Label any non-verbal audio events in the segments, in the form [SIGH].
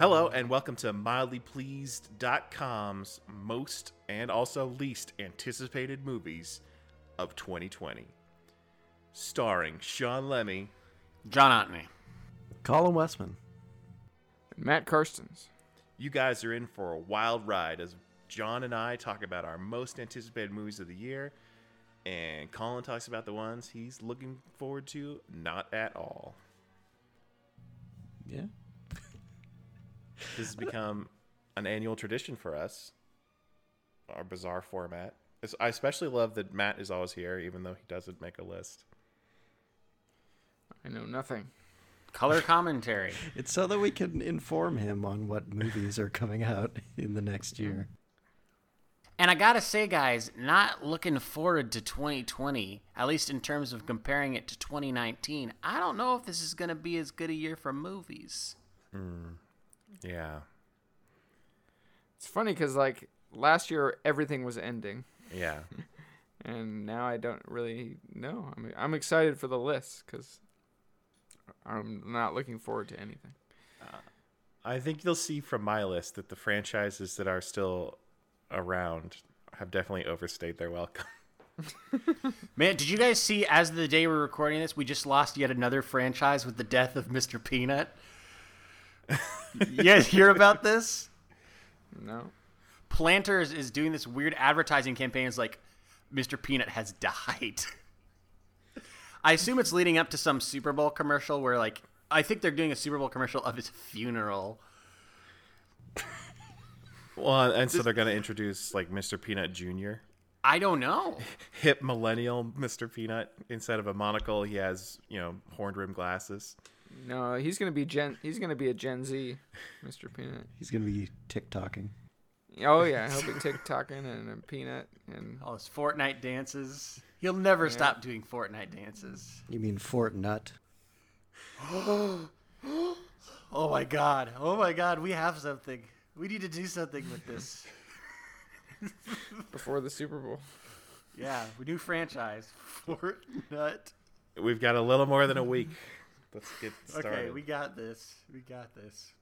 Hello, and welcome to mildlypleased.com's most and also least anticipated movies of 2020. Starring Sean Lemmy, John Otney. Colin Westman. and Matt Karstens. you guys are in for a wild ride as John and I talk about our most anticipated movies of the year, and Colin talks about the ones he's looking forward to not at all. Yeah. This has become an annual tradition for us, our bizarre format. It's- I especially love that Matt is always here, even though he doesn't make a list. I know nothing. Color commentary. [LAUGHS] It's so that we can inform him on what movies are coming out in the next year. And I gotta say, guys, not looking forward to 2020, at least in terms of comparing it to 2019. I don't know if this is gonna be as good a year for movies. Hmm. Yeah, It's funny because like last year everything was ending, yeah. [LAUGHS] and now I don't really know. I'm I'm excited for the list because I'm not looking forward to anything. Uh, I think you'll see from my list that the franchises that are still around have definitely overstayed their welcome. [LAUGHS] Man, did you guys see as the day we're recording this, we just lost yet another franchise with the death of Mr. Peanut? [LAUGHS] you guys hear about this? No, Planters is doing this weird advertising campaign. It's like, Mr. Peanut has died. I assume it's leading up to some Super Bowl commercial where, like, I think they're doing a Super Bowl commercial of his funeral. Well, and so they're going to introduce like Mr. Peanut Jr. I don't know. [LAUGHS] Hip millennial Mr. Peanut. Instead of a monocle, he has, you know, horned rim glasses. No, he's gonna be Gen. He's gonna be a Gen Z, Mr. Peanut. He's going to be TikToking. Oh yeah, [LAUGHS] he'll be TikToking and a peanut and All his Fortnite dances. He'll never stop doing Fortnite dances. You mean Fort Nut? [GASPS] Oh my god. Oh my god. We have something. We need to do something with this. [LAUGHS] before the Super Bowl. Yeah, we new franchise. [LAUGHS] Fortnite. We've got a little more than a week. Let's get [LAUGHS] started. Okay, we got this. We got this.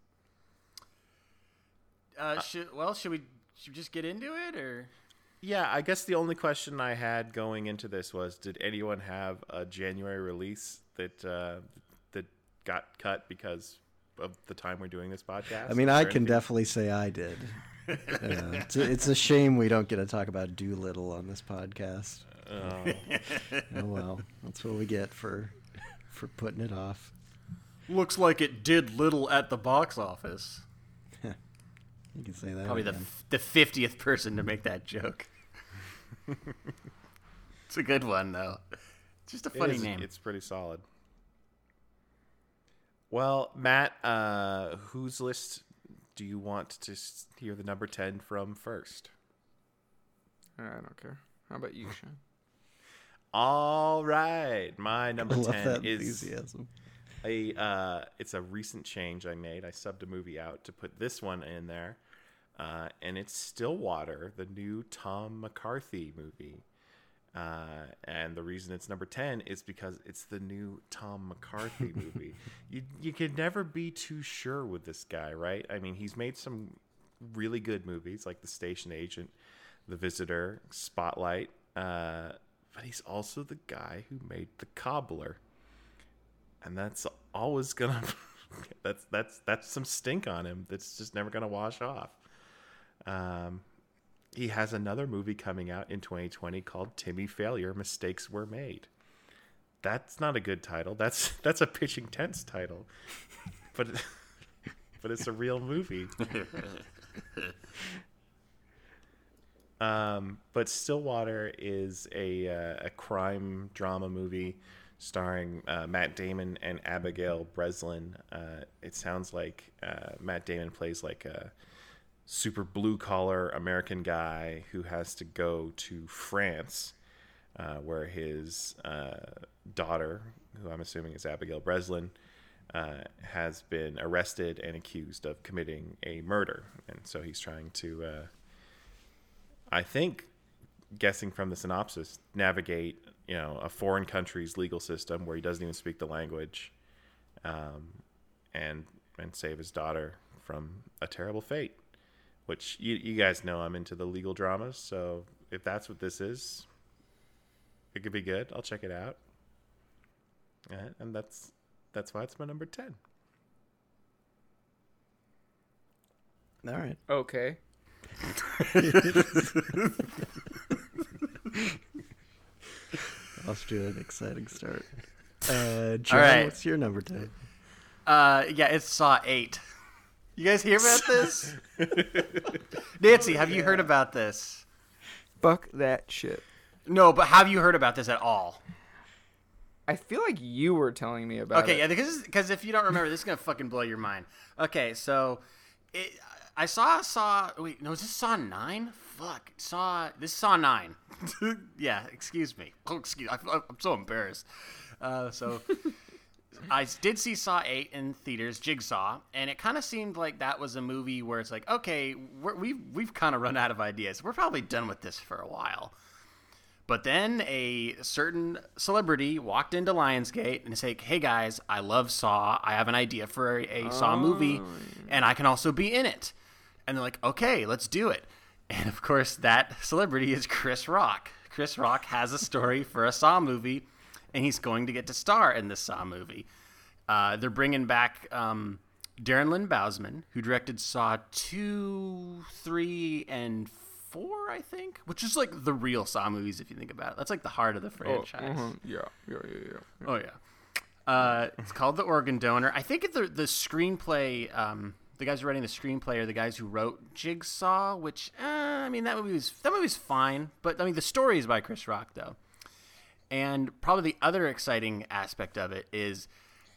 Uh, should well, should we should we just get into it or? Yeah, I guess the only question I had going into this was: Did anyone have a January release that uh, that got cut because of the time we're doing this podcast? I mean, I can anything- definitely say I did. Yeah, it's, a, it's a shame we don't get to talk about Dolittle on this podcast. Oh, Oh well, that's what we get for for putting it off. Looks like it did little at the box office. [LAUGHS] You can say that. Probably the again. f- the fiftieth person to make that joke. [LAUGHS] it's a good one though. It's just a funny is- name. It's pretty solid. Well, Matt, uh, whose list do you want to hear the number ten from first? I don't care. How about you, Sean? All right, my [LAUGHS] number ten is enthusiasm. a uh, it's a recent change I made. I subbed a movie out to put this one in there, uh, and it's Stillwater, the new Tom McCarthy movie. Uh, and the reason it's number ten is because it's the new Tom McCarthy [LAUGHS] movie. you you can never be too sure with this guy, right? I mean, he's made some really good movies like The Station Agent, The Visitor, Spotlight. Uh, but he's also the guy who made The Cobbler. And that's always gonna [LAUGHS] that's that's that's some stink on him that's just never gonna wash off. Um he has another movie coming out in 2020 called timmy failure mistakes were made. That's not a good title. That's [LAUGHS] that's a pitching tense title. But [LAUGHS] but it's a real movie um, but Stillwater is a uh, a crime drama movie starring uh, Matt Damon and Abigail Breslin. Uh, it sounds like uh, Matt Damon plays like a super blue collar American guy who has to go to France, uh, where his uh, daughter, who I'm assuming is Abigail Breslin, has been arrested and accused of committing a murder, and so he's trying to. I think, guessing from the synopsis, navigate you know a foreign country's legal system where he doesn't even speak the language, um, and and save his daughter from A Terrible Fate, which you, you guys know I'm into the legal dramas. So if that's what this is, it could be good. I'll check it out. And that's that's why it's my number ten. All right. Okay. [LAUGHS] Off to an exciting start. Uh, John, right. what's your number ten? Uh, yeah, it's Saw Eight. You guys hear about this? [LAUGHS] Nancy, have you heard about this? Fuck that shit. No, but have you heard about this at all? I feel like you were telling me about Okay, it. yeah, because because if you don't remember, this is gonna fucking blow your mind. Okay, so it, I saw Saw. Wait, no, is this Saw Nine? Fuck, Saw. This is Saw Nine. [LAUGHS] yeah, excuse me. Oh, excuse. I, I'm so embarrassed. Uh, so I did see Saw Eight in theaters, Jigsaw, and it kind of seemed like that was a movie where it's like, okay, we're, we've we've kind of run out of ideas. We're probably done with this for a while. But then a certain celebrity walked into Lionsgate and said, "Hey guys, I love Saw. I have an idea for a, a Saw movie, and I can also be in it." And they're like, "Okay, let's do it." [LAUGHS] And of course, that celebrity is Chris Rock. Chris Rock has a story for a Saw movie, and he's going to get to star in this Saw movie. Uh, they're bringing back um, Darren Lynn Bousman, who directed Saw two, three, and four, I think, which is like the real Saw movies if you think about it. That's like the heart of the Oh, franchise. mhm. Yeah, yeah, yeah, yeah. Oh yeah. Uh, it's called The Organ Donor. I think the the screenplay, um, the guys who writing the screenplay are the guys who wrote Jigsaw, which uh, I mean that movie was that movie was fine, but I mean the story is by Chris Rock though. And probably the other exciting aspect of it is,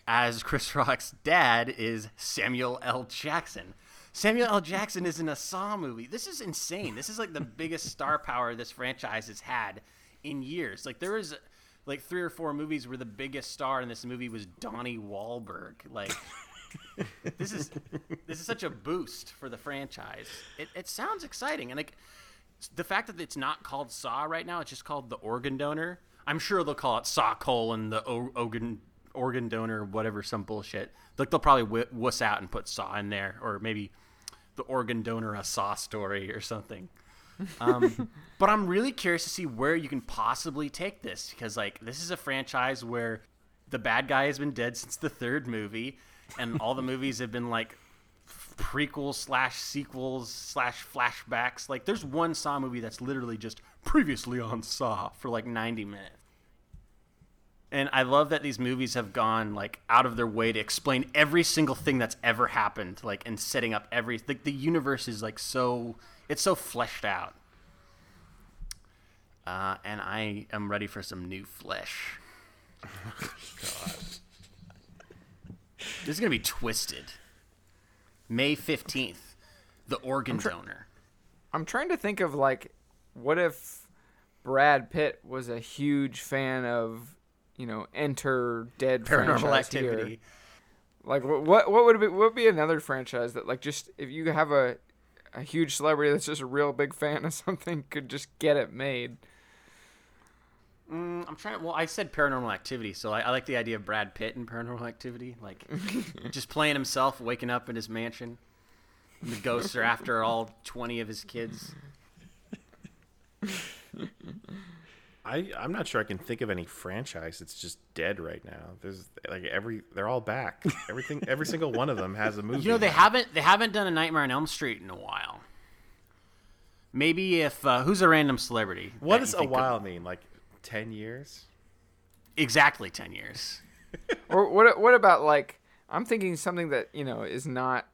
as [LAUGHS] Chris Rock's dad is Samuel L. Jackson. Samuel L. Jackson is in a Saw movie. This is insane. This is like the biggest star power this franchise has had in years. Like there was like three or four movies where the biggest star in this movie was Donnie Wahlberg. Like [LAUGHS] this is this is such a boost for the franchise. It, it sounds exciting, and like the fact that it's not called Saw right now, it's just called the Organ Donor. I'm sure they'll call it Saw colon the o- organ organ donor, whatever, some bullshit. Like they'll probably w- wuss out and put Saw in there, or maybe the organ donor a Saw story or something. Um, [LAUGHS] but I'm really curious to see where you can possibly take this because like this is a franchise where the bad guy has been dead since the third movie, and all the movies have been like prequels slash sequels slash flashbacks. Like there's one Saw movie that's literally just previously on Saw for like 90 minutes. And I love that these movies have gone like out of their way to explain every single thing that's ever happened, like and setting up every like the universe is like so it's so fleshed out. Uh, and I am ready for some new flesh. [LAUGHS] This is gonna be twisted. May fifteenth, the organ donor. I'm trying to think of like, what if Brad Pitt was a huge fan of, you know, Enter Dead Paranormal franchise here? Activity. Like, what what what would be? What would be another franchise that like just if you have a a huge celebrity that's just a real big fan of something could just get it made? Mm, I'm trying. Well, I said Paranormal Activity, so I, I like the idea of Brad Pitt in Paranormal Activity, like [LAUGHS] just playing himself, waking up in his mansion. And the ghosts are after all twenty of his kids. I I'm not sure I can think of any franchise that's just dead right now. There's like every they're all back. Everything every single one of them has a movie. You know they now. haven't they haven't done a Nightmare on Elm Street in a while. Maybe if uh, who's a random celebrity? What does a think could- while mean? Like ten years? Exactly ten years. [LAUGHS] or what what about like I'm thinking something that you know is not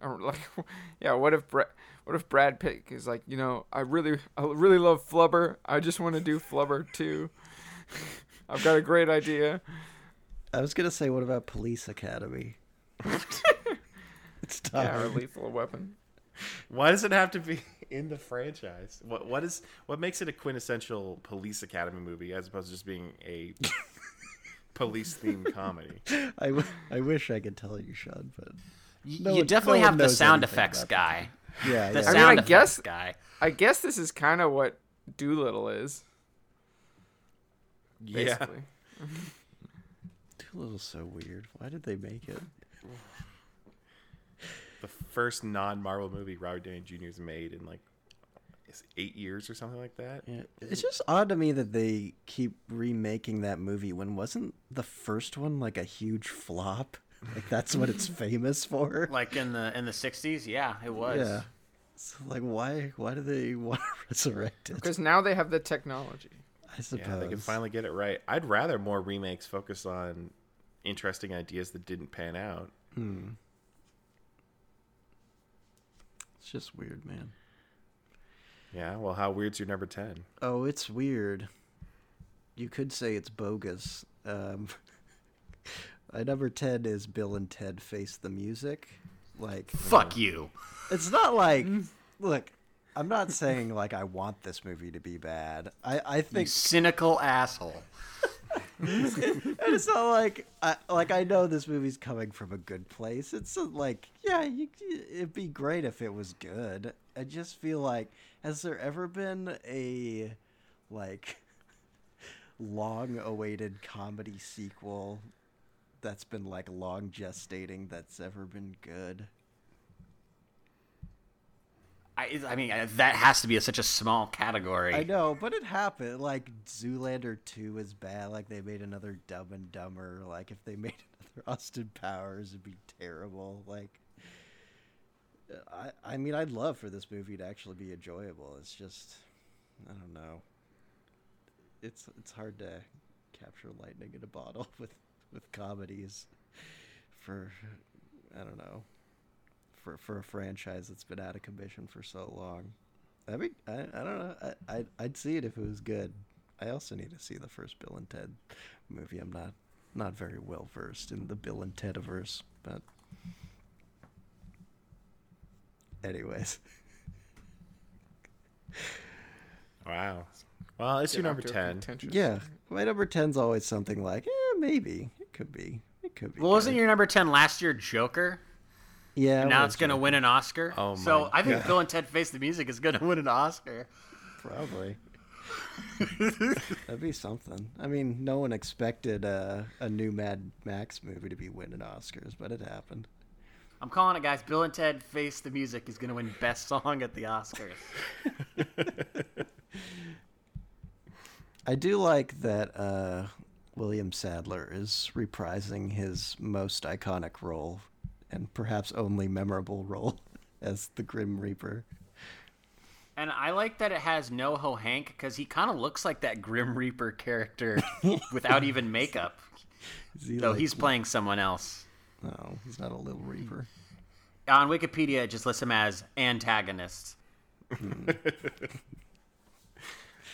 or like [LAUGHS] yeah what if Brad what if Brad Pitt is like you know I really I really love Flubber I just want to do Flubber too [LAUGHS] I've got a great idea I was gonna say, what about Police Academy? it's tough. yeah or Lethal Weapon Why does it have to be [LAUGHS] in the franchise? What what is what makes it a quintessential police academy movie as opposed to just being a [LAUGHS] police themed comedy? I, w- I wish I could tell you, Sean, but No you one- definitely no have the sound effects about guy. yeah, The yeah. I mean, sound I guess- effects guy. I guess this is kind of what Dolittle is Yeah. [LAUGHS] Dolittle's so weird. Why did they make it? The first non-Marvel movie Robert Downey Jr. has made in like eight years or something like that. Yeah. It's just odd to me that they keep remaking that movie when wasn't the first one like a huge flop? Like that's what it's [LAUGHS] famous for. Like in the in the '60s, yeah, it was. Yeah. So like why why do they [LAUGHS] want to resurrect it? Because now they have the technology. I suppose. Yeah, they can finally get it right. I'd rather more remakes focus on interesting ideas that didn't pan out. Hmm. It's just weird, man. Yeah, well, how weird's your number ten? Oh, it's weird. You could say it's bogus. Um, [LAUGHS] my number ten is Bill and Ted Face the Music. Like, Fuck you. it's not like, look, I'm not saying like I want this movie to be bad. I I You think cynical asshole. [LAUGHS] and it's not like I, like I know this movie's coming from a good place. It's uh, like yeah, you, it'd be great if it was good. I just feel like has there ever been a like [LAUGHS] long-awaited comedy sequel that's been like long gestating that's ever been good? I, I mean, uh, that has to be a, such a small category. I know, but it happened. Like Zoolander two is bad. Like they made another Dumb and Dumber. Like if they [LAUGHS] made another Austin Powers, it'd be terrible. Like, I I mean, I'd love for this movie to actually be enjoyable. It's just, I don't know. It's it's hard to capture lightning in a bottle [LAUGHS] with with comedies. For I don't know. For for a franchise that's been out of commission for so long. I mean, I, I don't know. I, I'd, I'd see it if it was good. I also need to see the first Bill and Ted movie. I'm not not very well versed in the Bill and Ted Tediverse, but anyways, Wow. Well, it's your number off to a ten. yeah, my number ten's always something like, eh, maybe it could be, it could be. well, wasn't your number ten last year Joker? Yeah? And now it's gonna win an Oscar. Oh my so I think God. Bill and Ted Face the Music is gonna win an Oscar. probably. [LAUGHS] That'd be something. I mean, no one expected uh, a new Mad Max movie to be winning Oscars, but it happened. I'm calling it, guys. Bill and Ted Face the Music is gonna win Best Song at the Oscars. [LAUGHS] I do like that uh, William Sadler is reprising his most iconic role and perhaps only memorable role [LAUGHS] as the Grim Reaper. And I like that it has NoHo Hank because he kind of looks like that Grim Reaper character [LAUGHS] without even makeup. Is he Though like- he's playing someone else. no, he's not a little Reaper. On Wikipedia, it just lists him as antagonist. Hmm. [LAUGHS]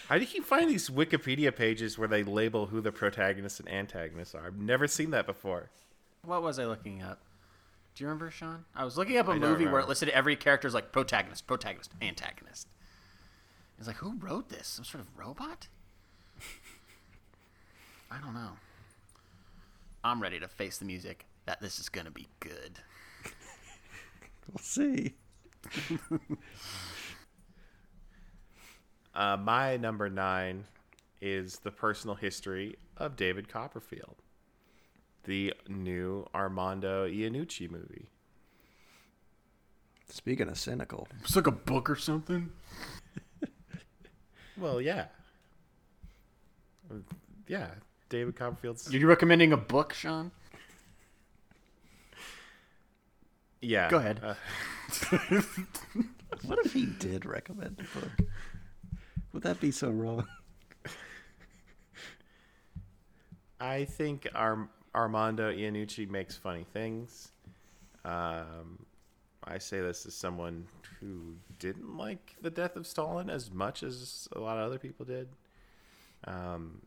How do you find these Wikipedia pages where they label who the protagonists and antagonists are? I've never seen that before. What was I looking up? Do you remember, Sean? I was looking up a I movie where it listed every character as like protagonist, protagonist, antagonist. It's like, who wrote this? Some sort of robot? I don't know. I'm ready to face the music that this is going to be good. We'll see. Uh, my number nine is the personal history of David Copperfield, the new Armando Iannucci movie. Speaking of cynical, It's like a book or something. [LAUGHS] Well, yeah, yeah. David Copperfield's Are you recommending a book, Sean? yeah. Go ahead. uh, [LAUGHS] what if he did recommend a book? Would that be so wrong? I think Arm- Armando Iannucci makes funny things. Um, I say this as someone who didn't like the death of Stalin as much as a lot of other people did. Um,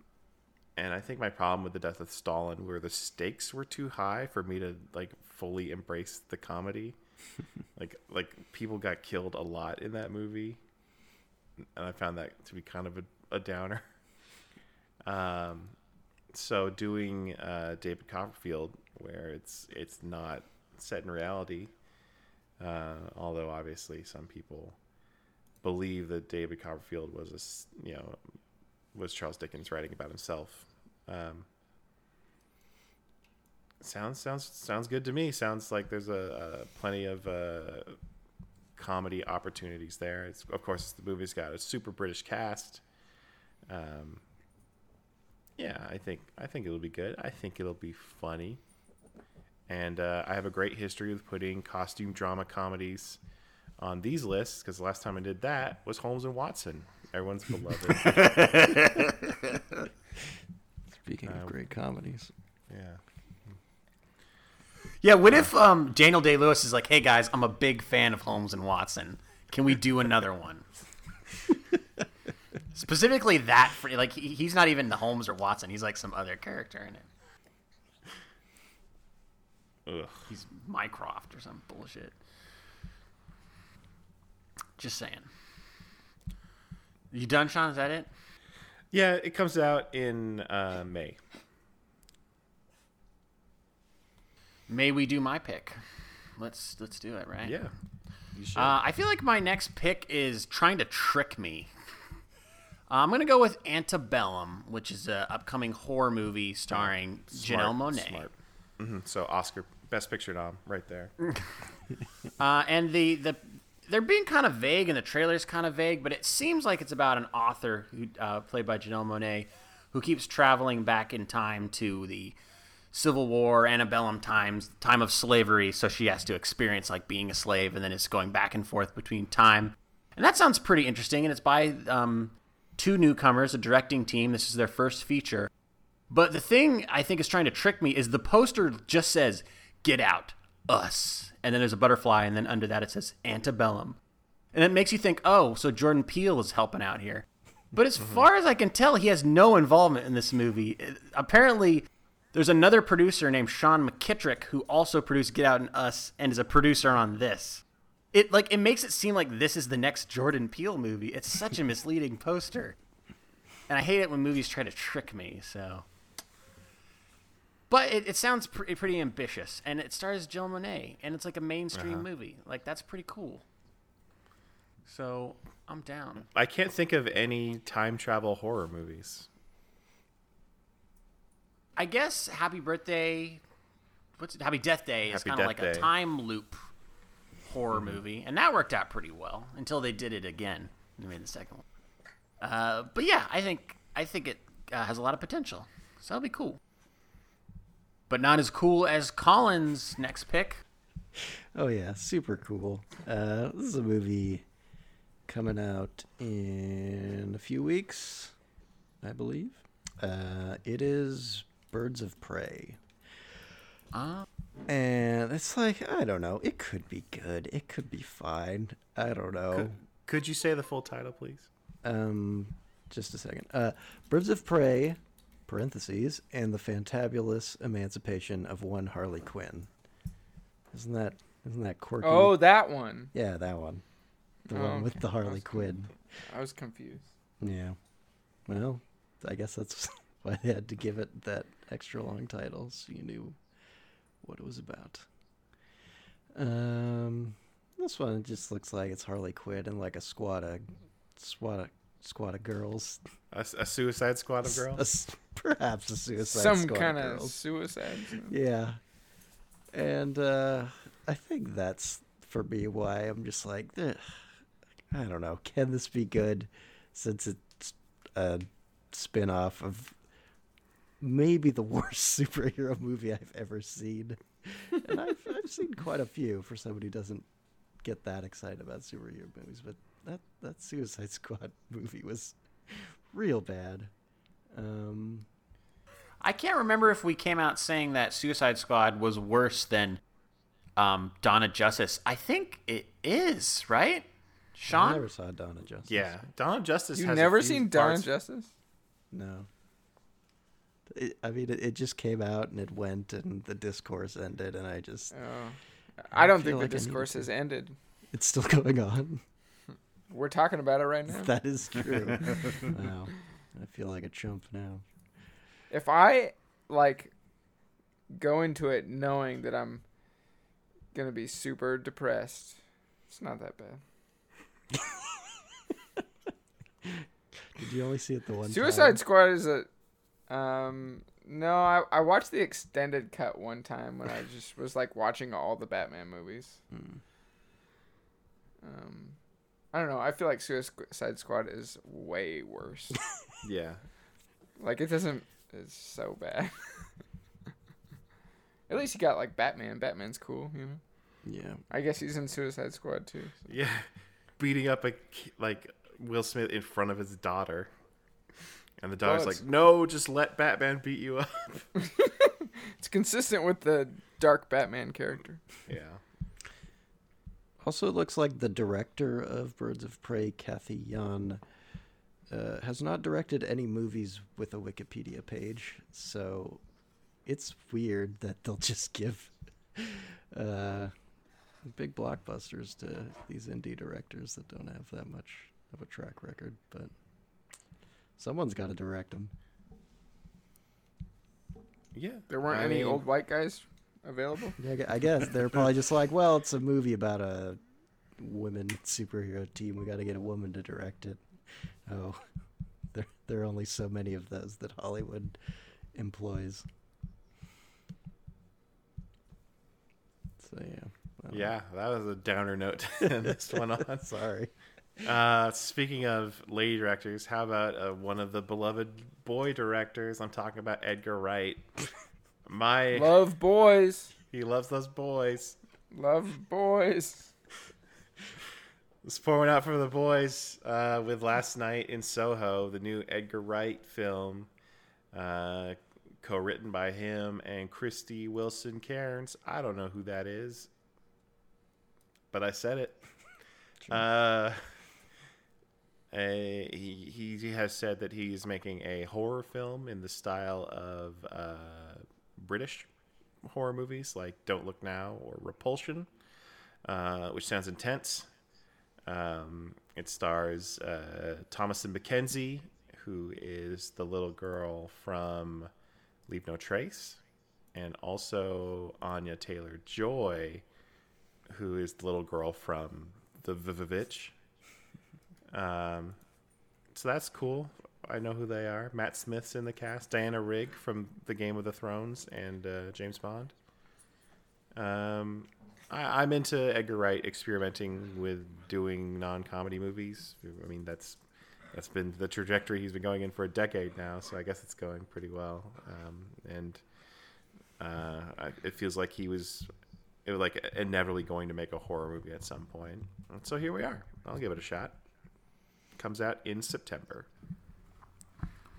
and I think my problem with the death of Stalin were the stakes were too high for me to like fully embrace the comedy. [LAUGHS] like like people got killed a lot in that movie, and I found that to be kind of a, a downer. [LAUGHS] Um, so doing uh, David Copperfield, where it's it's not set in reality, uh, although obviously some people believe that David Copperfield was a you know was Charles Dickens writing about himself. Um, Sounds sounds sounds good to me. Sounds like there's a, a plenty of uh, comedy opportunities there. It's of course the movie's got a super British cast. Um, yeah, I think I think it'll be good. I think it'll be funny, and uh, I have a great history with putting costume drama comedies on these lists because the last time I did that was Holmes and Watson, everyone's beloved. [LAUGHS] Speaking of Um, great comedies, yeah. Yeah, what if um, Daniel Day Lewis is like, "Hey guys, I'm a big fan of Holmes and Watson. Can we do another one?" [LAUGHS] Specifically, that for, like he, he's not even the Holmes or Watson. He's like some other character in it. Ugh. He's Mycroft or some bullshit. Just saying. You done, Sean? Is that it? Yeah, it comes out in uh, May. May we do my pick? Let's let's do it, right? Yeah. You should. Uh, I feel like my next pick is trying to trick me. Uh, I'm gonna go with Antebellum, which is an upcoming horror movie starring Janelle Monáe. Smart. hmm So Oscar Best Picture nom right there. [LAUGHS] Uh, and the, the they're being kind of vague, and the trailer's kind of vague, but it seems like it's about an author who uh, played by Janelle Monáe, who keeps traveling back in time to the Civil War, antebellum times, time of slavery. So she has to experience like being a slave, and then it's going back and forth between time. And that sounds pretty interesting. And it's by um, two newcomers, a directing team. This is their first feature. But the thing I think is trying to trick me is the poster just says "Get out, us," and then there's a butterfly, and then under that it says "Antebellum," and it makes you think, "Oh, so Jordan Peele is helping out here." But as [LAUGHS] far as I can tell, he has no involvement in this movie. Apparently, there's another producer named Sean McKittrick who also produced Get Out and Us and is a producer on this. It like it makes it seem like this is the next Jordan Peele movie. It's such a misleading poster. And I hate it when movies try to trick me, so but it, it sounds pre- pretty ambitious, and it stars Jill Monet, and it's like a mainstream uh-huh. movie. Like that's pretty cool. So I'm down. I can't think of any time travel horror movies. I guess Happy Birthday, what's it? Happy Death Day is kind of like Day. A time loop horror movie, and that worked out pretty well until they did it again. They made the second one. Uh, but yeah, I think I think it uh, has a lot of potential, so that'll be cool. But not as cool as Colin's next pick. oh yeah, super cool. Uh, this is a movie coming out in a few weeks, I believe. Uh, it is Birds of Prey. Uh, And it's like, I don't know. It could be good. It could be fine. I don't know. Could, could you say the full title, please? Um, just a second. Uh, Birds of Prey, parentheses, and the fantabulous emancipation of one Harley Quinn. Isn't that isn't that quirky? Oh, that one. yeah, that one. The Oh, one with okay. the I Harley was Quinn. I was confused. Yeah. Well, I guess that's [LAUGHS] why they had to give it that extra long title, so you knew what it was about. Um, this one just looks like it's Harley Quinn and like a squad of squad of, squad of girls. A, a Suicide Squad of girls. s- perhaps a suicide Some squad kind of of girls. suicide. Yeah. And uh, I think that's for me why I'm just like, "Ugh, I don't know. Can this be good? Since it's a spin off of maybe the [LAUGHS] worst superhero movie I've ever seen. And I've, I've seen quite a few for somebody who doesn't get that excited about superhero movies, but that, that Suicide Squad [LAUGHS] movie was real bad. Um, I can't remember if we came out saying that Suicide Squad was worse than um, Dawn of Justice. I think it is, right? I Sean? never saw Dawn of Justice. Yeah, Dawn of Justice. You has a never few seen Dawn parts- of Justice? No. It, I mean, it, it just came out and it went, and the discourse ended, and I just Oh. I don't feel think like the need discourse to. has ended. it's still [LAUGHS] going on. We're talking about it right [LAUGHS] now. that is true. [LAUGHS] wow, I feel like a chump now. if I like go into it knowing that I'm gonna be super depressed, it's not that bad. Did you only see it the one time? Suicide time? Squad is a um No, I, I watched the extended cut one time when I just was like watching all the Batman movies. Hmm. Um, I don't know. I feel like Suicide Squad is way worse. [LAUGHS] Yeah. like it doesn't. It's so bad. [LAUGHS] At least you got like Batman. Batman's cool, you know. Yeah. I guess he's in Suicide Squad too. so. Yeah. Beating up a like Will Smith in front of his daughter. And the dog's it's- like, "No, just let Batman beat you up." [LAUGHS] It's consistent with the dark Batman character. Yeah. Also, it looks like the director of Birds of Prey, Cathy Yan, uh, has not directed any movies with a Wikipedia page. So it's weird that they'll just give uh, big blockbusters to these indie directors that don't have that much of a track record. But someone's got to direct them. Yeah. There weren't I any mean, old white guys available. Yeah, I guess they're probably just like, well, it's a movie about a women superhero team. We got to get a woman to direct it. Oh, [LAUGHS] there there are only so many of those that Hollywood employs. So yeah. I don't Yeah, that was a downer note [LAUGHS] to end this one on. know. [LAUGHS] Sorry. Uh, speaking of lady directors, how about uh, one of the beloved boy directors? I'm talking about Edgar Wright. [LAUGHS] My, Love boys. he loves those boys. Love boys. Let's pour one out for the boys uh, with Last Night in Soho, the new Edgar Wright film, uh, co-written by him and Krysty Wilson-Cairns. I don't know who that is, but I said it. [LAUGHS] A, he, he has said that he's making a horror film in the style of uh, British horror movies like Don't Look Now or Repulsion, uh, which sounds intense. Um, it stars uh, McKenzie, who is the little girl from Leave No Trace, and also Anya Taylor Joy, who is the little girl from The Vivitch. Um, so that's cool. I know who they are. Matt Smith's in the cast. Diana Rigg from The Game of the Thrones and uh, James Bond. Um, I, I'm into Edgar Wright experimenting with doing non-comedy movies. I mean, that's that's been the trajectory he's been going in for a decade now. So I guess it's going pretty well. Um, and uh, it feels like he was, was like inevitably going to make a horror movie at some point. So here we are. I'll give it a shot. Comes out in September.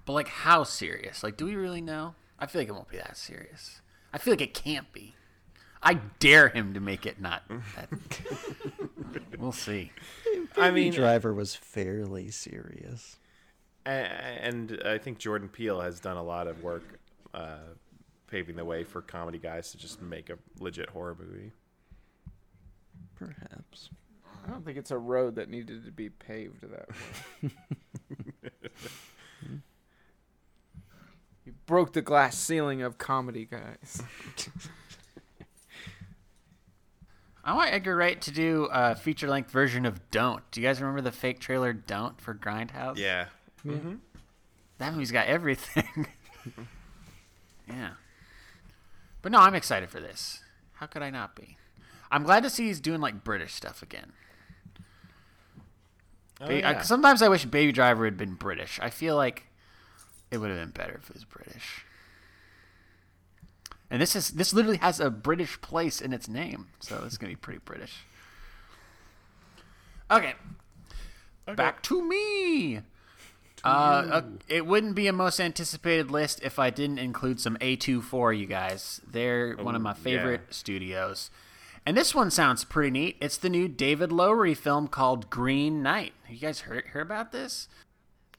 But like, how serious? Like, do we really know? I feel like it won't be that serious. I feel like it can't be. I dare him to make it not. That. [LAUGHS] we'll see. I Baby mean, Driver was fairly serious. And I think Jordan Peele has done a lot of work uh, paving the way for comedy guys to just make a legit horror movie. Perhaps. I don't think it's a road that needed to be paved that way. [LAUGHS] you broke the glass ceiling of comedy, guys. [LAUGHS] I want Edgar Wright to do a feature length version of Don't. Do you guys remember the fake trailer Don't for Grindhouse? Yeah. Mm-hmm. That movie's got everything. [LAUGHS] yeah. But no, I'm excited for this. How could I not be? I'm glad to see he's doing like British stuff again. Oh, Ba- yeah. I- sometimes I wish Baby Driver had been British. I feel like it would have been better if it was British. And this is this literally has a British place in its name, so it's gonna be pretty British. Okay, back to me. Uh, uh, it wouldn't be a most anticipated list if I didn't include some A24, you guys. They're one of my favorite studios. And this one sounds pretty neat. It's the new David Lowery film called Green Knight. You guys heard, heard about this?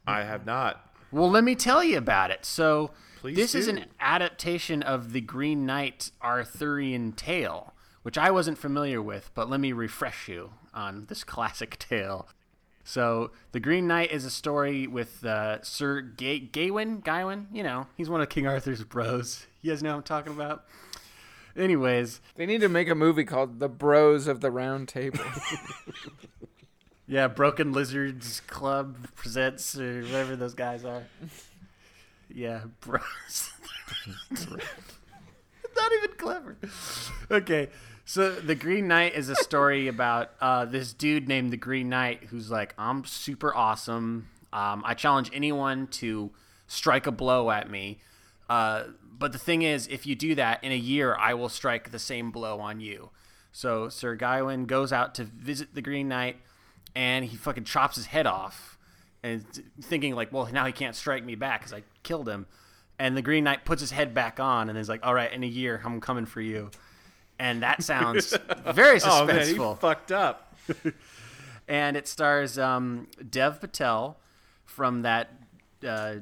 I have not. Well, let me tell you about it. So, Please this is an adaptation of the Green Knight Arthurian tale, which I wasn't familiar with, but let me refresh you on this [LAUGHS] classic tale. So, The Green Knight is a story with uh, Sir Ga- Gawain. Gawain, you know, he's one of King Arthur's bros. You guys know what I'm talking about? Anyways, They need to make a movie called The Bros of the Round Table. [LAUGHS] yeah, Broken Lizards Club presents, or whatever those guys are. Yeah, bros. [LAUGHS] Not even clever. Okay, so the Green Knight is a story about uh, this dude named the Green Knight who's like, I'm super awesome. Um, I challenge anyone to strike a blow at me. Uh, but the thing is, if you do that in a year, I will strike the same blow on you. So Sir Gawain goes out to visit the Green Knight, and he fucking chops his head off, and thinking like, well, now he can't strike me back because I killed him. And the Green Knight puts his head back on, and is like, all right, in a year, I'm coming for you. And that [LAUGHS] sounds very suspenseful. Oh man, he fucked up. and it stars um, Dev Patel from that uh,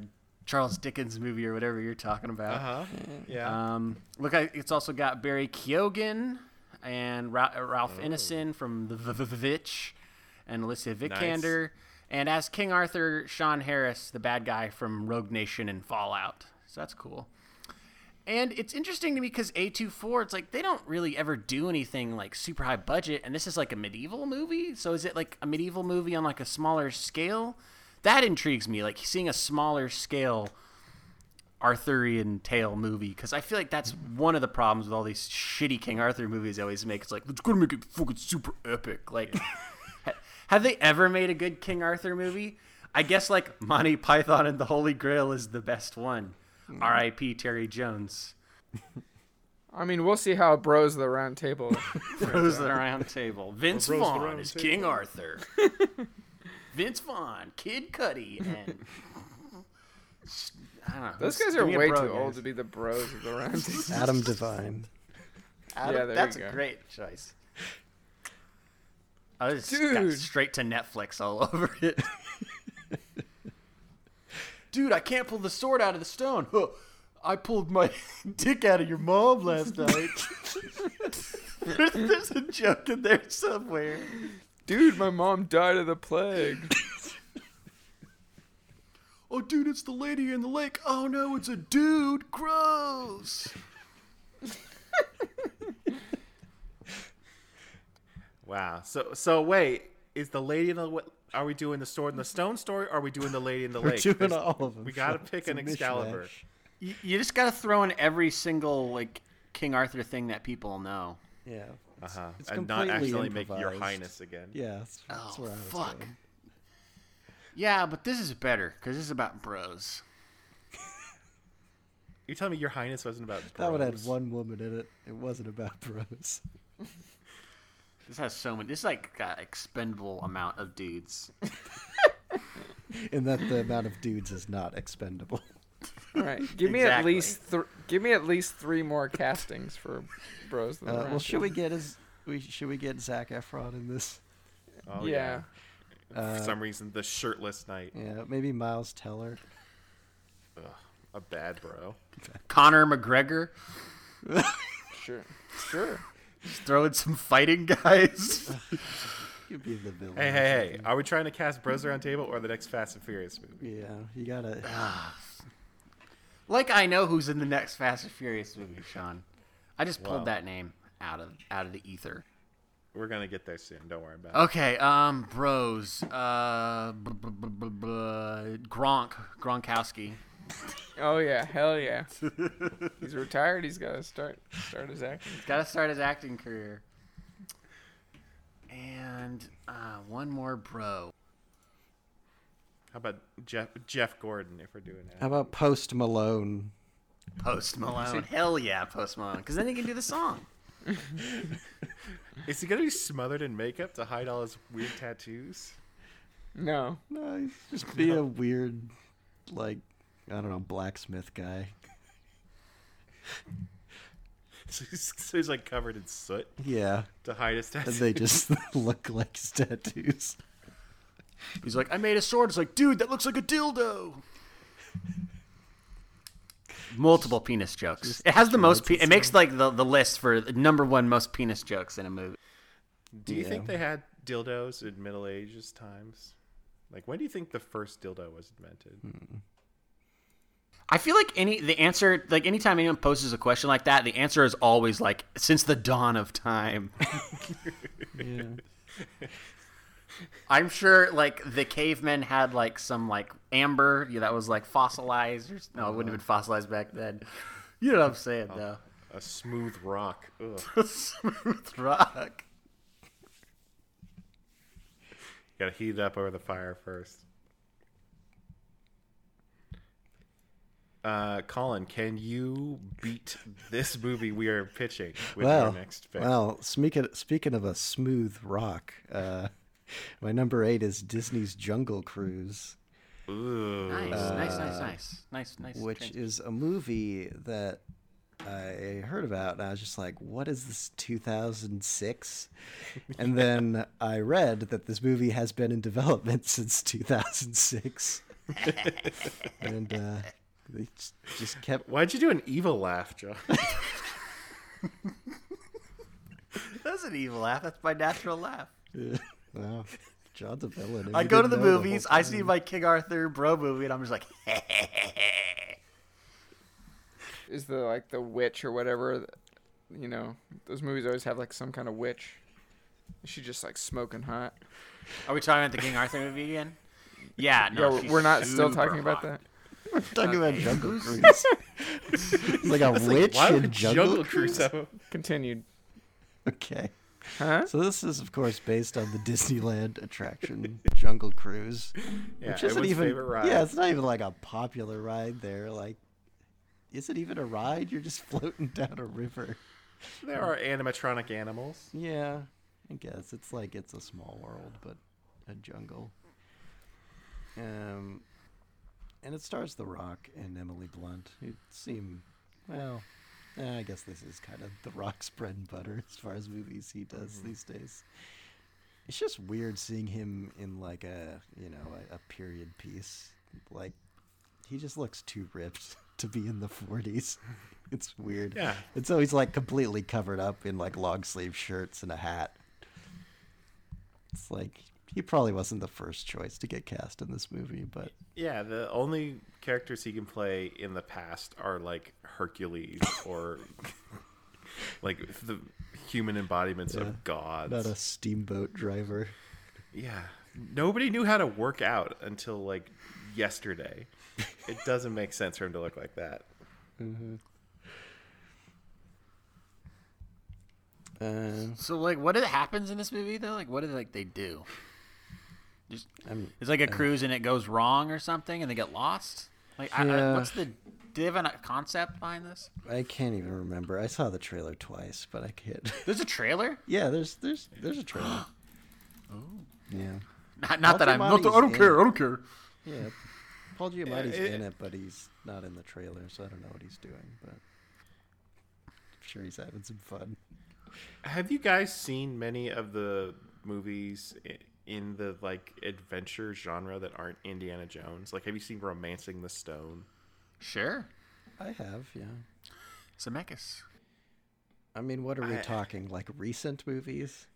Charles Dickens movie or whatever you're talking about. Uh huh. Yeah. Um, look, it's also got Barry Keoghan and Ra- uh, Ralph Ineson from The Vitch and Alicia Vikander. And as King Arthur, Sean Harris, the bad guy from Rogue Nation and Fallout. So that's cool. And it's interesting to me because A24, it's like they don't really ever do anything like super high budget. And this is like a medieval movie. So is it like a medieval movie on like a smaller scale? That intrigues me. Like seeing a smaller scale Arthurian tale movie because I feel like that's one of the problems with all these shitty King Arthur movies they always make. It's like it's gonna make it fucking super epic. Like, [LAUGHS] have they ever made a good King Arthur movie? I guess like Monty Python and the Holy Grail is the best one. Mm. R.I.P. Terry Jones. I mean, we'll see how Bros the Round Table. [LAUGHS] bros the [LAUGHS] Round Table. Vince Rose of the Vaughn is Table. King Arthur. Vince Vaughn, Kid Cudi, and I don't know. Those guys are way too guys. old to be the Bros of the Round [LAUGHS] Adam Devine. Adam- Yeah, there that's you a great choice. I just got Dude. straight to Netflix all [LAUGHS] over it. Dude, I can't pull the sword out of the stone. Huh. I pulled my [LAUGHS] dick out of your mom last night. there's, there's a joke in there somewhere. Dude, my mom died of the plague. [LAUGHS] Oh, dude, it's the lady in the lake. Oh no, it's a dude. Gross. [LAUGHS] Wow. So so wait, is the lady in the are we doing the sword and the stone story? Or are we doing the lady in the We're lake? doing There's- all of them. We gotta Sean. pick It's an Excalibur. mishmash. You, you just gotta throw in every single like King Arthur thing that people know. Yeah. Uh huh. It's And not completely accidentally make your highness again. Yeah, that's, that's Oh, where I was fuck. going. Yeah, but this is better because this is about bros. You're telling me your highness wasn't about That one had one woman in it. It wasn't about [LAUGHS] bros. This has so many. This is like got expendable amount of dudes. [LAUGHS] And that the amount of dudes is not expendable. All right, [LAUGHS] give me at least th- give me at least three more castings for Bros of the Uh, well, should we get his? We should we get Zac Efron in this? Oh, yeah. Uh, For some reason, the shirtless knight. Yeah, maybe Miles Teller. Ugh, a bad bro. [LAUGHS] Conor McGregor [LAUGHS] sure, sure. just throwing some fighting guys. You'd be the villain. Hey, hey, hey! Are we trying to cast Bros Around Table or the next Fast and Furious movie? Yeah, you gotta. Like I know who's in the next Fast and Furious movie, Sean. I just pulled Wow. that name out of out of the ether. We're gonna get there soon. Don't worry about it. Okay, um, bros. Uh, b- b- b- b- b- Gronk, Gronkowski. Oh yeah, hell yeah. He's retired. He's got to start start his acting. He's Got to start his acting career. And uh, one more bro. How about Jeff Jeff Gordon if we're doing that? How about Post Malone? Post Malone. Hell yeah, Post Malone. Because then he can do the song. [LAUGHS] Is he gonna be smothered in makeup to hide all his weird tattoos? No, No, he's just be a weird, like, I don't know, blacksmith guy. [LAUGHS] So he's, so he's like covered in soot Yeah, to hide his and tattoos. they just [LAUGHS] look like his tattoos. He's like, I made a sword. It's like, dude, that looks like a dildo. Multiple penis jokes. It has the most. Pe- it makes like the, the list for number one most penis jokes in a movie. Do you think they had dildos in Middle Ages times? Like, when do you think the first dildo was invented? I feel like any the answer like anytime anyone poses a question like that, the answer is always like since the dawn of time. [LAUGHS] Yeah. I'm sure like the cavemen had like some like amber yeah, that was like fossilized or no, it wouldn't have been fossilized back then. You know what I'm saying, though. A smooth rock. Ugh. [LAUGHS] Smooth rock. You Gotta heat it up over the fire first. Uh, Colin, can you beat this movie we are pitching with well, your next pick? well, speaking speaking of a smooth rock, uh, [LAUGHS] my number eight is Disney's Jungle Cruise, Ooh. Nice, nice, nice, nice, nice, nice. which trans- is a movie that I heard about, and I was just like, "What is this 2006?" [LAUGHS] And then I read that this movie has been in development [LAUGHS] since 2006, and uh, they just- just kept Why'd you do an evil laugh, John? That's an evil laugh. That's my natural laugh. Wow, John's a villain. I go to didn't the movies, I see my King Arthur bro movie, and I'm just like, [LAUGHS] Is the like the witch or whatever? You know, those movies always have like some kind of witch. She just like smoking hot. Are we talking about the King Arthur movie again? Yeah, no, Yo, she's we're not still super talking about hot. that. talking about Jungle Cruise. It's like a witch Why in Jungle, Jungle Cruise. Cruise Continued. Okay. Huh? So this is, of course, based on the [LAUGHS] Disneyland attraction [LAUGHS] Jungle Cruise, Yeah, which isn't even. Yeah, it's not even like a popular ride there. Like, is it even a ride? You're just [LAUGHS] floating down a river. There are animatronic animals. Yeah, I guess it's like it's a small world, but a jungle. Um, and it stars The Rock and Emily Blunt, who seem well. Eh, I guess this is kind of The Rock's bread and butter as far as movies he does these days. It's just weird seeing him in like a you know a, a period piece. Like he just looks too ripped [LAUGHS] to be in the forties. [LAUGHS] It's weird. Yeah. And so he's like completely covered up in like long sleeve shirts and a hat. It's like he probably wasn't the first choice to get cast in this movie, but Yeah, the only characters he can play in the past are like Hercules [LAUGHS] or like the human embodiments Yeah, of gods. not a steamboat driver. Yeah. Nobody knew how to work out until like yesterday. [LAUGHS] It doesn't make sense for him to look like that. Uh, So, like, what happens in this movie though? Like, what do like they do? Just I'm, it's like a cruise and it goes wrong or something, and they get lost. Like, I, I, what's the? Do they uh, concept behind this? I can't even remember. I saw the trailer twice, but I can't. [LAUGHS] There's a trailer. yeah, there's there's there's a trailer. [GASPS] oh. Yeah. Not, not that I'm. Not, Giamatti's I don't care. it. I don't care. Yeah. Paul Giamatti's it- in it, but he's not in the trailer, so I don't know what he's doing, but I'm sure he's having some fun. Have you guys seen many of the movies i- in the like adventure genre that aren't Indiana Jones? Like have you seen Romancing the Stone? Sure. I have, yeah. Zemeckis. I mean, what are we I- talking? Like recent movies?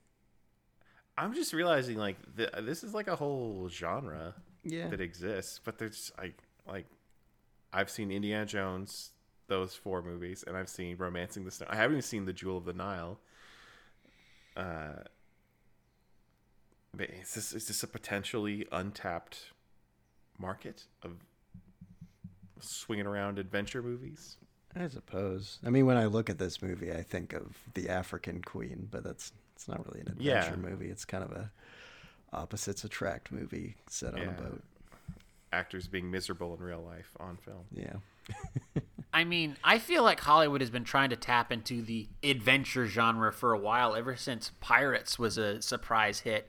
I'm just realizing like th- this is like a whole genre Yeah. that exists, but there's I like I've seen Indiana Jones, those four movies, and I've seen Romancing the Stone. I haven't even seen The Jewel of the Nile. Uh, but is this is this a potentially untapped market of swinging around adventure movies? I suppose. I mean, when I look at this movie, I think of the African Queen, but that's it's not really an Yeah. adventure movie. It's kind of a opposites attract movie set on Yeah. a boat. Actors being miserable in real life on film. Yeah. [LAUGHS] I mean, I feel like Hollywood has been trying to tap into the adventure genre for a while, ever since Pirates was a surprise hit.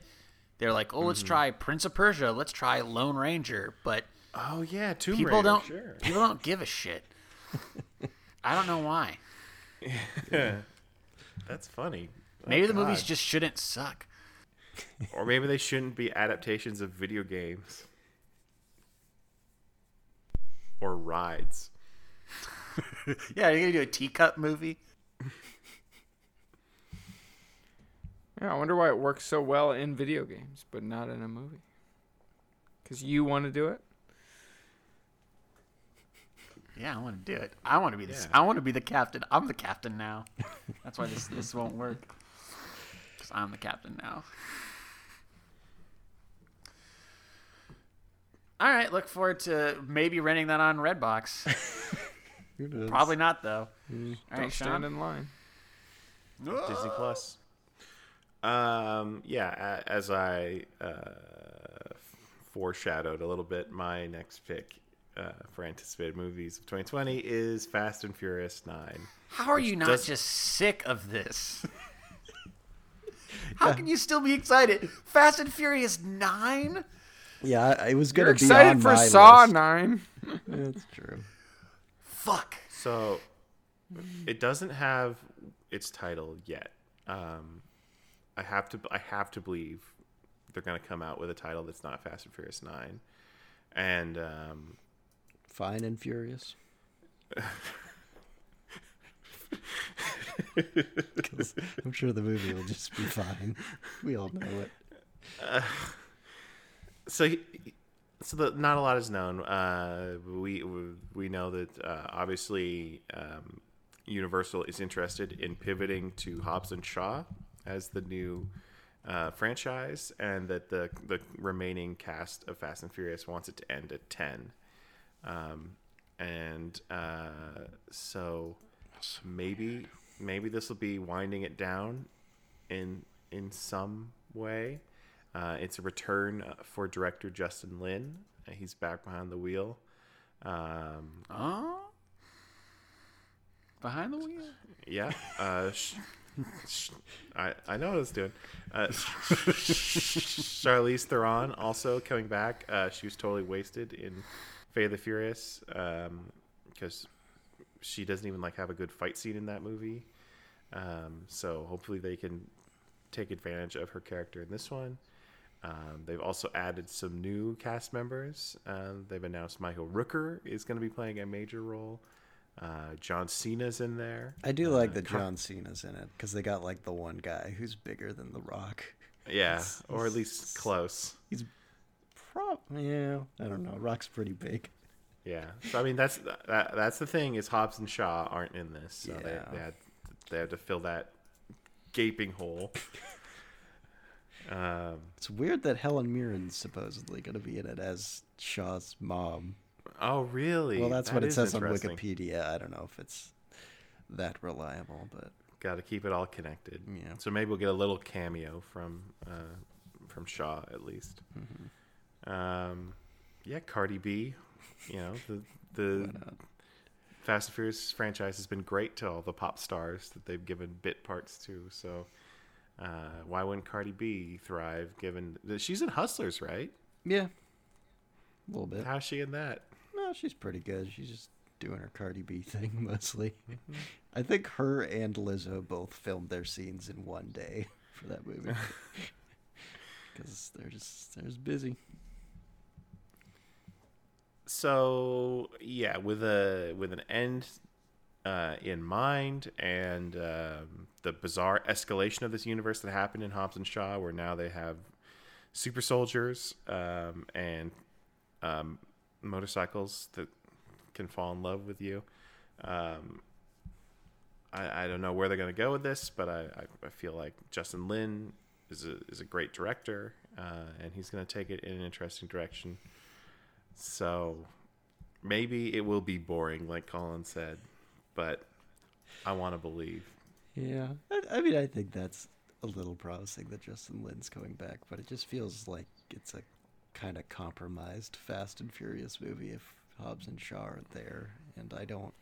They're like, oh, let's mm-hmm. try Prince of Persia, let's try Lone Ranger, but Oh yeah, Tomb people Raider. don't Sure. people don't give a shit. [LAUGHS] I don't know why. Yeah. That's funny. Oh, Maybe the movies just shouldn't suck. or maybe they shouldn't be adaptations of video games or rides. [LAUGHS] Yeah, you're gonna do a teacup movie. [LAUGHS] Yeah, I wonder why it works so well in video games, but not in a movie. Because you want to do it? Yeah, I want to do it. I want to be this. Yeah. I want to be the captain. I'm the captain now. That's why this this won't work. Because I'm the captain now. All right, look forward to maybe renting that on Redbox. [LAUGHS] Who? Probably not though. Mm. All Don't right, stand Sean. in line. Disney Plus. Um, yeah, as I uh, foreshadowed a little bit, my next pick uh, for anticipated movies of 2020 is Fast and Furious 9. How are you not does- just sick of this? [LAUGHS] How can you still be excited? Fast and Furious Nine? Yeah, I- it was gonna You're be excited for my Saw list. Nine. [LAUGHS] That's true. Fuck. So it doesn't have its title yet. Um, I have to I have to believe they're going to come out with a title that's not Fast and Furious 9. And um, Fine and Furious. [LAUGHS] I'm sure the movie will just be fine. We all know it. so he, so the, not a lot is known. Uh, we we- we know that uh, obviously um, Universal is interested in pivoting to Hobbs and Shaw as the new uh, franchise, and that the the remaining cast of Fast and Furious wants it to end at ten. Um, and uh, so maybe maybe this will be winding it down in in some way. Uh, it's a return uh, for director Justin Lin. He's back behind the wheel. Um, Oh? Behind the wheel? yeah, uh, [LAUGHS] I I know what I was doing. Uh, [LAUGHS] Charlize Theron also coming back. Uh, she was totally wasted in Fate of the Furious because she doesn't even like have a good fight scene in that movie. Um, so hopefully they can take advantage of her character in this one. Um, they've also added some new cast members. Um, they've announced Michael Rooker is going to be playing a major role. Uh, John Cena's in there. I do like Uh, that John Cena's in it because they got like the one guy who's bigger than The Rock. [LAUGHS] Yeah, It's- or at least close. He's prob yeah. I don't know. Rock's pretty big. Yeah. So I mean, that's that, that's the thing is Hobbs and Shaw aren't in this, so Yeah. they, they had they had to fill that gaping hole. [LAUGHS] Um, It's weird that Helen Mirren's supposedly going to be in it as Shaw's mom. Oh, really? Well, that's That what it says on. Wikipedia. I don't know if it's that reliable, but Got to keep it all connected. Yeah. So maybe we'll get a little cameo from uh, from Shaw at least. Mm-hmm. Um, yeah, Cardi B. You know the the [LAUGHS] Fast and Furious franchise has been great to all the pop stars that they've given bit parts to. So uh, why wouldn't Cardi B thrive? Given that she's in Hustlers, right? yeah, a little bit. How's she in that? She's pretty good. She's just doing her Cardi B [LAUGHS] thing mostly. I think her and Lizzo both filmed their scenes in one day [LAUGHS] for that movie [LAUGHS] because they're just they're just busy. so yeah, with a with an end uh, in mind and um, the bizarre escalation of this universe that happened in Hobbs and Shaw, where now they have super soldiers um, and um, motorcycles that can fall in love with you. Um, I, I don't know where they're going to go with this, but I, I, I feel like Justin Lin is a is a great director, uh, and he's going to take it in an interesting direction. So maybe it will be boring, like Colin said, but I want to believe. Yeah, I, I mean, I think that's a little promising that Justin Lin's coming back, but it just feels like it's a kind of compromised Fast and Furious movie if Hobbs and Shaw aren't there, and I don't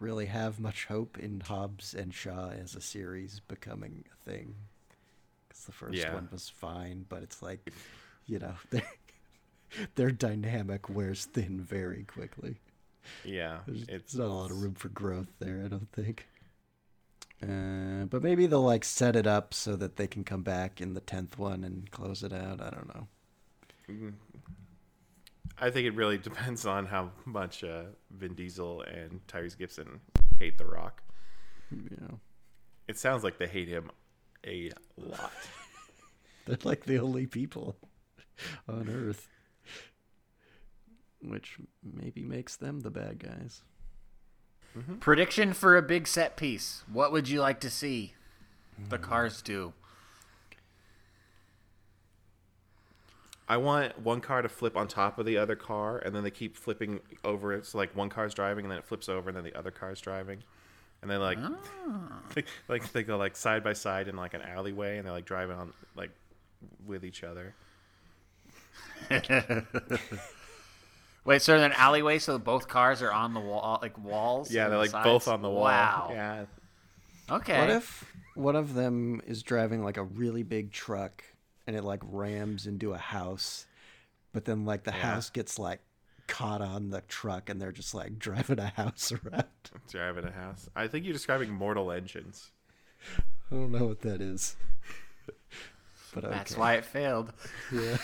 really have much hope in Hobbs and Shaw as a series becoming a thing. Because the first Yeah. one was fine, but it's like, you know, [LAUGHS] their their dynamic wears thin very quickly. Yeah, There's, it's not a lot of room for growth there, I don't think. Uh, but maybe they'll like set it up so that they can come back in the tenth one and close it out. I don't know. I think it really [LAUGHS] depends on how much uh, Vin Diesel and Tyrese Gibson hate The Rock. You know, It sounds like they hate him a lot. [LAUGHS] they're like the only people on Earth, which maybe makes them the bad guys. Prediction for a big set piece. What would you like to see the cars do? I want one car to flip on top of the other car, and then they keep flipping over. It's so like one car's driving, and then it flips over, and then the other car's driving, and then like, ah. [LAUGHS] they, like they go like side by side in like an alleyway, and they're like driving on like with each other. [LAUGHS] Wait, so they're in an alleyway, so both cars are on the wall, like walls. Yeah, they're the like sides? both on the wall. Wow. Yeah. Okay. What if one of them is driving like a really big truck and it like rams into a house, but then like the house gets like caught on the truck and they're just like [LAUGHS] driving a house around? [LAUGHS] Driving a house. I think you're describing Mortal Engines. I don't know what that is. [LAUGHS] But okay. That's why it failed. Yeah.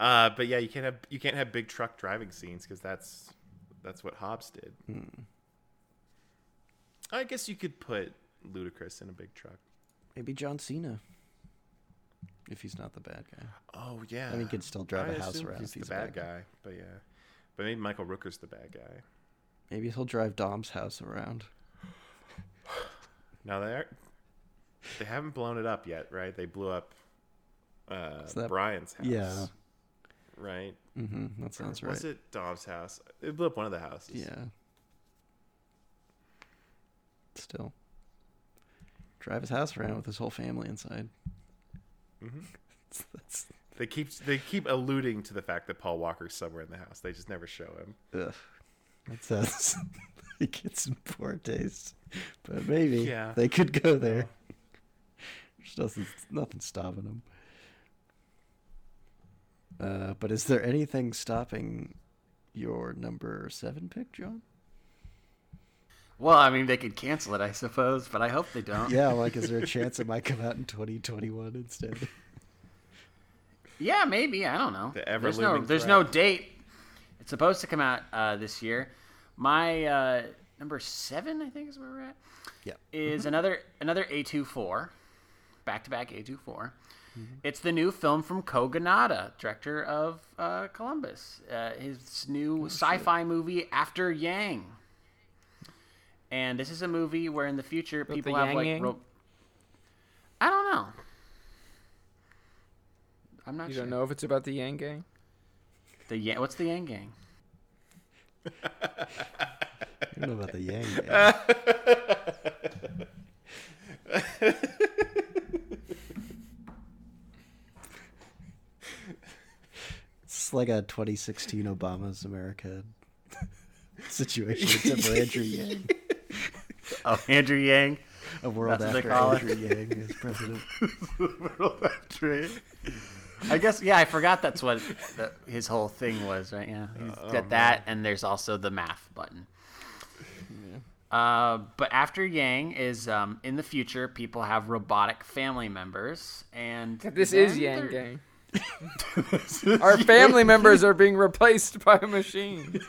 Uh, but yeah, you can't have you can't have big truck driving scenes because that's that's what Hobbs did. I guess you could put Ludacris in a big truck. Maybe John Cena. If he's not the bad guy. Oh yeah, I mean, he could still drive I a house around He's if he's the bad bad guy, but yeah, but maybe Michael Rooker's the bad guy. Maybe he'll drive Dom's house around. Now they are they haven't blown it up yet, right? They blew up uh, that- Brian's house. Yeah. right. hmm That sounds right. Was it Dom's house? It blew up one of the houses. Yeah. Still. Drive his house around with his whole family inside. [LAUGHS] Mhm. That's, They keep they keep alluding to the fact that Paul Walker's somewhere in the house. They just never show him. ugh. That sounds [LAUGHS] like it's in poor taste. But maybe Yeah. they could go there. There's nothing, nothing stopping them. Uh, but is there anything stopping your number seven pick, John? Well, I mean, they could cancel it, I suppose, but I hope they don't. Yeah, like, is there a [LAUGHS] chance it might come out in 2021 instead? Yeah, maybe. I don't know. The there's no, there's no date. It's supposed to come out uh, this year. My uh, number seven, I think, is where we're at. Yeah. Is another another A24, back to back A24. Mm-hmm. It's the new film from Kogonada, director of uh, Columbus. Uh, his Oh, new sci-fi movie After Yang. And this is a movie where in the future About people the have like. Yang? ro- I don't know. I'm not You sure. don't know if it's about the Yang Gang? The Yang, what's the Yang Gang? I don't know about the Yang. Gang. it's like a 2016 Obama's America situation, except for [LAUGHS] Andrew Yang. Oh, Andrew Yang. A world That's what they after call it. Andrew Yang is president. [LAUGHS] world after I guess yeah, I forgot that's what that his whole thing was, right? Yeah, he's Oh, got that, and there's also the math button. Uh, but after Yang is um, in the future, people have robotic family members, and [LAUGHS] This is then Yang there- Gang. [LAUGHS] Our family members are being replaced by a machine.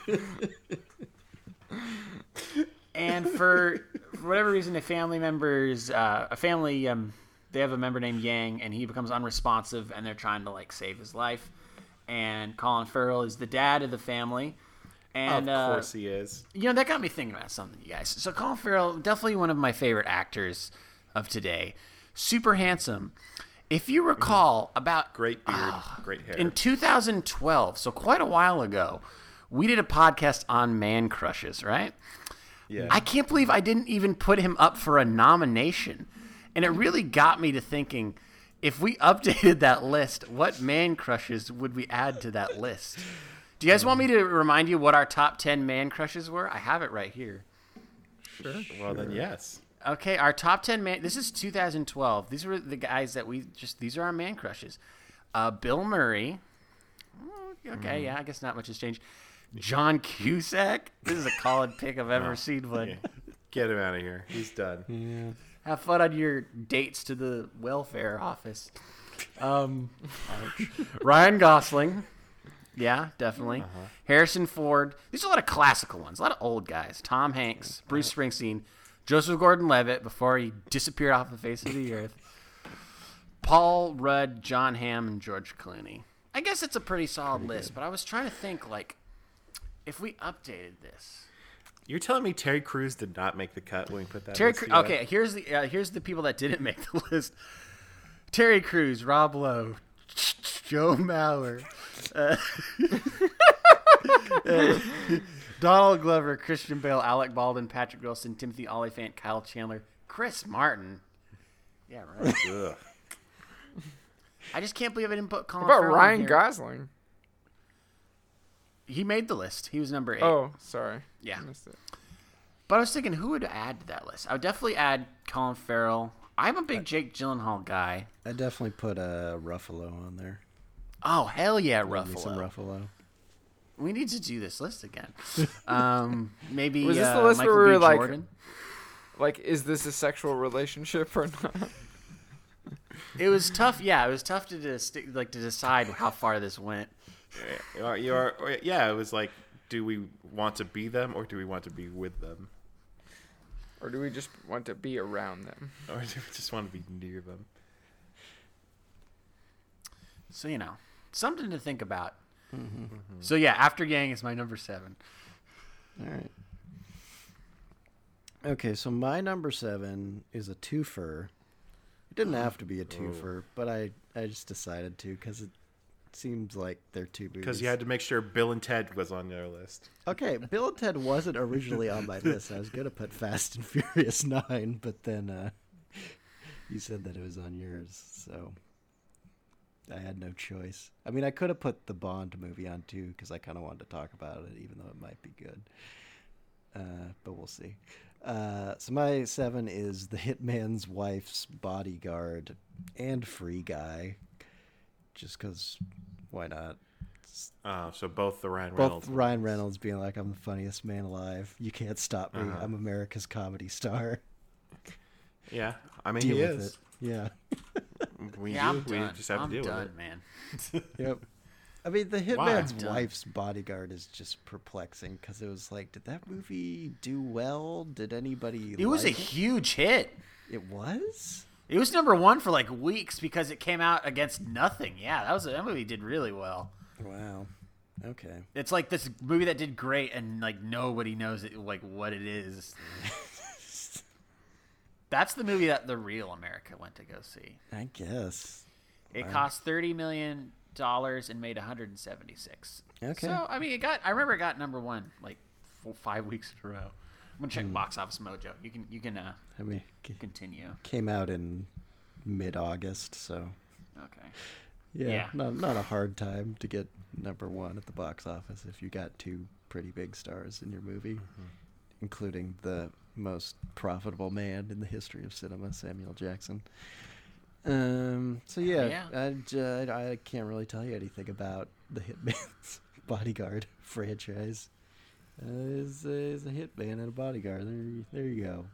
And for, for whatever reason, a family members, uh, a family, um, they have a member named Yang, and he becomes unresponsive, and they're trying to like save his life. And Colin Farrell is the dad of the family, and of uh, course he is. you know that got me thinking about something, you guys. So Colin Farrell, definitely one of my favorite actors of today. Super handsome. If you recall, about Great beard, great hair. in 2012, so quite a while ago, we did a podcast on man crushes, right? Yeah. I can't believe I didn't even put him up for a nomination. And it really got me to thinking if we [LAUGHS] updated that list, what man crushes would we add to that list? Do you guys want me to remind you what our top 10 man crushes were? I have it right here. Sure. Well, then yes. Okay, our top 10 man This is 2012. These were the guys that we just these are our man crushes. Uh, Bill Murray. Mm, Okay, yeah, I guess not much has changed. John Cusack. This is a college pick I've ever seen but Yeah. Get him out of here. He's done. Yeah. Have fun on your dates to the welfare office. Um, [LAUGHS] Ryan Gosling. Yeah, definitely. Harrison Ford. These are a lot of classical ones, a lot of old guys. Tom Hanks, Bruce Springsteen, Joseph Gordon Levitt before he disappeared off the face of the earth. Paul Rudd, Jon Hamm, and George Clooney. I guess it's a pretty solid list, but I was trying to think like if we updated this. You're telling me Terry Crews did not make the cut when we put that. Terry, list Cre- together? okay, here's the uh, here's the people that didn't [LAUGHS] make the list. Terry Crews, Rob Lowe, [LAUGHS] Joe Mauer, uh, [LAUGHS] uh, Donald Glover, Christian Bale, Alec Baldwin, Patrick Wilson, Timothy Olyphant, Kyle Chandler, Chris Martin. Yeah, right. Ugh. I just can't believe I didn't put Colin What about Farrell in Ryan here. Gosling? He made the list. He was number eight. Oh, sorry. Yeah. I missed it. But I was thinking, who would add to that list? I would definitely add Colin Farrell. I'm a big Jake Gyllenhaal guy. I definitely put a uh, Ruffalo on there. Oh hell yeah, Give me some Ruffalo! Ruffalo. We need to do this list again. [LAUGHS] Um, maybe Was this the uh, list where we B. were like- Jordan. Like, is this a sexual relationship or not? It was tough. Yeah, it was tough to dis- like to decide how far this went. Or you are, or- yeah, it was like, do we want to be them or do we want to be with them? or do we just want to be around them? Or do we just want to be near them? So you know, something to think about. Mm-hmm. So yeah, After Gang is my number seven. All right. Okay, so my number seven is a twofer. It didn't have to be a twofer, but I, I just decided to because it seems like they're two movies. Because you had to make sure Bill and Ted was on your list. Okay, Bill and Ted wasn't originally on my list. I was gonna put Fast and [LAUGHS] Furious Nine, but then uh, you said that it was on yours, so I had no choice. I mean, I could have put the Bond movie on too because I kind of wanted to talk about it, even though it might be good. Uh, but we'll see. Uh, so my seven is the Hitman's Wife's Bodyguard and Free Guy, just because why not? Uh, so both the Ryan Reynolds Both Reynolds. Ryan. Reynolds being like, "I'm the funniest man alive. You can't stop me. Uh-huh. I'm America's comedy star." [LAUGHS] Yeah, I mean Deal he with is. it. Yeah. [LAUGHS] We yeah, do. I'm we done. just have I'm to deal done, with it. man. [LAUGHS] Yep. I mean, the Hitman's wife's bodyguard is just perplexing because it was like, did that movie do well? Did anybody? It was a it? huge hit. It was. It was number one for like weeks because it came out against nothing. Yeah, that was that movie did really well. Wow. Okay. It's like this movie that did great and like nobody knows it, like what it is. [LAUGHS] That's the movie that the real America went to go see. I guess. It Wow. cost thirty million dollars and made 176. Okay. So I mean, it got. I remember it got number one like four, five weeks in a row. I'm gonna check Box Office Mojo. You can you can uh, I mean, c- continue. came out in mid-August, so Okay. yeah, Yeah. not not a hard time to get number one at the box office if you got two pretty big stars in your movie, including the most profitable man in the history of cinema, Samuel Jackson. Um. So yeah, Yeah. I, j- I can't really tell you anything about the Hitman's [LAUGHS] Bodyguard franchise. Is is a hitman and a bodyguard. There, you- there you go.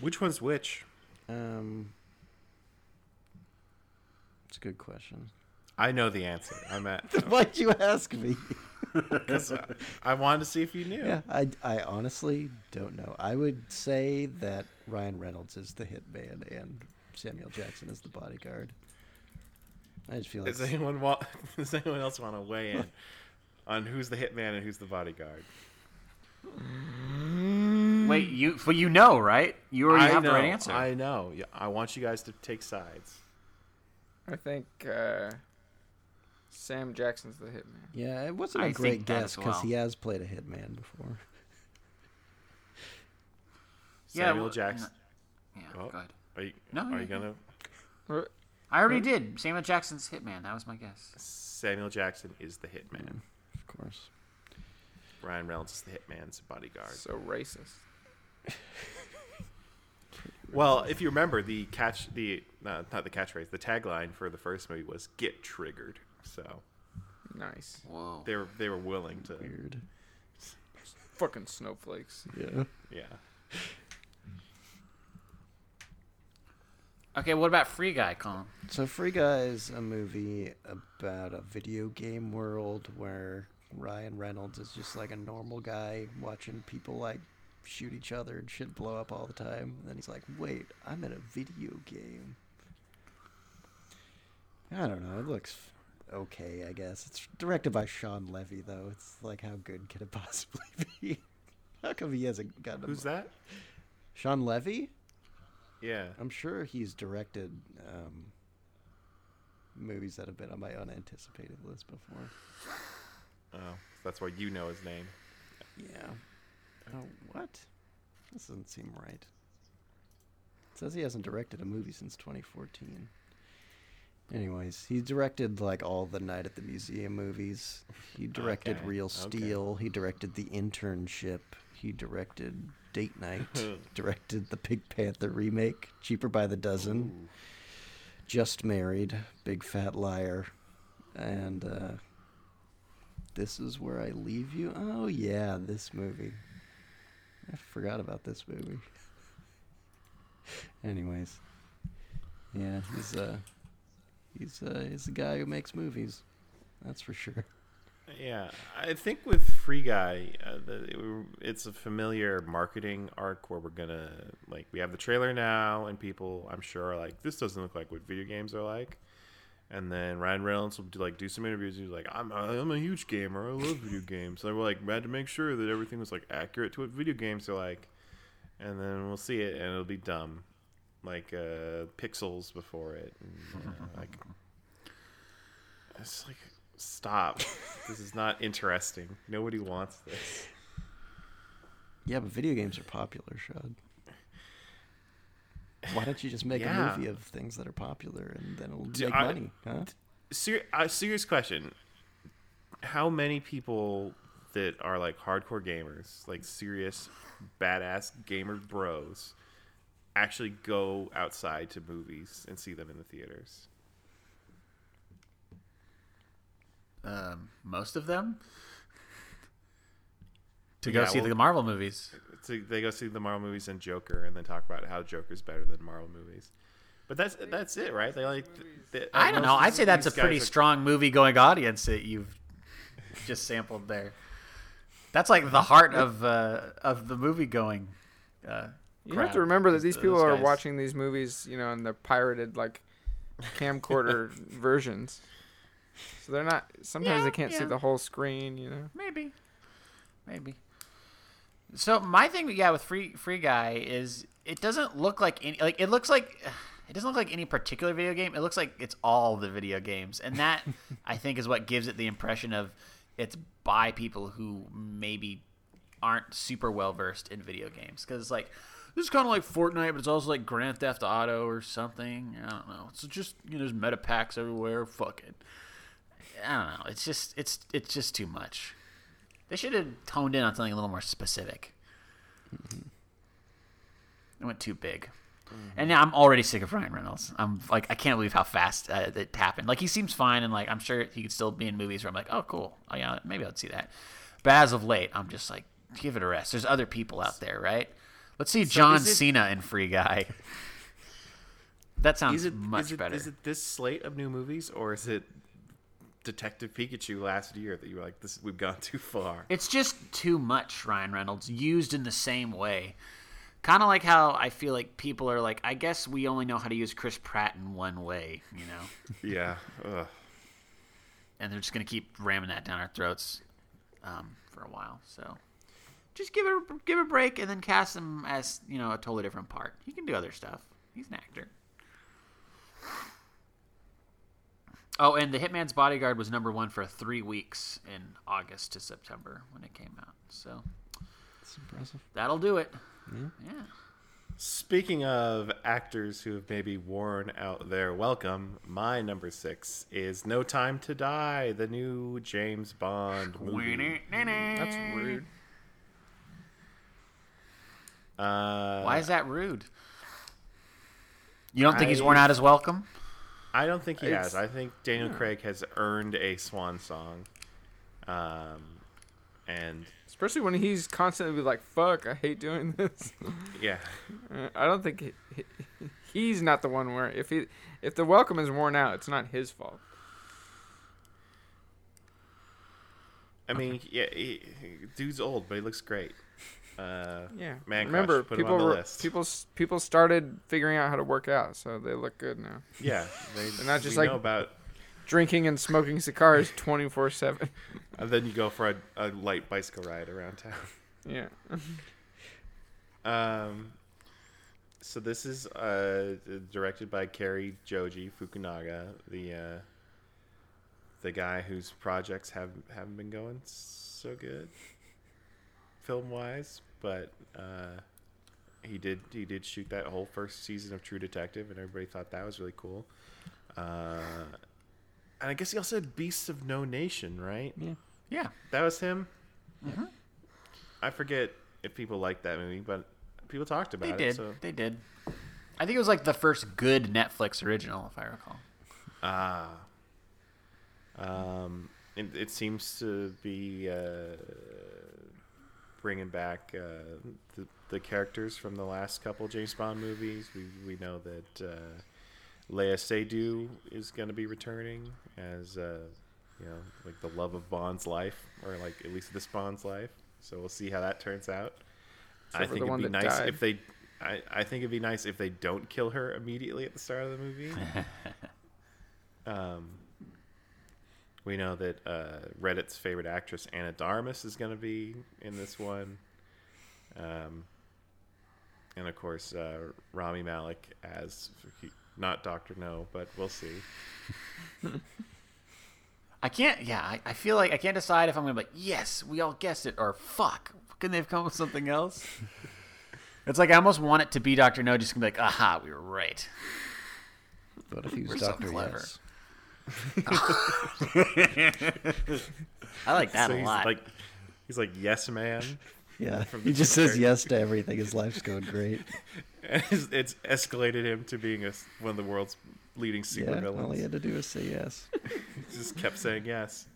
Which one's which? Um. It's a good question. I know the answer. I'm at. [LAUGHS] Why'd you ask me? [LAUGHS] 'cause I wanted to see if you knew. Yeah, I, I honestly don't know. I would say that Ryan Reynolds is the hitman and Samuel Jackson is the bodyguard. I just feel like Does anyone want? [LAUGHS] Does anyone else want to weigh in on who's the hitman and who's the bodyguard? Wait, you well you know right? You already I have know. the right answer. I know. I want you guys to take sides. I think uh, Sam Jackson's the hitman. yeah, it wasn't a I great guess because well. he has played a hitman before. [LAUGHS] Yeah, Samuel well, Jackson. Yeah, Oh. good. Are you? No, Are you're you gonna? I already did. Samuel Jackson's Hitman. That was my guess. Samuel Jackson is the hitman. Of course. Ryan Reynolds is the hitman's bodyguard. So racist. Well, if you remember, the catch, the uh, not the catchphrase, the tagline for the first movie was "Get triggered." So Nice. Whoa. they were they were willing to, Weird. Fucking snowflakes. Yeah. yeah. Okay, what about Free Guy, Colin? So Free Guy is a movie about a video game world where Ryan Reynolds is just like a normal guy watching people like shoot each other and shit blow up all the time. And then he's like, "Wait, I'm in a video game." I don't know. It looks okay, I guess. It's directed by Shawn Levy, though. It's like, how good could it [LAUGHS] possibly be? how come he hasn't gotten? a Who's mo- that? Shawn Levy? Yeah. I'm sure he's directed um, movies that have been on my unanticipated list before. Oh, that's why you know his name. Yeah. Oh, what? This doesn't seem right. It says he hasn't directed a movie since 2014. Anyways, he directed like all the Night at the Museum movies. He directed Okay, Real okay. Steel. He directed The Internship. He directed Date Night. [LAUGHS] directed the Pink Panther remake, Cheaper by the Dozen. Just Married, Big Fat Liar, and uh, This Is Where I Leave You. Oh yeah, this movie. I forgot about this movie. [LAUGHS] Anyways, yeah, he's uh, he's uh, he's a guy who makes movies. That's for sure. Yeah, I think with Free Guy, uh, the, it, it's a familiar marketing arc where we're gonna like we have the trailer now, and people I'm sure are like, this doesn't look like what video games are like. And then Ryan Reynolds will do like do some interviews. He's like, I'm I'm a huge gamer. I love video [LAUGHS] games. So we're like, we had to make sure that everything was like accurate to what video games are like. And then we'll see it, and it'll be dumb, like uh, pixels before it, and, uh, like it's like, stop. this is not interesting. Nobody wants this. Yeah, but video games are popular, Shad. Why don't you just make Yeah. a movie of things that are popular and then it'll Do make I- money, huh? Ser- uh, serious question. How many people that are like hardcore gamers, like serious badass gamer bros, actually go outside to movies and see them in the theaters? Um, most of them to go Yeah, see well- the Marvel movies. So they go see the Marvel movies and Joker, and then talk about how Joker's better than Marvel movies. But that's that's it, right? They like. They, I don't know. I'd say that's a pretty are- strong movie going audience that you've just sampled there. That's like the heart of uh, of the movie going. Uh, You have to remember that these people are watching these movies, you know, in the pirated like camcorder [LAUGHS] versions. So they're not. Sometimes Yeah, they can't see the whole screen, you know. Maybe, maybe. So my thing, yeah, with free free guy is it doesn't look like any like it looks like [SIGHS] it doesn't look like any particular video game. It looks like it's all the video games, and that [LAUGHS] I think is what gives it the impression of it's by people who maybe aren't super well versed in video games because it's like this is kind of like Fortnite, but it's also like Grand Theft Auto or something. I don't know. It's just you know there's meta packs everywhere. Fuck it. I don't know. It's just it's it's just too much. They should have toned in on something a little more specific. It went too big. And now I'm already sick of Ryan Reynolds. I'm like, I can't believe how fast uh, it happened. Like, he seems fine, and like, I'm sure he could still be in movies where I'm like, oh, cool. Oh, yeah, maybe I'd see that. But as of late, I'm just like, give it a rest. There's other people out there, right? Let's see John it- Cena in Free Guy. [LAUGHS] that sounds it much is it, better. Is it this slate of new movies, or is it Detective Pikachu last year that you were like, this we've gone too far? It's just too much Ryan Reynolds used in the same way. Kind of like how I feel like people are like, I guess we only know how to use Chris Pratt in one way, you know, [LAUGHS] Yeah. Ugh. and they're just gonna keep ramming that down our throats um, for a while. So just give it give it a break, and then cast him as you know a totally different part. He can do other stuff. He's an actor. Oh, and The Hitman's Bodyguard was number one for three weeks in August to September when it came out. So It's impressive. That'll do it. Yeah. Yeah. Speaking of actors who have maybe worn out their welcome, my number six is No Time to Die, the new James Bond movie. That's rude. Uh, Why is that rude? You don't think he's worn out his welcome? I don't think he It's- has. I think Daniel Craig has earned a swan song. Um, and Especially when he's constantly like, "Fuck, I hate doing this." [LAUGHS] yeah, Uh, I don't think he, he, he's not the one where if he if the welcome is worn out, it's not his fault. I mean, yeah, he, he- dude's old, but he looks great. Uh, Yeah. Man Remember, Crush, people were, list. people people started figuring out how to work out, so they look good now. yeah, they, [LAUGHS] They're not just like- know about. Drinking and smoking cigars [LAUGHS] twenty four seven. [LAUGHS] And then you go for a, a light bicycle ride around town. Yeah. Um, So this is uh, directed by Cary Joji Fukunaga, the uh, the guy whose projects have haven't been going so good film wise, but uh, he did he did shoot that whole first season of True Detective, and everybody thought that was really cool. Uh, and I guess he also had Beasts of No Nation, right? Yeah. Yeah. That was him. I forget if people liked that movie, but people talked about They it. did. So They did. I think it was like the first good Netflix original, if I recall. ah, um, it, it seems to be uh, bringing back uh, the, the characters from the last couple James Bond movies. We we know that uh, Léa Seydoux is going to be returning as uh, you know like the love of Bond's life, or like at least this Bond's life. So we'll see how that turns out. I Except think it'd be nice died. if they. I, I think it'd be nice if they don't kill her immediately at the start of the movie. [LAUGHS] um, we know that uh, Reddit's favorite actress Ana de Armas is going to be in this one, um, and of course uh, Rami Malek as not Doctor No, but we'll see. [LAUGHS] I can't. Yeah, I, I feel like I can't decide if I'm gonna be like, yes, we all guessed it, or fuck, couldn't they have come up with something else? [LAUGHS] it's like I almost want it to be Doctor No, just gonna be like, aha, we were right. But if he was We're so Doctor clever. Yes, I like that so a lot. like he's like yes man. yeah, he the just says character. yes to everything. His life's going great. [LAUGHS] It's, it's escalated him to being a, one of the world's leading super yeah, all villains. he had to do was say yes. [LAUGHS] He just kept saying yes.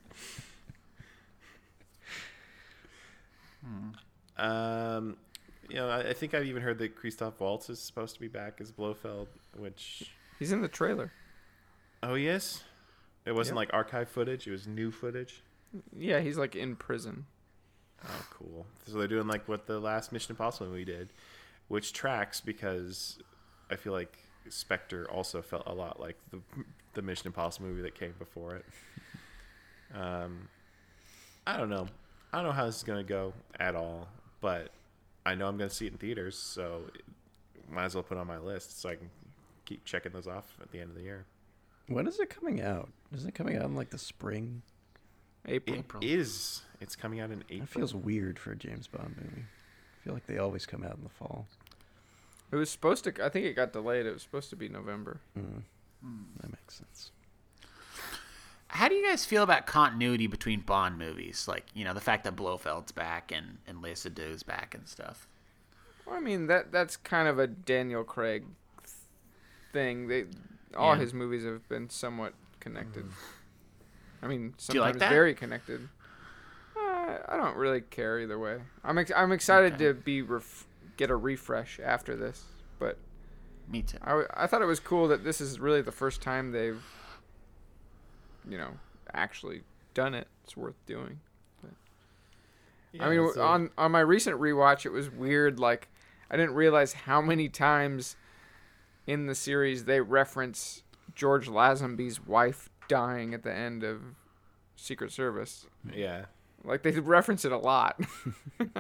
Um, you know, I, I think I've even heard that Christoph Waltz is supposed to be back as Blofeld, which He's in the trailer. oh yes, it wasn't like archive footage; it was new footage. Yeah, he's like in prison. Oh, cool! So they're doing like what the last Mission Impossible movie did, which tracks because I feel like Spectre also felt a lot like the the Mission Impossible movie that came before it. Um, I don't know. I don't know how this is gonna go at all, but I know I'm gonna see it in theaters, so might as well put it on my list so I can keep checking those off at the end of the year. When is it coming out? Isn't it coming out in like the spring? April. It April. is. It's coming out in April. It feels weird for a James Bond movie. I feel like they always come out in the fall. It was supposed to. I think it got delayed. It was supposed to be November. Mm. That makes sense. How do you guys feel about continuity between Bond movies? Like, you know, the fact that Blofeld's back and and Léa Seydoux back and stuff. Well, I mean that that's kind of a Daniel Craig thing. They all Yeah. his movies have been somewhat connected. I mean, like sometimes that? very connected. Uh, I don't really care either way. I'm ex- I'm excited Okay. to be ref- get a refresh after this, but Me too. I, w- I thought it was cool that this is really the first time they've, you know, actually done it. It's worth doing. Yeah, I mean, a- on on my recent rewatch, it was weird. Like, I didn't realize how many times in the series they reference George Lazenby's wife dying at the end of Secret Service. yeah. Like they reference it a lot. [LAUGHS]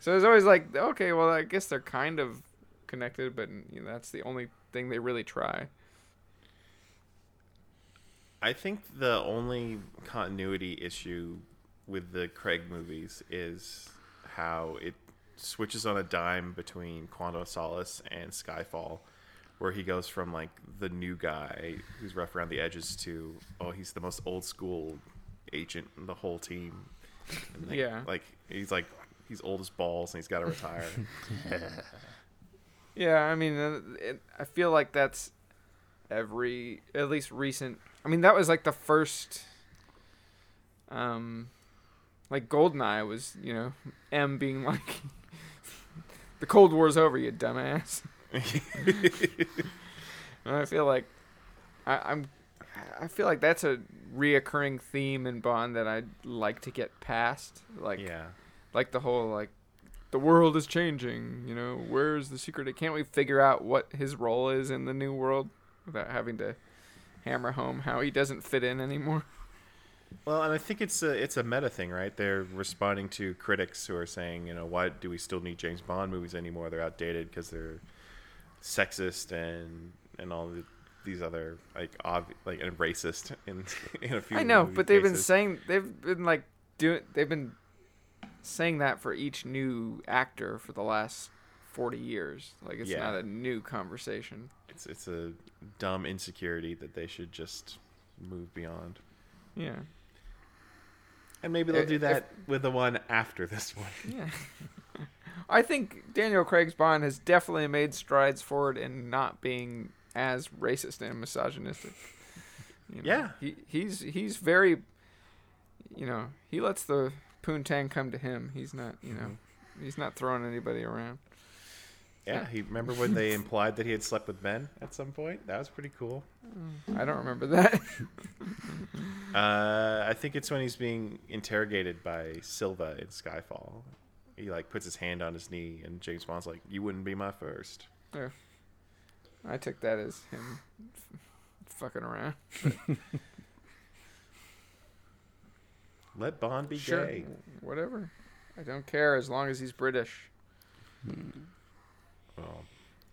so it's always like, okay, well, I guess they're kind of connected, but you know, that's the only thing they really try. I think the only continuity issue with the Craig movies is how it switches on a dime between Quantum of Solace and Skyfall, where he goes from like the new guy who's rough around the edges to oh he's the most old school agent in the whole team. And, like, Yeah. like he's like he's old as balls and he's got to retire. [LAUGHS] Yeah, I mean, uh, it, I feel like that's every at least recent. I mean, that was like the first. Um, like Goldeneye was, you know, M being like, [LAUGHS] "The Cold War's over, you dumbass." [LAUGHS] I feel like, I, I'm, I feel like that's a reoccurring theme in Bond that I'd like to get past. Like, yeah. like the whole like the world is changing you know where's the secret can't we figure out what his role is in the new world without having to hammer home how he doesn't fit in anymore [LAUGHS] Well, and I think it's a it's a meta thing, right? They're responding to critics who are saying, you know, why do we still need James Bond movies anymore? They're outdated because they're sexist and and all the, these other like ob- like and racist [LAUGHS] in in a few. I know, but they've been saying they've been like doing they've been saying that for each new actor for the last forty years. Like it's Yeah. not a new conversation. it's it's a dumb insecurity that they should just move beyond. Yeah. And maybe they'll If- do if- that with the one after this one. Yeah. [LAUGHS] I think Daniel Craig's Bond has definitely made strides forward in not being as racist and misogynistic. You know, Yeah. He he's he's very you know, he lets the poontang come to him. He's not, you know, he's not throwing anybody around. Yeah, he remember when they implied that he had slept with men at some point. That was pretty cool. I don't remember that. [LAUGHS] Uh, I think it's when he's being interrogated by Silva in Skyfall. He like puts his hand on his knee, and James Bond's like, "You wouldn't be my first. I took that as him f- fucking around. [LAUGHS] Let Bond be Sure. gay." Whatever. I don't care as long as he's British. Hmm. Well,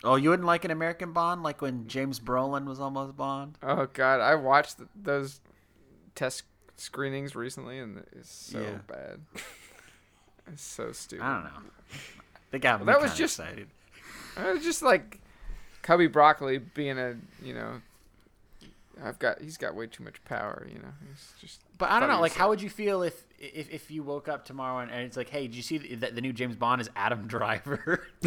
Oh, you wouldn't like an American Bond, like when James Brolin was almost Bond. Oh god, I watched th- those test screenings recently, and it's so Yeah. bad. [LAUGHS] it's so stupid. I don't know. They got me Well, that was just- excited. It was just like Cubby Broccoli being a you know. I've got he's got way too much power, you know. He's just. But I don't know. Like, how would you feel if if, if you woke up tomorrow and, and it's like, hey, did you see that the new James Bond is Adam [LAUGHS] Driver? [LAUGHS]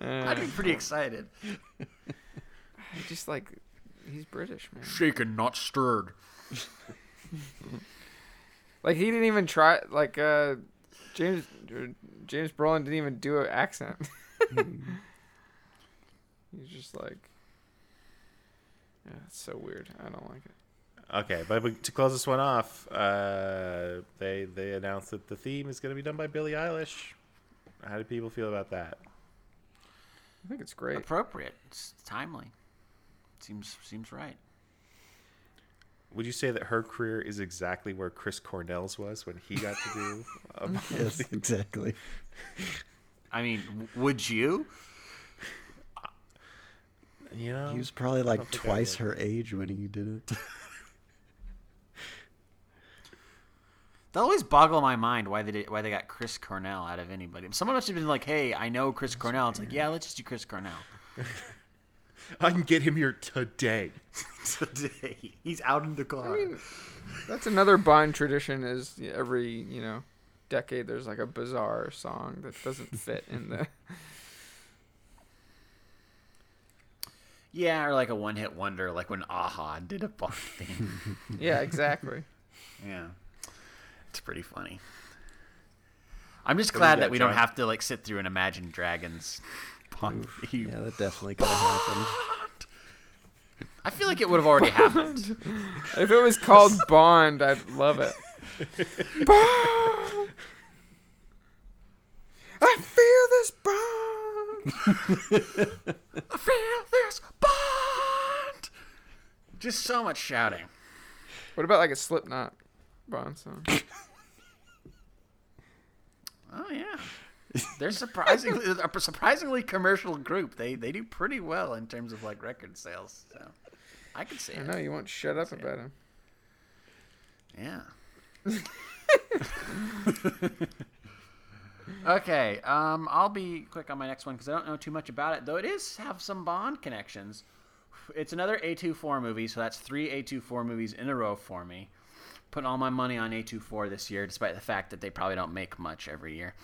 I'd be pretty excited. I just like he's British, man. Shaken, not stirred. [LAUGHS] Like he didn't even try. Like uh, James James Brolin didn't even do an accent. [LAUGHS] he's just like. Yeah, it's so weird. I don't like it. okay, but to close this one off, uh, they they announced that the theme is going to be done by Billie Eilish. How do people feel about that? I think it's great. Appropriate. It's timely. Seems seems right. Would you say that her career is exactly where Chris Cornell's was when he got to do? [LAUGHS] Um, Yes, [LAUGHS] exactly. I mean, would you? you know, He was probably like twice her age when he did it. [LAUGHS] That always boggle my mind why they did, why they got Chris Cornell out of anybody. Someone must have been like, "Hey, I know Chris Cornell." It's like, yeah, let's just do Chris Cornell I can get him here today. [LAUGHS] today. He's out in the car. I mean, that's another Bond tradition. Is every you know decade there's like a bizarre song that doesn't fit in the. [LAUGHS] yeah, or like a one-hit wonder, like when a-ha did a Bond theme. [LAUGHS] Yeah, exactly. yeah, it's pretty funny. I'm just glad that we don't have to like sit through an Imagine Dragons Bond theme. yeah, that definitely could have happened. [LAUGHS] I feel like it would have already happened. [LAUGHS] If it was called Bond, I'd love it. [LAUGHS] Bond. I feel this bond. I feel this Bond. Just so much shouting. What about like a Slipknot Bond song? Oh yeah, they're [LAUGHS] surprisingly a surprisingly commercial group. They they do pretty well in terms of like record sales. So I could see I it. know you won't shut up about him. Yeah. [LAUGHS] okay, um, I'll be quick on my next one because I don't know too much about it, though it is have some Bond connections. It's another A24 movie, so that's three A24 movies in a row for me. Putting all my money on A24 this year, despite the fact that they probably don't make much every year.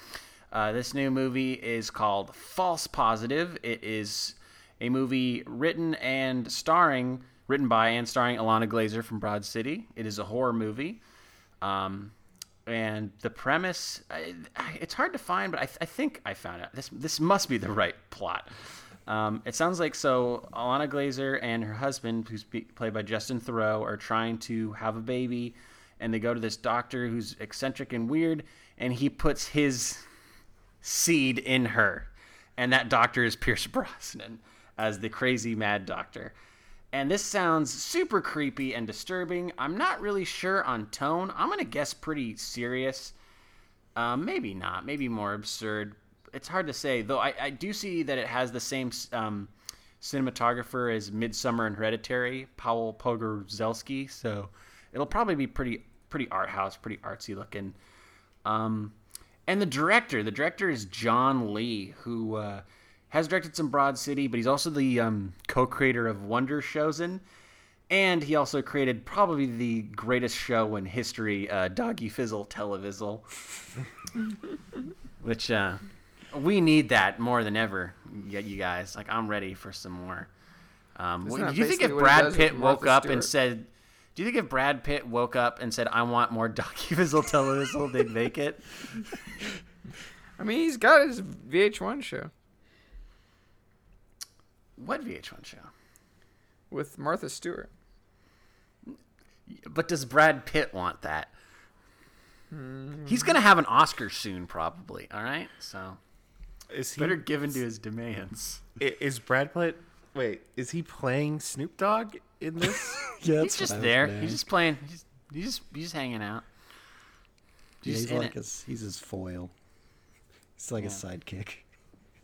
Uh, this new movie is called False Positive. It is a movie written and starring, written by and starring Ilana Glazer from Broad City. It is a horror movie. Um, and the premise, I, I- it's hard to find, but I, I think I found it. This, this must be the right plot. Um, it sounds like so Ilana Glazer and her husband, who's be, played by Justin Theroux, are trying to have a baby, and they go to this doctor who's eccentric and weird, and he puts his seed in her, and that doctor is Pierce [LAUGHS] Brosnan as the crazy mad doctor. And this sounds super creepy and disturbing. I'm not really sure on tone. I'm gonna guess pretty serious. Um, maybe not. Maybe more absurd. it's hard to say though. I, I do see that it has the same um, cinematographer as Midsommar and Hereditary, Paul Pogorzelski. So it'll probably be pretty pretty art house, pretty artsy looking. Um, and the director, the director is John Lee, who uh, has directed some Broad City, but he's also the um, co-creator of Wonder Showzen, and he also created probably the greatest show in history, uh, Doggy Fizzle Televizzle, [LAUGHS] which uh, we need that more than ever. Yet You guys, like, I'm ready for some more. Um, Isn't do you think if what Brad Pitt woke up and said, "Do you think if Brad Pitt woke up and said I want more Doggy Fizzle Televizzle, they'd make it?" I mean, he's got his VH1 show What VH1 show? with Martha Stewart. But does Brad Pitt want that? Hmm. He's gonna have an Oscar soon, probably. All right, so Is he better given to his demands. Is Brad Pitt? Wait, is he playing Snoop Dogg in this? [LAUGHS] Yeah, he's just there. He's just playing. He's, he's just he's just hanging out. yeah, He's he's like it. his he's his foil. He's like Yeah. a sidekick.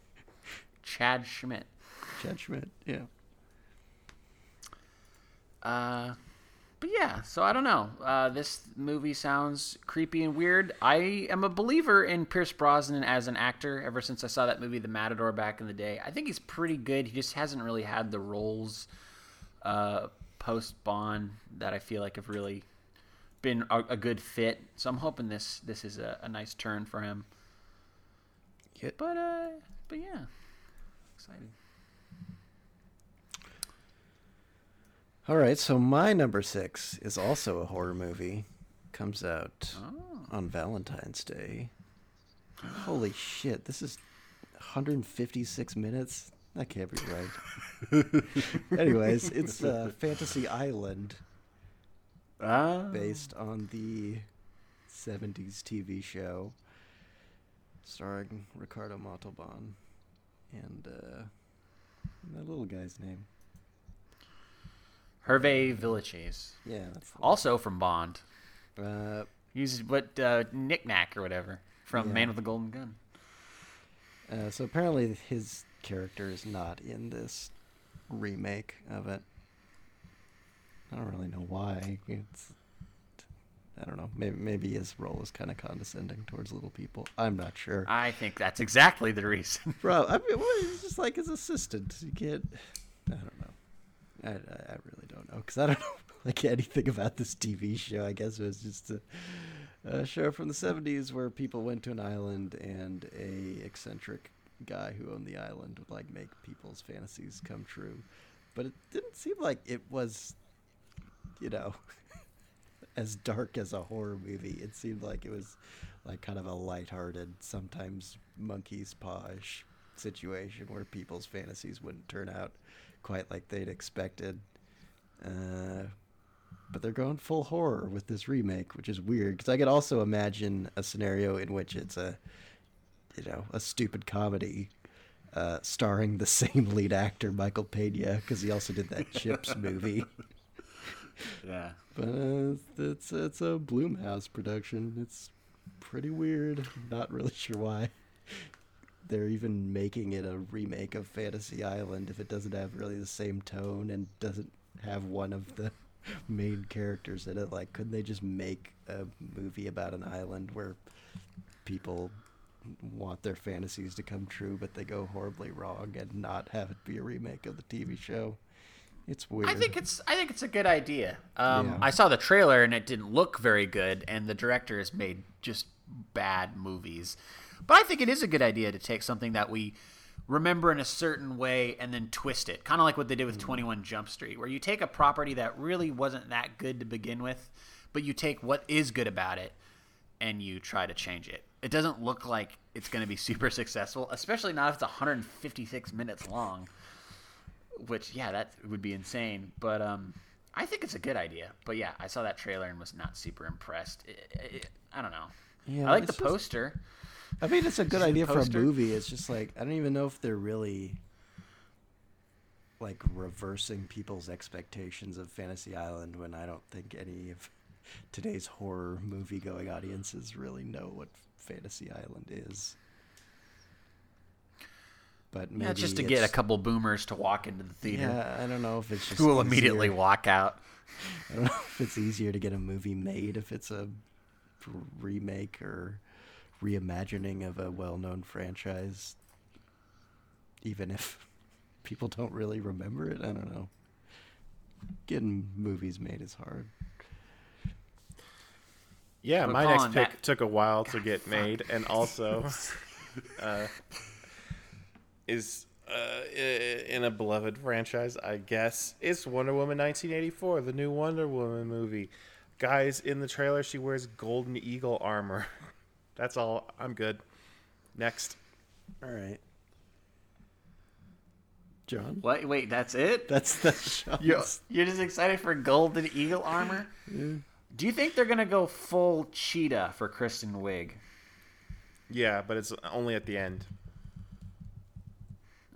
[LAUGHS] Chad Schmidt. Chad Schmidt. Yeah. Uh, but yeah, so I don't know. Uh, this movie sounds creepy and weird. I am a believer in Pierce Brosnan as an actor ever since I saw that movie, The Matador, back in the day. I think he's pretty good. He just hasn't really had the roles uh, post Bond that I feel like have really been a, a good fit. So I'm hoping this this is a, a nice turn for him. Yeah. But uh, but yeah, excited. All right, so my number six is also a horror movie. Comes out Oh. on Valentine's Day. Holy shit! This is 156 minutes. That can't be right. [LAUGHS] Anyways, it's uh, Fantasy Island, Ah. based on the 70s TV show, starring Ricardo Montalban and uh, that little guy's name. Hervé Villechaize. Yeah, Also from Bond. Uh, He's what uh, knickknack or whatever from Yeah. Man with the Golden Gun. Uh, so apparently his character is not in this remake of it. I don't really know why. It's I don't know. Maybe maybe his role is kind of condescending towards little people. I'm not sure. I think that's exactly the reason. Bro, I mean, well, he's just like his assistant. You can't. I don't know. I, I, really don't know because I don't [LAUGHS] know like anything about this TV show. I guess it was just a, a show from the '70s where people went to an island and a eccentric guy who owned the island would like make people's fantasies come true. But it didn't seem like it was, you know, [LAUGHS] as dark as a horror movie. It seemed like it was like kind of a lighthearted, sometimes monkey's paw-ish situation where people's fantasies wouldn't turn out quite like they'd expected. Uh, but they're going full horror with this remake, which is weird because I could also imagine a scenario in which it's a, you know, a stupid comedy. Uh, starring the [LAUGHS] same lead actor, Michael Pena, because he also did that Chips [LAUGHS] movie. yeah. But uh, it's it's a Blumhouse production. It's pretty weird. Not really sure why they're even making it a remake of Fantasy Island if it doesn't have really the same tone and doesn't have one of the [LAUGHS] main characters in it. Like, couldn't they just make a movie about an island where people want their fantasies to come true, but they go horribly wrong, and not have it be a remake of the TV show? It's weird. I think it's I think it's a good idea. Um, Yeah. I saw the trailer and it didn't look very good, and the director has made just bad movies. But I think it is a good idea to take something that we remember in a certain way and then twist it, kind of like what they did with Twenty One Jump Street, where you take a property that really wasn't that good to begin with, but you take what is good about it and you try to change it. It doesn't look like it's going to be [LAUGHS] super successful, especially not if it's 156 minutes long which yeah that would be insane but um i think it's a good idea. But yeah i saw that trailer and was not super impressed. I- I- i don't know. Yeah, i like the it's just- poster I mean, it's a good idea for a movie. It's just like I don't even know if they're really like reversing people's expectations of Fantasy Island when I don't think any of today's horror movie going audiences really know what Fantasy Island is. but maybe Yeah, just to get a couple boomers to walk into the theater. Yeah, I don't know if it's just Who will immediately walk out. I don't know [LAUGHS] if it's easier to get a movie made if it's a remake or reimagining of a well-known franchise, even if [LAUGHS] people don't really remember it. I don't know. Getting movies made is hard. Yeah, But my next pick that- took a while to get made, and also [LAUGHS] uh, is uh, in a beloved franchise, I guess. It's Wonder Woman 1984, the new Wonder Woman movie. Guys, in the trailer, she wears Golden Eagle armor. [LAUGHS] That's all. I'm good. Next. All right, John. What? Wait, that's it? That's the [LAUGHS] show. You're, you're just excited for Golden Eagle armor? Do you think they're gonna go full cheetah for Kristen Wiig? Yeah, but it's only at the end.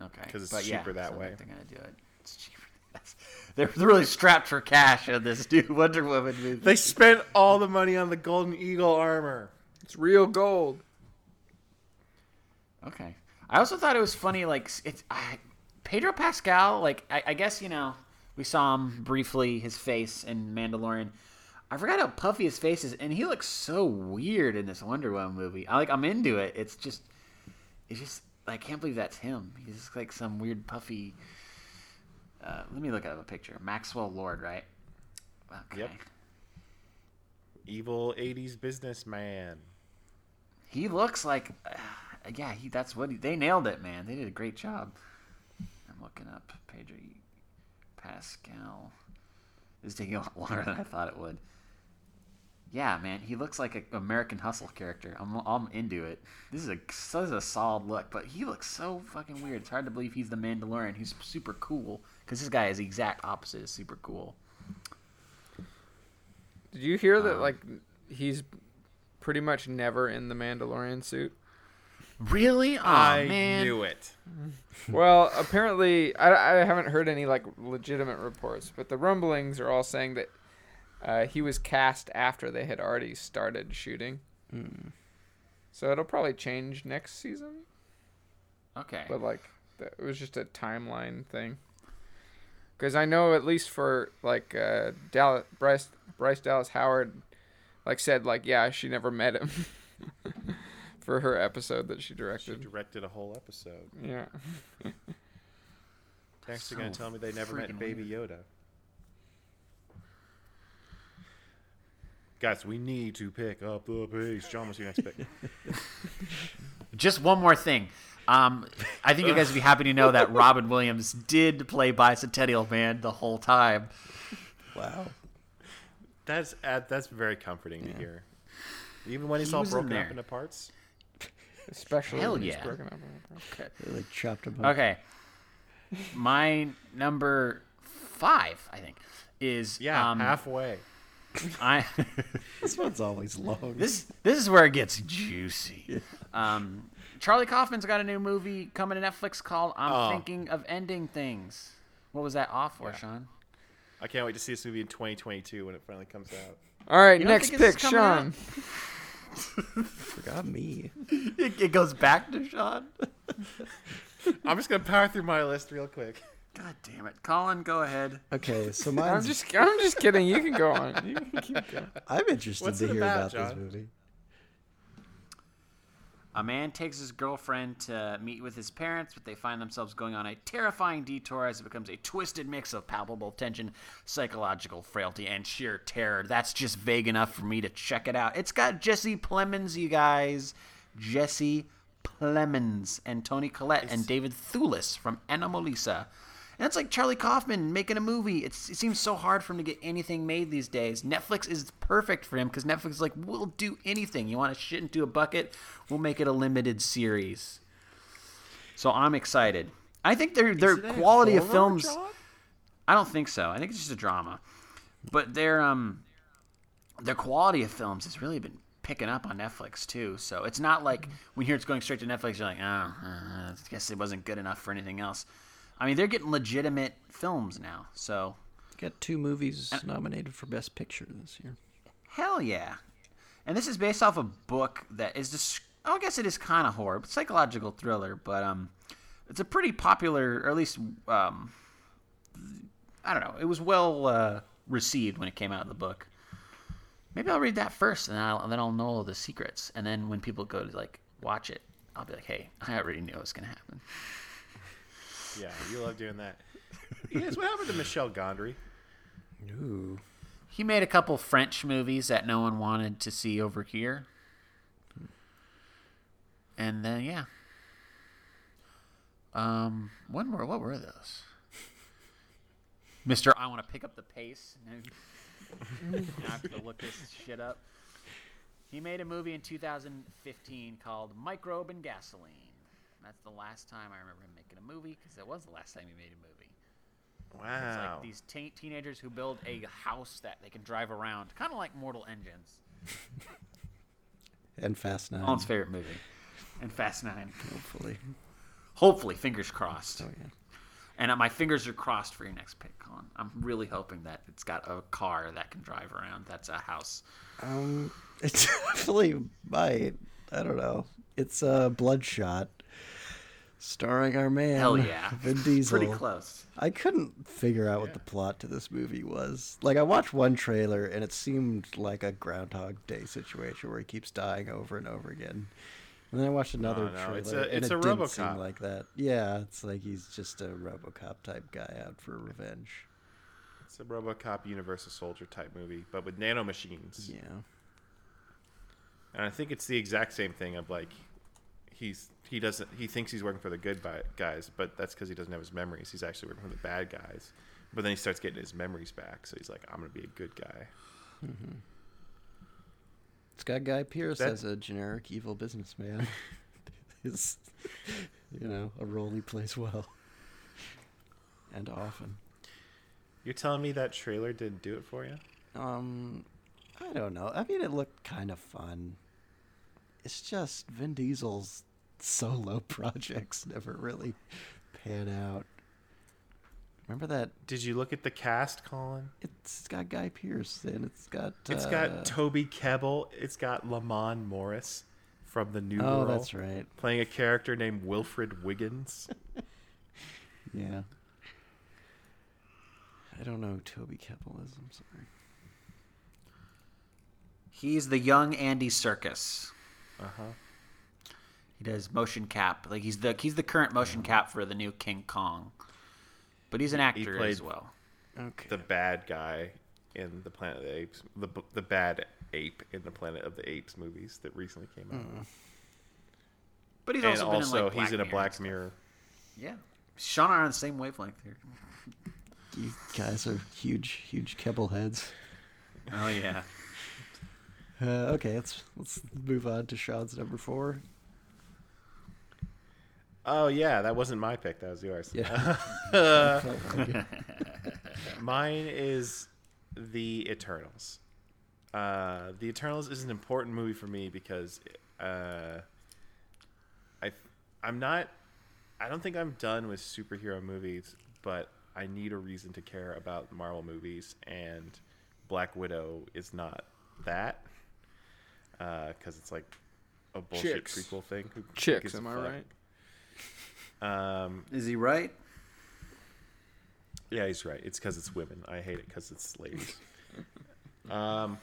Okay. Because it's but yeah, cheaper that so way. They're gonna do it. It's cheaper. [LAUGHS] They're really strapped for cash in this new Wonder Woman movie. They spent all the money on the Golden Eagle armor. It's real gold. Okay. I also thought it was funny, like it's I, Pedro Pascal. Like I, I guess you know we saw him briefly, his face in Mandalorian. I forgot how puffy his face is, and he looks so weird in this Wonder Woman movie. I like I'm into it. It's just, it's just I can't believe that's him. He's just like some weird puffy. Uh, let me look up a picture. Maxwell Lord, right? Okay. Yep. Evil 80s businessman. He looks like, uh, yeah, he. That's what he, they nailed it, man. They did a great job. I'm looking up Pedro Pascal. This is taking a lot longer than I thought it would. Yeah, man, he looks like an American Hustle character. I'm, I'm into it. This is a this is a solid look, but he looks so fucking weird. It's hard to believe he's the Mandalorian. He's super cool because this guy is the exact opposite. Is super cool. Did you hear that? Um, like, he's pretty much never in the Mandalorian suit. Really? Oh I man. knew it. [LAUGHS] Well, apparently, I, I haven't heard any like legitimate reports, but the rumblings are all saying that uh, he was cast after they had already started shooting. So it'll probably change next season, Okay. but like it was just a timeline thing. Because I know at least for like uh, Dallas, Bryce Bryce Dallas Howard, like said like yeah she never met him [LAUGHS] for her episode that she directed. She directed. directed a whole episode. Yeah. Thanks for going to tell me they never met freaking Baby Yoda. Guys, we need to pick up the pace. John, what's your next pick? Just one more thing. Um, I think you guys would be happy to know that Robin Williams did play Bicentennial Man the whole time. Wow. That's uh, that's very comforting to hear. Even when he's He all was in broken up into parts. [LAUGHS] Especially Hell when he's yeah. broken up. Okay. They like chopped him up. Okay. My number five, I think, is Yeah, um, halfway. I. [LAUGHS] [LAUGHS] This one's always long. this this is where it gets juicy. Um, Charlie Kaufman's got a new movie coming to Netflix called "I'm Oh. Thinking of Ending Things." What was that off for, Yeah. Sean? I can't wait to see this movie in 2022 when it finally comes out. All right, You next think pick, Sean. [LAUGHS] Forgot me. It, it goes back to Sean. [LAUGHS] I'm just gonna power through my list real quick. God damn it, Colin, go ahead. Okay, so I'm just, I'm just kidding. You can go on. You can keep going. I'm interested What's to it hear about, about, this John? movie. A man takes his girlfriend to meet with his parents, but they find themselves going on a terrifying detour as it becomes a twisted mix of palpable tension, psychological frailty, and sheer terror. That's just vague enough for me to check it out. It's got Jesse Plemons, you guys. Jesse Plemons and Toni Collette and David Thewlis from Anomalisa. And it's like Charlie Kaufman making a movie. It's, it seems so hard for him to get anything made these days. Netflix is perfect for him because Netflix is like, we'll do anything. You want to shit into a bucket? We'll make it a limited series. So I'm excited. I think their their Is it a quality of films. John? I don't think so. I think it's just a drama. But their um their quality of films has really been picking up on Netflix too. So it's not like when you hear it's going straight to Netflix, you're like, oh, uh, I guess it wasn't good enough for anything else. I mean, they're getting legitimate films now. So Got two movies nominated for Best Picture this year. hell yeah. And this is based off a book that is just, I guess it is kind of horror, but psychological thriller. But um, it's a pretty popular, or at least um, I don't know. It was well uh, received when it came out of the book. Maybe I'll read that first, and, I'll, and then I'll know all the secrets. And then when people go to like watch it, I'll be like, "Hey, I already knew it was gonna happen." Yeah, you love doing that. yes, what happened to Michel Gondry? Ooh. He made a couple French movies that no one wanted to see over here. And then yeah. Um, when were what were those? Mister, I want to pick up the pace. Now I [LAUGHS] have to look this shit up. He made a movie in 2015 called Microbe and Gasoline. That's the last time I remember him making a movie because that was the last time he made a movie. Wow. It's like these te- teenagers who build a house that they can drive around, kind of like Mortal Engines. And Fast Nine. Colin's favorite movie, and Fast Nine. Hopefully. Hopefully, fingers crossed. Oh yeah. And uh, my fingers are crossed for your next pick, Colin. I'm really hoping that it's got a car that can drive around. That's a house. Um, [LAUGHS] it definitely might. I don't know. It's uh, Bloodshot, starring our man. Hell yeah, [LAUGHS] Vin Diesel. Pretty close. I couldn't figure out what the plot to this movie was. Like, I watched one trailer and it seemed like a Groundhog Day situation where he keeps dying over and over again. And then I watched another Oh, no, trailer it's a- and it's it a didn't seem RoboCop. like that. Yeah, it's like he's just a RoboCop type guy out for revenge. It's a RoboCop Universal Soldier type movie, but with nanomachines. Yeah. And I think it's the exact same thing of like he's he doesn't he thinks he's working for the good guys, but that's because he doesn't have his memories. He's actually working for the bad guys. But then he starts getting his memories back, so he's like, I'm gonna be a good guy. It's got Guy Pearce That- as a generic evil businessman. [LAUGHS] Is you know a role he plays well and often. You're telling me that trailer didn't do it for you? Um, I don't know. I mean, it looked kind of fun. It's just Vin Diesel's solo [LAUGHS] projects never really pan out. Remember that? Did you look at the cast, Colin? It's got Guy Pearce and it's got. It's uh, got Toby Kebbell. It's got Lamorne Morris from the New Oh, World that's right. playing a character named Wilfred Wiggins. [LAUGHS] Yeah. I don't know who Toby Kebbell is. I'm sorry. He's the young Andy Serkis. Uh huh. He does motion cap. Like he's the he's the current motion cap for the new King Kong. But he's an actor played- as well. Okay. The bad guy in the Planet of the Apes, the the bad ape in the Planet of the Apes movies that recently came out. But he's and also, also, been in like he's in a Black and. Mirror. Yeah. Sean and I are on the same wavelength here. [LAUGHS] You guys are huge, huge Kebbell heads. Oh yeah. [LAUGHS] Uh, okay, let's let's move on to Sean's number four. Oh yeah, that wasn't my pick. That was yours. Yeah. Felt. [LAUGHS] Mine is The Eternals. Uh, the Eternals is an important movie for me because uh, I I'm not I don't think I'm done with superhero movies, but I need a reason to care about Marvel movies, and Black Widow is not that because it's like a bullshit Chicks. prequel thing. Who- who Chicks, am I fuck? right? Um, Is he right? Yeah, he's right. It's because it's women. I hate it because it's ladies. [LAUGHS] um,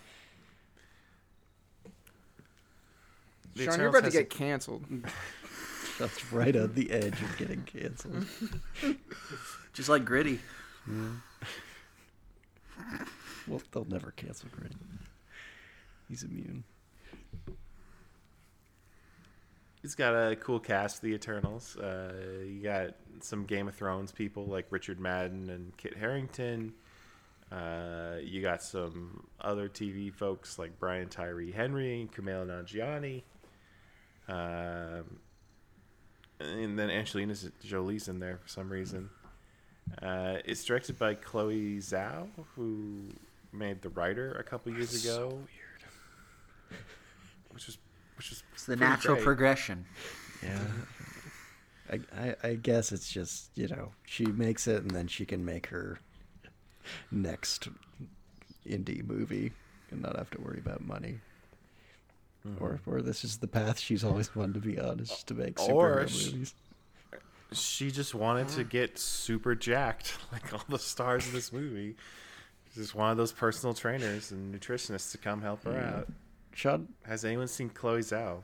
The Sean, you're Eternals about to has a- get canceled. [LAUGHS] That's right on the edge of getting canceled. [LAUGHS] Just like Gritty. Well, they'll never cancel Gritty. He's immune. It's got a cool cast, The Eternals. Uh, you got some Game of Thrones people like Richard Madden and Kit Harington. Uh, you got some other TV folks like Brian Tyree Henry and Kumail Nanjiani. Um, and then Angelina Jolie's in there for some reason. Uh, it's directed by Chloe Zhao, who made The Rider a couple years ago. weird. Which was which was It's the natural great. progression. Yeah. I, I I guess it's just you know she makes it and then she can make her next indie movie and not have to worry about money. Hmm. Or or this is the path she's always wanted to be on is just to make Or superhero sh- movies. she just wanted to get super jacked, [LAUGHS] like all the stars of this movie. She's just one of those personal trainers and nutritionists to come help her out. Sean, Has anyone seen Chloe Zhao?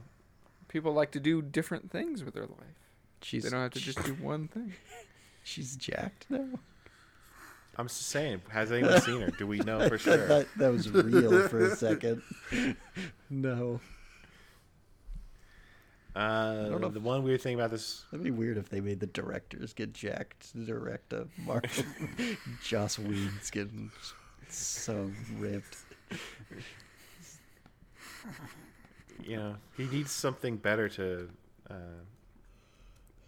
People like to do different things with their life. she's They don't have to just do one thing. [LAUGHS] she's jacked now. I'm just saying, has anyone seen her? Do we know for [LAUGHS] sure? that, that was real for a second. [LAUGHS] no, Uh, don't know the if- one weird thing about this, that'd be weird if they made the directors get jacked to direct a Marvel. Joss Whedon's getting so ripped. [LAUGHS] you know, he needs something better to uh,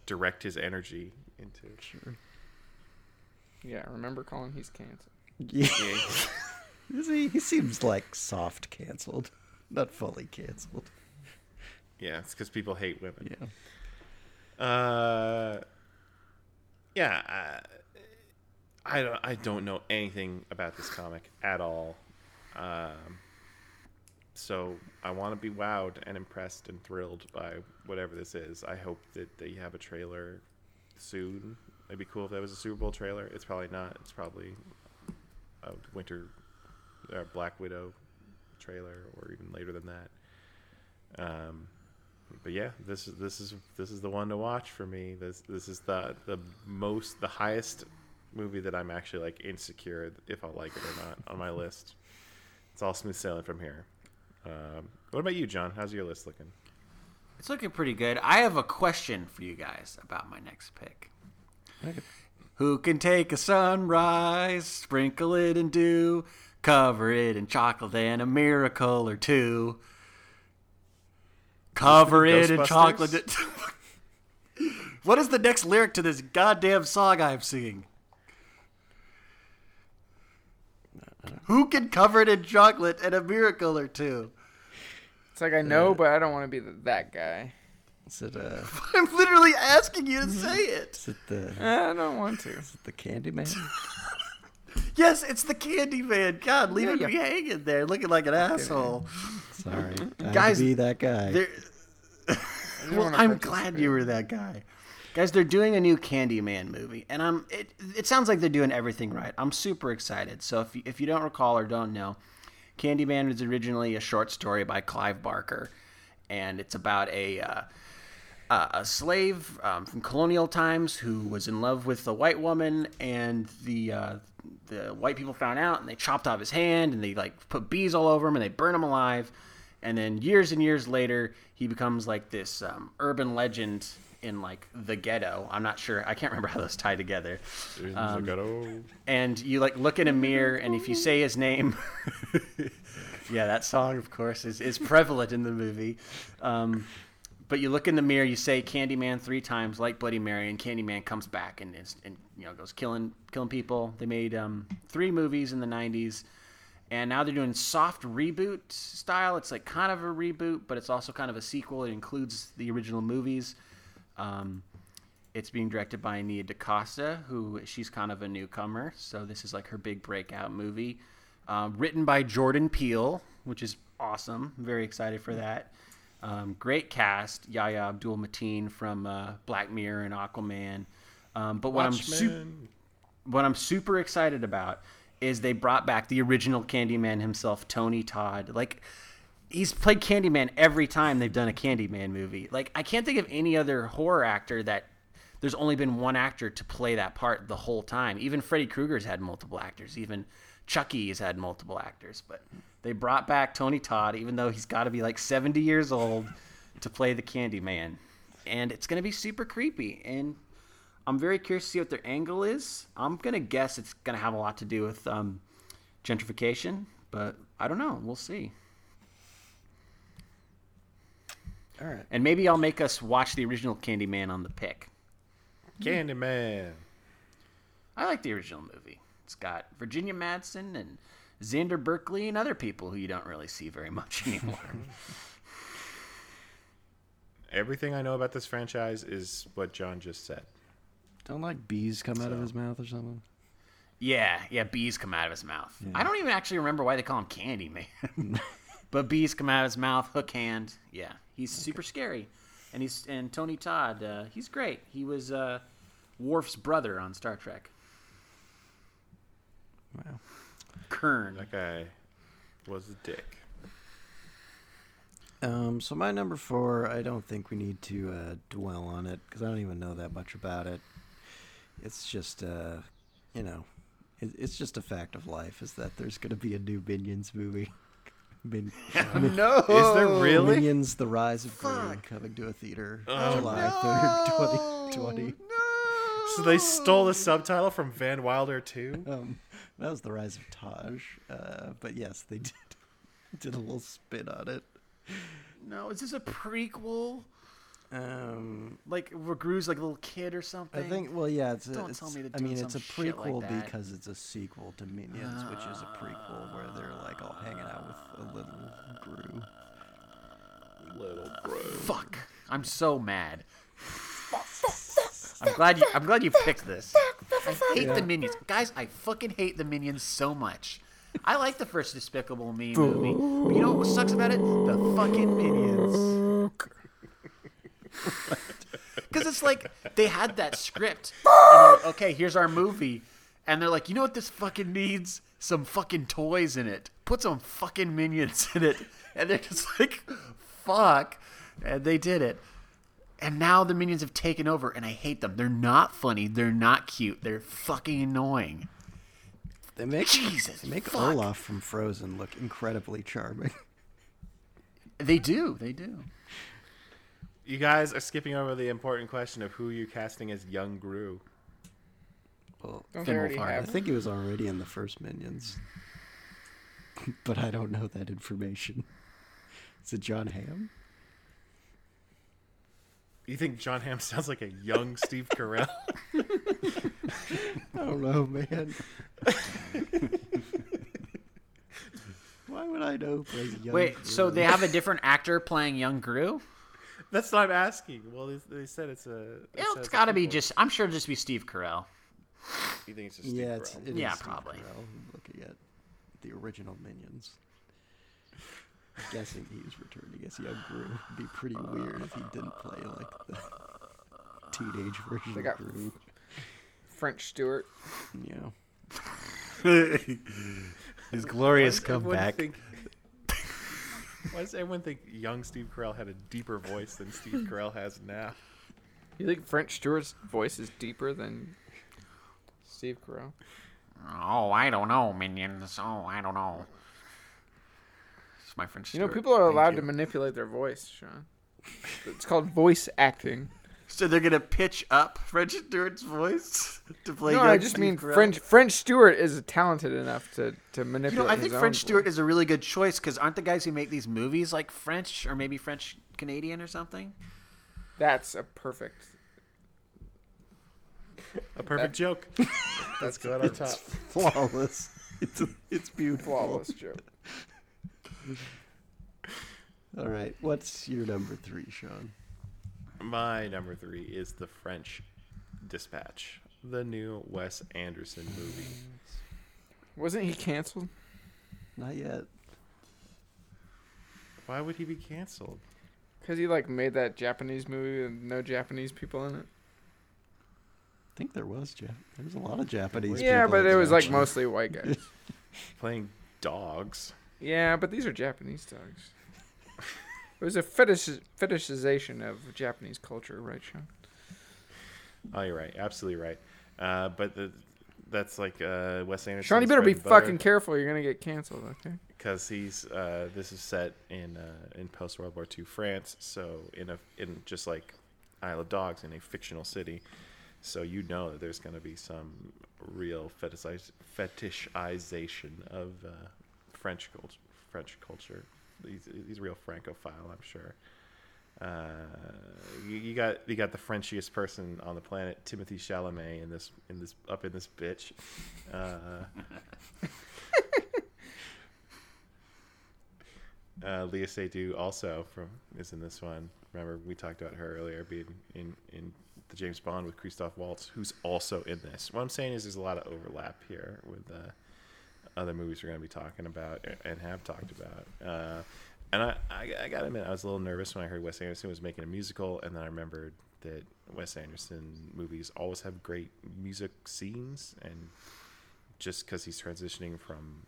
direct his energy into. Sure. Yeah, remember Colin? He's canceled. Yeah. [LAUGHS] Is he? He seems like soft canceled, not fully canceled. Yeah, it's because people hate women. Yeah. Uh, yeah, I, I don't. I don't know anything about this comic at all. Um, so I want to be wowed and impressed and thrilled by whatever this is. I hope that they have a trailer soon. It'd be cool if that was a Super Bowl trailer. It's probably not. It's probably a Winter, uh, Black Widow trailer, or even later than that. Um, but yeah, this is this is this is the one to watch for me. This this is the the most the highest movie that I'm actually like insecure if I'll like it or not on my list. It's all smooth sailing from here. Um, what about you, John? How's your list looking? It's looking pretty good. I have a question for you guys about my next pick. Who can take a sunrise, sprinkle it in dew, cover it in chocolate and a miracle or two? Cover it in chocolate. [LAUGHS] what is the next lyric to this goddamn song I'm singing? Who can cover it in chocolate and a miracle or two? It's like I know, but I don't want to be the, that guy. Is it uh? [LAUGHS] I'm literally asking you to say it. Is it the? Eh, I don't want to. Is it the Candyman? [LAUGHS] Yes, it's the Candy Man. God, leaving Yeah, me hanging there, looking like an asshole. Sorry, Guys, to be that guy. [LAUGHS] Well, I'm glad you were that guy. Guys, they're doing a new Candyman movie, and I'm. It, it sounds like they're doing everything right. I'm super excited. So if you, if you don't recall or don't know, Candyman was originally a short story by Clive Barker, and it's about a. Uh, uh, a slave um, from colonial times who was in love with a white woman, and the uh, the white people found out, and they chopped off his hand, and they like put bees all over him, and they burn him alive. And then years and years later, he becomes like this um, urban legend in like the ghetto. I'm not sure. I can't remember how those tie together. Um, and you like look in a mirror, and if you say his name, [LAUGHS] yeah, that song, of course, is, is prevalent in the movie. Um, but you look in the mirror, you say Candyman three times, like Bloody Mary, and Candyman comes back and is, and you know goes killing killing people. They made um, three movies in the '90s, and now they're doing soft reboot style. It's like kind of a reboot, but it's also kind of a sequel. It includes the original movies. Um, it's being directed by Nia DaCosta, who she's kind of a newcomer, so this is like her big breakout movie. Um, written by Jordan Peele, which is awesome. I'm very excited for that. Um, great cast: Yahya Abdul Mateen from uh, Black Mirror and Aquaman. Um, but what I'm super what I'm super excited about is they brought back the original Candyman himself, Tony Todd. Like he's played Candyman every time they've done a Candyman movie. Like I can't think of any other horror actor that there's only been one actor to play that part the whole time. Even Freddy Krueger's had multiple actors. Even Chucky has had multiple actors. But they brought back Tony Todd, even though he's got to be like 70 years old, to play the Candyman. And it's to be super creepy. And I'm very curious to see what their angle is. I'm to guess it's to have a lot to do with um, gentrification. But I don't know. We'll see. All right. And maybe I'll make us watch the original Candyman on the pick. Candyman. I like the original movie. It's got Virginia Madsen and Xander Berkeley and other people who you don't really see very much [LAUGHS] anymore. Everything I know about this franchise is what John just said. Don't like bees come out of So- his mouth or something. yeah, yeah, bees come out of his mouth. I don't even actually remember why they call him Candyman. [LAUGHS] but bees come out of his mouth, hook hand. Yeah, he's super scary. And he's and Tony Todd, uh, he's great. He was uh, Worf's brother on Star Trek. Wow. Kurn. That guy was a dick. Um, so my number four, I don't think we need to uh, dwell on it because I don't even know that much about it. It's just, uh, you know, it, it's just a fact of life is that there's going to be a new Minions movie. [LAUGHS] Min- no. Is there really? Minions: The Rise of Gru coming to a theater Oh, July third, twenty twenty. So they stole the subtitle from Van Wilder too. Um, that was the Rise of Taj, uh, but yes, they [LAUGHS] did did a little spin on it. No, is this a prequel? Um, Like where Gru's like a little kid or something? I think. Well, yeah. It's. A, Don't it's tell me they're I mean, doing it's a some shit like prequel because it's a sequel to Minions, which is a prequel where they're like all hanging out with a little Gru. Little bro. Fuck. I'm so mad. I'm glad you. I'm glad you picked this. I hate the minions, guys. I fucking hate the minions so much. I like the first Despicable Me movie, but you know what sucks about it? The fucking minions. [LAUGHS] Because it's like they had that script. And like, okay, here's our movie, and they're like, you know what this fucking needs? Some fucking toys in it. Put some fucking minions in it, [LAUGHS] and they're just like, fuck, and they did it. And now the minions have taken over, and I hate them. They're not funny. They're not cute. They're fucking annoying. They make Jesus, they make fuck. Olaf from Frozen look incredibly charming. They do. They do. You guys are skipping over the important question of who you're casting as young Gru. Well, Don't they already Finnwolf I think it was already in the first Minions, [LAUGHS] but I don't know that information. [LAUGHS] Is it Jon Hamm? You think Jon Hamm sounds like a young [LAUGHS] Steve Carell? I don't know, man. Why would I know? who plays young Wait, so they have a different actor playing young Gru? That's what I'm asking. Well, they, they said it's a. they said It's a got to be prequel. just. I'm sure it'll just be Steve Carell. You think it's just Steve Yeah, it's, Carell? it Yeah, is Steve probably. Carell. Looking at the original Minions. I'm guessing he's returning as young Gru. It'd be pretty weird if he didn't play like the teenage version They of got- Gru. French Stewart. Yeah. know. [LAUGHS] His glorious comeback. think- Why does everyone think young Steve Carell had a deeper voice than Steve [LAUGHS] Carell has now? You think French Stewart's voice is deeper than Steve Carell? Oh, I don't know, minions. Oh, I don't know. It's my French. You know, Stewart. people are Thank allowed you. to manipulate their voice, Sean. It's called voice acting. So they're gonna pitch up French Stewart's voice to play. No, young I just mean Carell? French French Stewart is talented enough to to You manipulate. know, I think French own Stewart voice. is a really good choice because aren't the guys who make these movies like French or maybe French Canadian or something? That's a perfect. A perfect joke. [LAUGHS] That's good go on top. Flawless. [LAUGHS] It's it's beautiful. Flawless joke. [LAUGHS] All right, what's your number three, Sean? My number three is the French Dispatch, the new Wes Anderson movie. Wasn't he canceled? Not yet. Why would he be canceled? Because he like made that Japanese movie with no Japanese people in it. I think there was Jap. There was a lot of Japanese. yeah, people but it was like mostly white guys. [LAUGHS] Playing dogs. yeah, but these are Japanese dogs. It was a fetish fetishization of Japanese culture, right, Sean? Oh, you're right. Absolutely right. Uh, but the, that's like uh, Wes Anderson. Sean, you better be fucking careful. You're gonna get canceled, okay? because he's uh, this is set in uh, in post World War II France, so in a in just like Isle of Dogs in a fictional city, so you know that there's going to be some real fetishiz- fetishization of uh, French culture. French culture. He's, he's a real Francophile, I'm sure. Uh, you, you got you got the Frenchiest person on the planet, Timothée Chalamet, in this in this up in this bitch. Uh, [LAUGHS] Uh, Léa Seydoux also from is in this one. Remember we talked about her earlier being in in the James Bond with Christoph Waltz, who's also in this. What I'm saying is there's a lot of overlap here with uh, other movies we're going to be talking about and have talked about. Uh, and I, I, I gotta admit, I was a little nervous when I heard Wes Anderson was making a musical, and then I remembered that Wes Anderson movies always have great music scenes, and just because he's transitioning from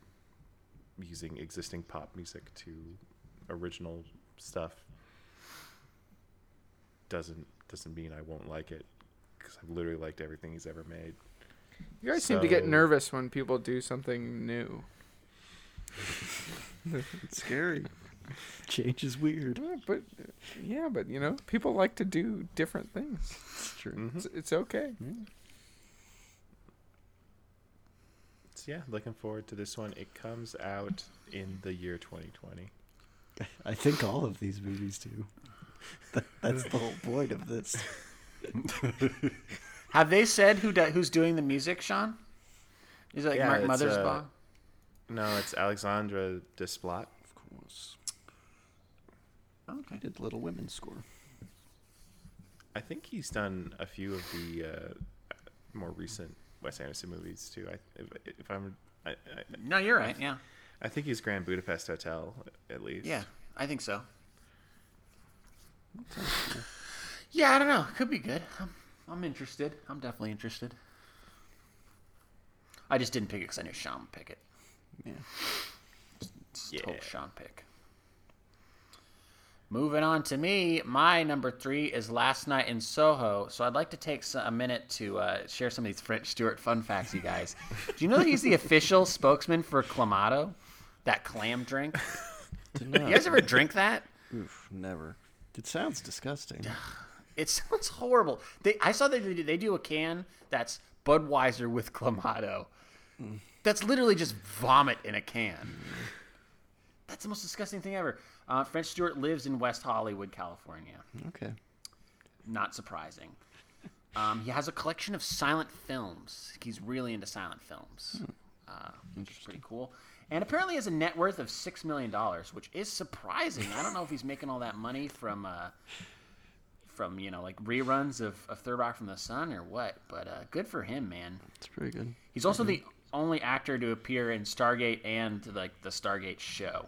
using existing pop music to original stuff doesn't doesn't mean I won't like it because I've literally liked everything he's ever made. You guys seem to get nervous when people do something new. [LAUGHS] It's scary. Change is weird. Yeah, but yeah, but you know, people like to do different things. It's true. Mhm. It's, it's okay. So yeah, looking forward to this one. It comes out in the year 2020. [LAUGHS] I think all of these movies do. [LAUGHS] That's the whole point of this. Have they said who do, who's doing the music, Sean? Is it like Yeah, Mark Mothersbaugh? uh, No, it's Alexandre Desplat. Of course. okay. Did Little Women score. I think he's done a few of the uh, more recent Wes Anderson movies too. I, if, if I'm, I, I, No, you're right. Yeah. I think he's Grand Budapest Hotel at least. Yeah, I think so. Yeah, I don't know. Could be good. I'm, I'm interested. I'm definitely interested. I just didn't pick it because I knew Sean would pick it. Yeah. It's a Yeah. total Sean pick. Moving on to me, my number three is Last Night in Soho. So I'd like to take a minute to uh, share some of these French Stewart fun facts, you guys. Do you know that he's the official spokesman for Clamato, that clam drink? Did [LAUGHS] not. You guys ever drink that? Oof, never. It sounds disgusting. [SIGHS] [LAUGHS] It sounds horrible. They, I saw that they do, they do a can that's Budweiser with Clamato. That's literally just vomit in a can. That's the most disgusting thing ever. Uh, French Stewart lives in West Hollywood, California. Okay. Not surprising. Um, he has a collection of silent films. He's really into silent films, uh, which is pretty cool. And apparently has a net worth of six million dollars, which is surprising. I don't know if he's making all that money from uh, from you know like reruns of, of Third Rock from the Sun or what. But uh, good for him, man. It's pretty good. He's also the only actor to appear in Stargate and like the Stargate show.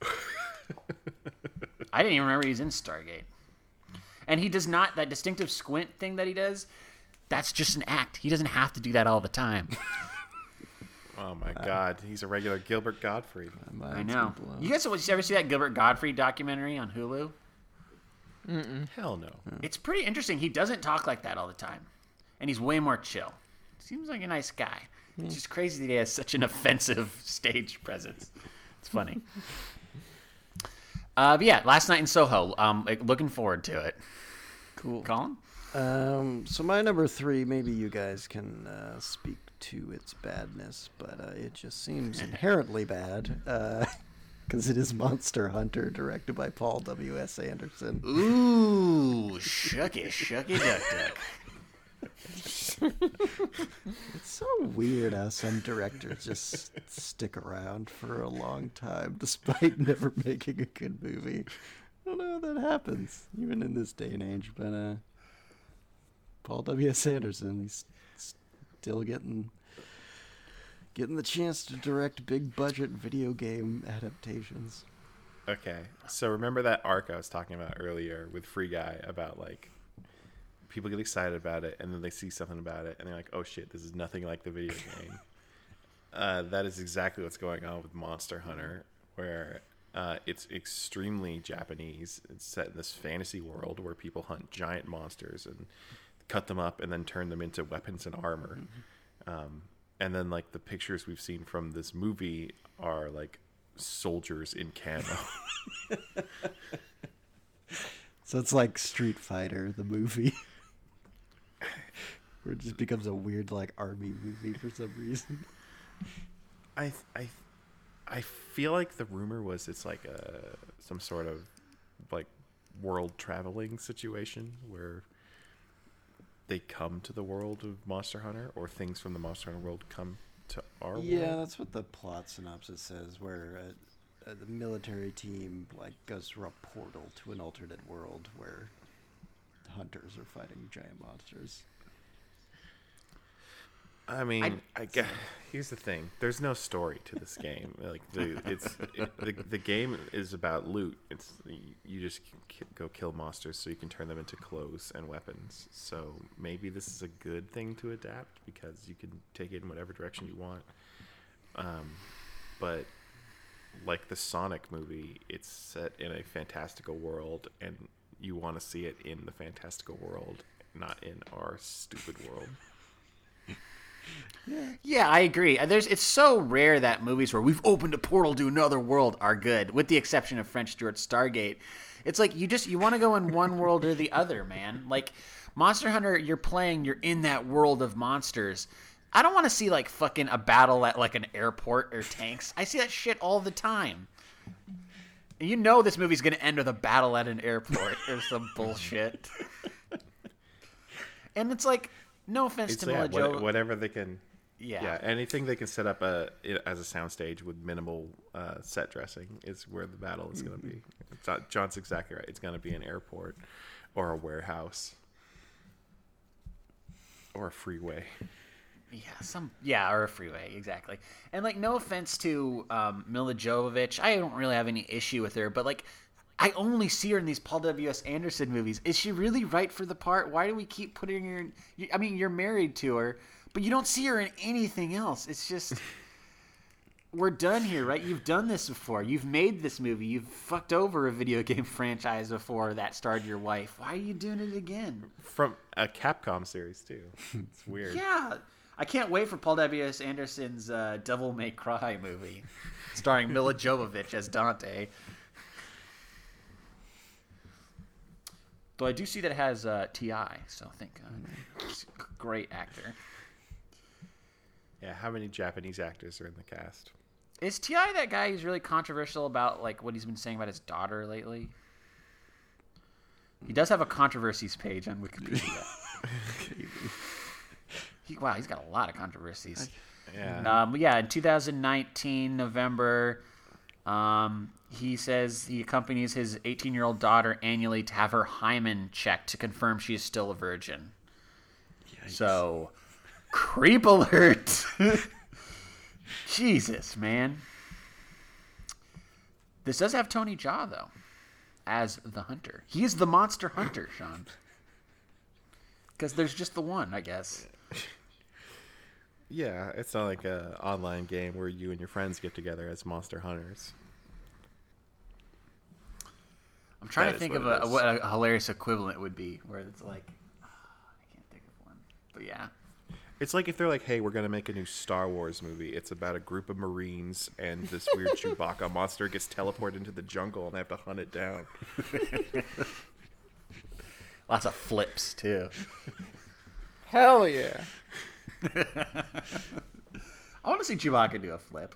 [LAUGHS] I didn't even remember he's in Stargate. And he does not that distinctive squint thing that he does. That's just an act. He doesn't have to do that all the time. [LAUGHS] Oh my God, he's a regular Gilbert Gottfried. I know. You guys ever see that Gilbert Gottfried documentary on Hulu? Hell no. It's pretty interesting. He doesn't talk like that all the time, and he's way more chill. Seems like a nice guy. It's just crazy that he has such an offensive [LAUGHS] stage presence. It's funny. uh, but yeah, last night in Soho. Um, like, looking forward to it. Cool. Colin. Um, so my number three, maybe you guys can uh, speak to its badness, but uh, it just seems [LAUGHS] inherently bad because it is Monster Hunter, directed by Paul W. S. Anderson. Ooh, shucky, shucky, duck, duck. [LAUGHS] It's so weird how some directors just stick around for a long time despite [LAUGHS] never making a good movie. I don't know how that happens, even in this day and age. But uh, Paul W. S. Anderson, he's still getting getting the chance to direct big budget video game adaptations. Okay, so remember that arc I was talking about earlier with Free Guy about like people get excited about it and then they see something about it and they're like, "Oh shit, this is nothing like the video game." [LAUGHS] uh, that is exactly what's going on with Monster Hunter, where uh, it's extremely Japanese. It's set in this fantasy world where people hunt giant monsters and cut them up and then turn them into weapons and armor. Um, and then like the pictures we've seen from this movie are like soldiers in camo. [LAUGHS] So it's like Street Fighter, the movie. [LAUGHS] Where it just becomes a weird like army movie for some reason. I I I feel like the rumor was it's like a some sort of like world traveling situation where they come to the world of Monster Hunter or things from the Monster Hunter world come to our Yeah, world. Yeah, that's what the plot synopsis says, where uh, uh, the military team like goes through a portal to an alternate world where hunters are fighting giant monsters. I mean, I, guess here's the thing. There's no story to this game. [LAUGHS] Like the it's it, the the game is about loot. It's you just k- go kill monsters so you can turn them into clothes and weapons. So maybe this is a good thing to adapt because you can take it in whatever direction you want. Um, but like the Sonic movie, it's set in a fantastical world, and you want to see it in the fantastical world, not in our stupid world. [LAUGHS] Yeah, I agree. Uh, There's it's so rare that movies where we've opened a portal to another world are good, with the exception of French Stewart Stargate. It's like you just you want to go in one world or the other, man. Like Monster Hunter, you're playing, you're in that world of monsters. I don't want to see like fucking a battle at like an airport or tanks. I see that shit all the time. And you know this movie's gonna end with a battle at an airport or some bullshit. and it's like, no offense It's to yeah, Jovovich. whatever they can. Yeah. Yeah, anything they can set up a, as a soundstage with minimal uh, set dressing is where the battle is going to be. It's not, John's exactly right. It's going to be an airport or a warehouse or a freeway. Yeah, some yeah, or a freeway, exactly. And like, no offense to um, Milla Jovovich, I don't really have any issue with her, but like, I only see her in these Paul W. S. Anderson movies. Is she really right for the part? Why do we keep putting her? in... I mean, you're married to her, but you don't see her in anything else. It's just. [LAUGHS] We're done here, right? You've done this before. You've made this movie. You've fucked over a video game [LAUGHS] franchise before that starred your wife. Why are you doing it again? From a Capcom series, too. [LAUGHS] It's weird. Yeah, I can't wait for Paul W. S. Anderson's uh, Devil May Cry movie, starring Milla Jovovich as Dante. Though I do see that it has uh, T.I., so I think uh, he's a great actor. Yeah, how many Japanese actors are in the cast? Is T.I. that guy who's really controversial about like what he's been saying about his daughter lately? He does have a controversies page on Wikipedia. [LAUGHS] [LAUGHS] he, wow, he's got a lot of controversies. Yeah. Um, yeah, in 2019 November, um, he says he accompanies his 18 year old daughter annually to have her hymen checked to confirm she is still a virgin. So, creep alert! [LAUGHS] Jesus, man. This does have Tony Jaa though, as the hunter. He is the monster hunter, Sean. Because there's just the one, I guess. [LAUGHS] Yeah, it's not like a online game where you and your friends get together as monster hunters. I'm trying That to think what of it a, what a hilarious equivalent would be, where it's like, [SIGHS] I can't think of one, but yeah, It's like if they're like, "Hey, we're gonna make a new Star Wars movie. It's about a group of Marines and this weird [LAUGHS] Chewbacca monster gets teleported into the jungle and they have to hunt it down." [LAUGHS] lots of flips too. Hell yeah. [LAUGHS] I want to see Chewbacca do a flip.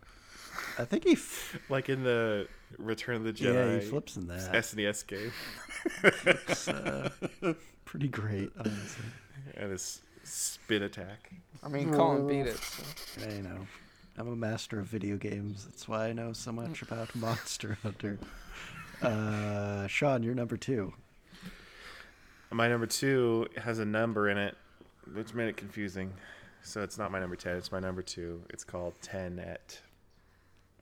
I think he. F- Like in the Return of the Yeah, Jedi. he flips in that. SNES game, it's uh, [LAUGHS] pretty great, honestly. and his spin attack. I mean, Colin beat it. So. I know. I'm a master of video games. That's why I know so much about [LAUGHS] Monster Hunter. Uh, Sean, you're number two. My number two has a number in it, which made it confusing. So it's not my number ten. It's my number two. It's called Tenet.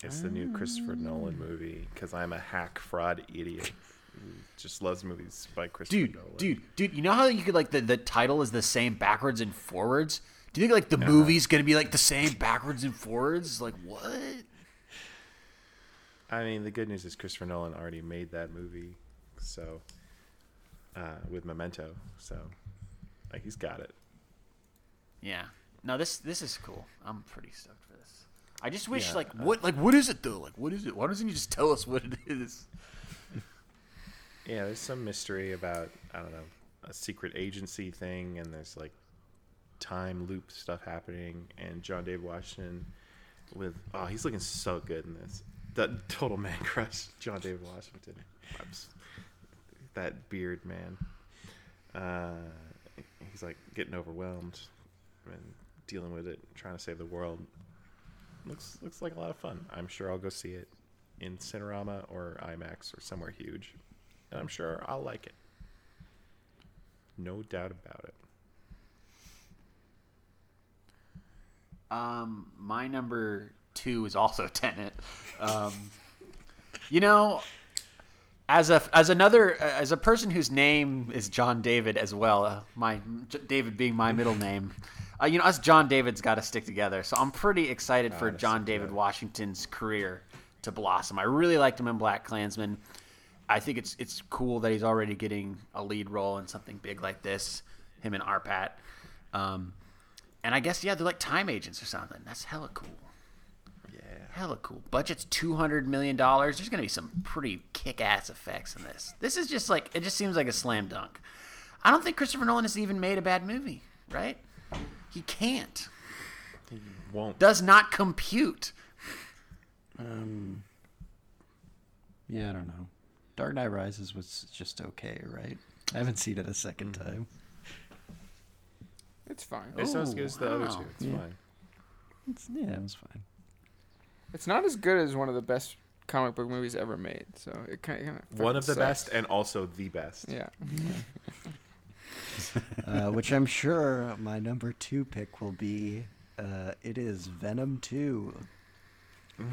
It's the new Christopher Nolan movie because I'm a hack fraud idiot who just loves movies by Christopher Dude, Nolan. dude, dude, dude, you know how you could like the, the title is the same backwards and forwards? Do you think like the movie's gonna be like the same backwards and forwards? Like what? I mean, the good news is Christopher Nolan already made that movie, so uh, with Memento, so like he's got it. Yeah. No, this this is cool. I'm pretty stoked for. I just wish Yeah, like what like what is it though? Like what is it? Why doesn't he just tell us what it is? Yeah, there's some mystery about I don't know a secret agency thing, and there's like time loop stuff happening, and John David Washington with oh he's looking so good in this. That total man [LAUGHS] crush, John David Washington. That beard man. Uh, he's like getting overwhelmed and dealing with it, trying to save the world. Looks looks like a lot of fun. I'm sure I'll go see it in Cinerama or IMAX or somewhere huge, and I'm sure I'll like it. No doubt about it. Um, my number two is also [LAUGHS] Tenet. Um, you know, as a as another as a person whose name is John David as well, uh, my David being my middle name. Uh, you know, us John David's got to stick together. So I'm pretty excited for John David together. Washington's career to blossom. I really liked him in Black Klansman. I think it's it's cool that he's already getting a lead role in something big like this. Him and Arpat. Um, and I guess yeah, they're like time agents or something. That's hella cool. Yeah. Hella cool. Budget's two hundred million dollars. There's gonna be some pretty kick-ass effects in this. This is just like it just seems like a slam dunk. I don't think Christopher Nolan has even made a bad movie, right? He can't. Won't. Does not compute. Um, yeah, I don't know. Dark Knight Rises was just okay, right? I haven't seen it a 2nd time. It's fine. It's not as good as the other two. It's Yeah. fine. It's, yeah, it was fine. It's not as good as one of the best comic book movies ever made. So it kind of One of the best and also the best. Yeah. [LAUGHS] uh, which I'm sure my number two pick will be. Uh, it is Venom 2. [SIGHS]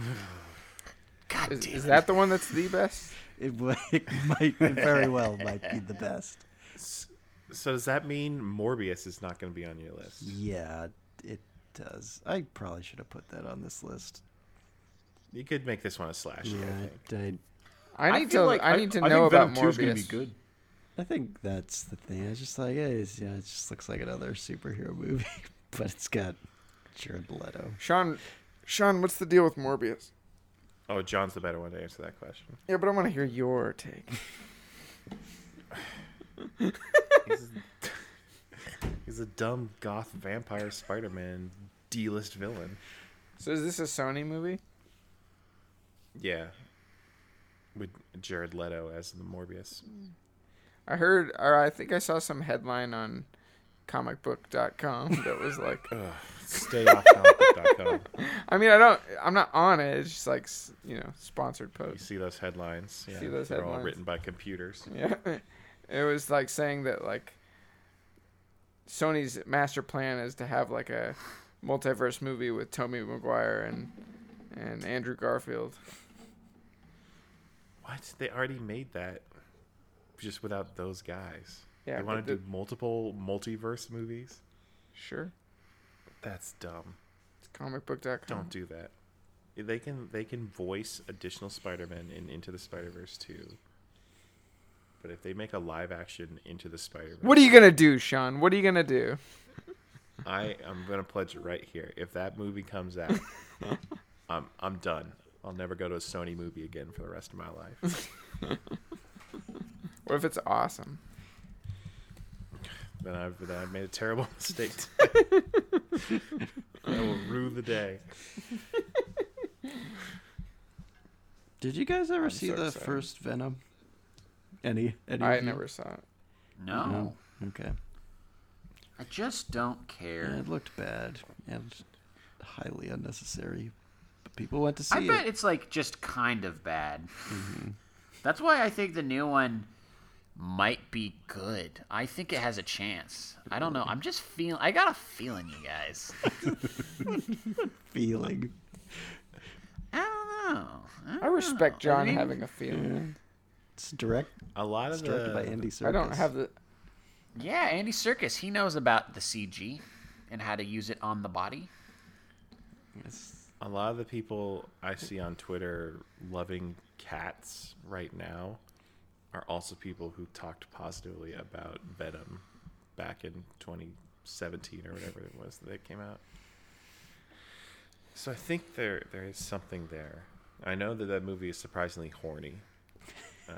God Is, damn is it. that the one that's the best? It, [LAUGHS] it might it very well might be the best. So does that mean Morbius is not going to be on your list? Yeah, it does. I probably should have put that on this list. You could make this one a slash. Yeah, I think. I, I need to. I need to know about Morbius. I think that's the thing. I was just like, hey, it's, yeah, it just looks like another superhero movie, [LAUGHS] but it's got Jared Leto. Sean, Sean, what's the deal with Morbius? Oh, John's the better one to answer that question. Yeah, but I want to hear your take. [LAUGHS] He's, he's a dumb goth vampire Spider-Man D-list villain. So is this a Sony movie? Yeah. With Jared Leto as the Morbius. Mm. I heard, or I think I saw some headline on comicbook.com [LAUGHS] that was like, Ugh, stay off comicbook.com. [LAUGHS] I mean, I don't, I'm not on it. It's just like, you know, sponsored You see those headlines? Yeah, See those they're all written by computers. [LAUGHS] Yeah. It was like saying that like Sony's master plan is to have like a multiverse movie with Tobey Maguire and and Andrew Garfield. What? They already made that, just without those guys. Yeah, they want to do multiple multiverse movies. Sure. That's dumb. It's comicbook.com. Don't do that. They can they can voice additional Spider-Man in Into the Spider-Verse too. But if they make a live action Into the Spider-Verse, What are you gonna do, Sean? What are you gonna do? [LAUGHS] I am gonna pledge it right here. If that movie comes out, [LAUGHS] I'm I'm done. I'll never go to a Sony movie again for the rest of my life. [LAUGHS] What if it's awesome? then I've then I've made a terrible [LAUGHS] mistake. [LAUGHS] I will rue the day. Did you guys ever I'm see so the excited. first Venom? Any? any I of never saw it. No. No. Okay. I just don't Yeah, care. it looked bad and highly unnecessary. But people went to see I bet it. it's like just kind of bad. Mm-hmm. That's why I think the new one might be good. I think it has a chance. I don't know. I'm just feeling. I got a feeling, you guys. [LAUGHS] Feeling. I don't know. I respect know. I John mean, having a feeling. It's direct. A lot It's of directed the by Andy Serkis. I don't have the. Yeah, Andy Serkis. He knows about the CG and how to use it on the body. It's- a lot of the people I see on Twitter loving cats right now are also people who talked positively about Venom back in 2017 or whatever it was that came out. So I think there there is something there. I know that that movie is surprisingly horny. Um,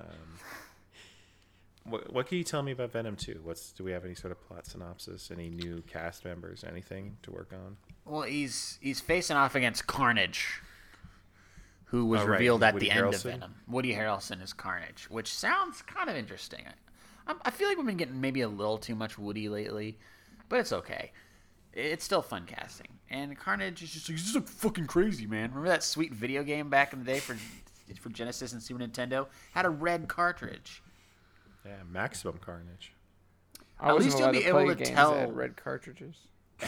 what what can you tell me about Venom 2? What's do we have any sort of plot synopsis? Any new cast members? Anything to work on? Well, he's he's facing off against Carnage, who was Oh, right. revealed at Woody the end of Venom. Woody Harrelson is Carnage, which sounds kind of interesting. I, I feel like we've been getting maybe a little too much Woody lately, but it's okay. It's still fun casting, and Carnage is just like, he's just like fucking crazy, man. Remember that sweet video game back in the day for for Genesis and Super Nintendo had a red cartridge. Yeah, Maximum Carnage. I At least you'll be to able to tell- red cartridges. [LAUGHS]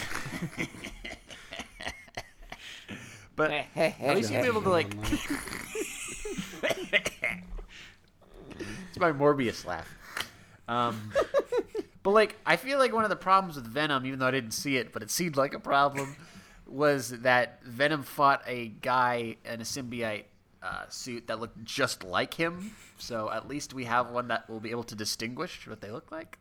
But at least you'll be able to like. [LAUGHS] it's [LAUGHS] my Morbius laugh. Um, but like, I feel like one of the problems with Venom, even though I didn't see it, but it seemed like a problem, was that Venom fought a guy and a symbiote uh, suit that looked just like him. So at least we have one that will be able to distinguish what they look like.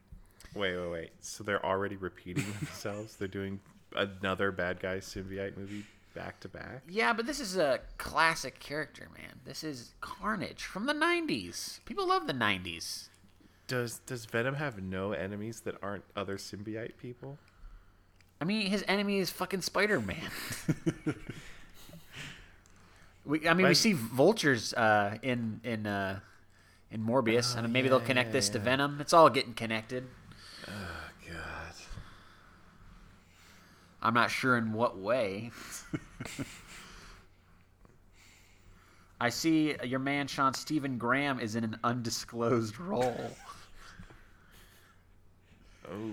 Wait, wait, wait. So they're already repeating [LAUGHS] themselves? They're doing another bad guy symbiote movie back to back? Yeah, but this is a classic character, man. This is Carnage from the '90s. People love the '90s. Does does Venom have no enemies that aren't other symbiote people? I mean, his enemy is fucking Spider Man. [LAUGHS] we, I mean, we see vultures uh, in in uh, in Morbius, Oh, and maybe yeah, they'll connect yeah, this to. Venom. It's all getting connected. God. I'm not sure in what way. I see your man Sean Stephen Graham is in an undisclosed role. Oh.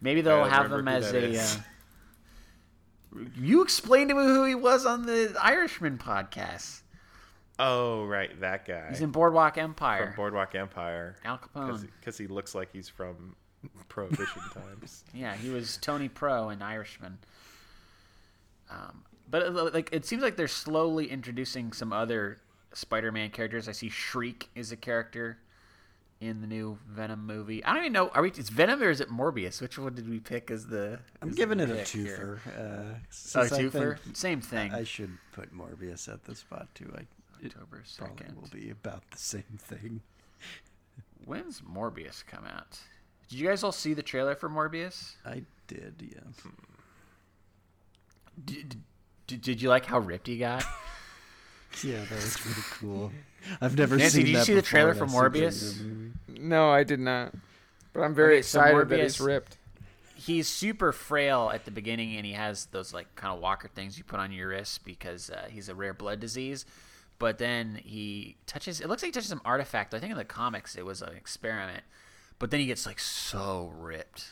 Maybe they'll have him as a. you explained to me who he was on the Irishman podcast. Oh, right, that guy. He's in Boardwalk Empire. from. Boardwalk Empire. Al Capone. Because he looks like he's from [LAUGHS] Prohibition [LAUGHS] times. Yeah, he was Tony Pro in Irishman. Um, but uh, like, it seems like they're slowly introducing some other Spider-Man characters. I see Shriek is a character in the new Venom movie. I don't even know. Are we? It's Venom or is it Morbius? Which one did we pick as the? I'm as giving the it a pick here? twofer. Uh, Oh, twofer. think Same thing. I should put Morbius at the spot too. I, it October probably second. will be about the same thing. When's Morbius come out? Did you guys all see the trailer for Morbius? I did, yes. Did, did, did you like how ripped he got? [LAUGHS] Yeah, that was pretty cool. I've never Nancy, seen did you that see the trailer for I've seen it in Morbius? The movie. No, I did not. But I'm very Okay, so excited that he's ripped. he's super frail at the beginning and he has those like kind of walker things you put on your wrist because uh, he's a rare blood disease but then he touches it looks like he touches some artifact i think in the comics it was an experiment but then he gets like so ripped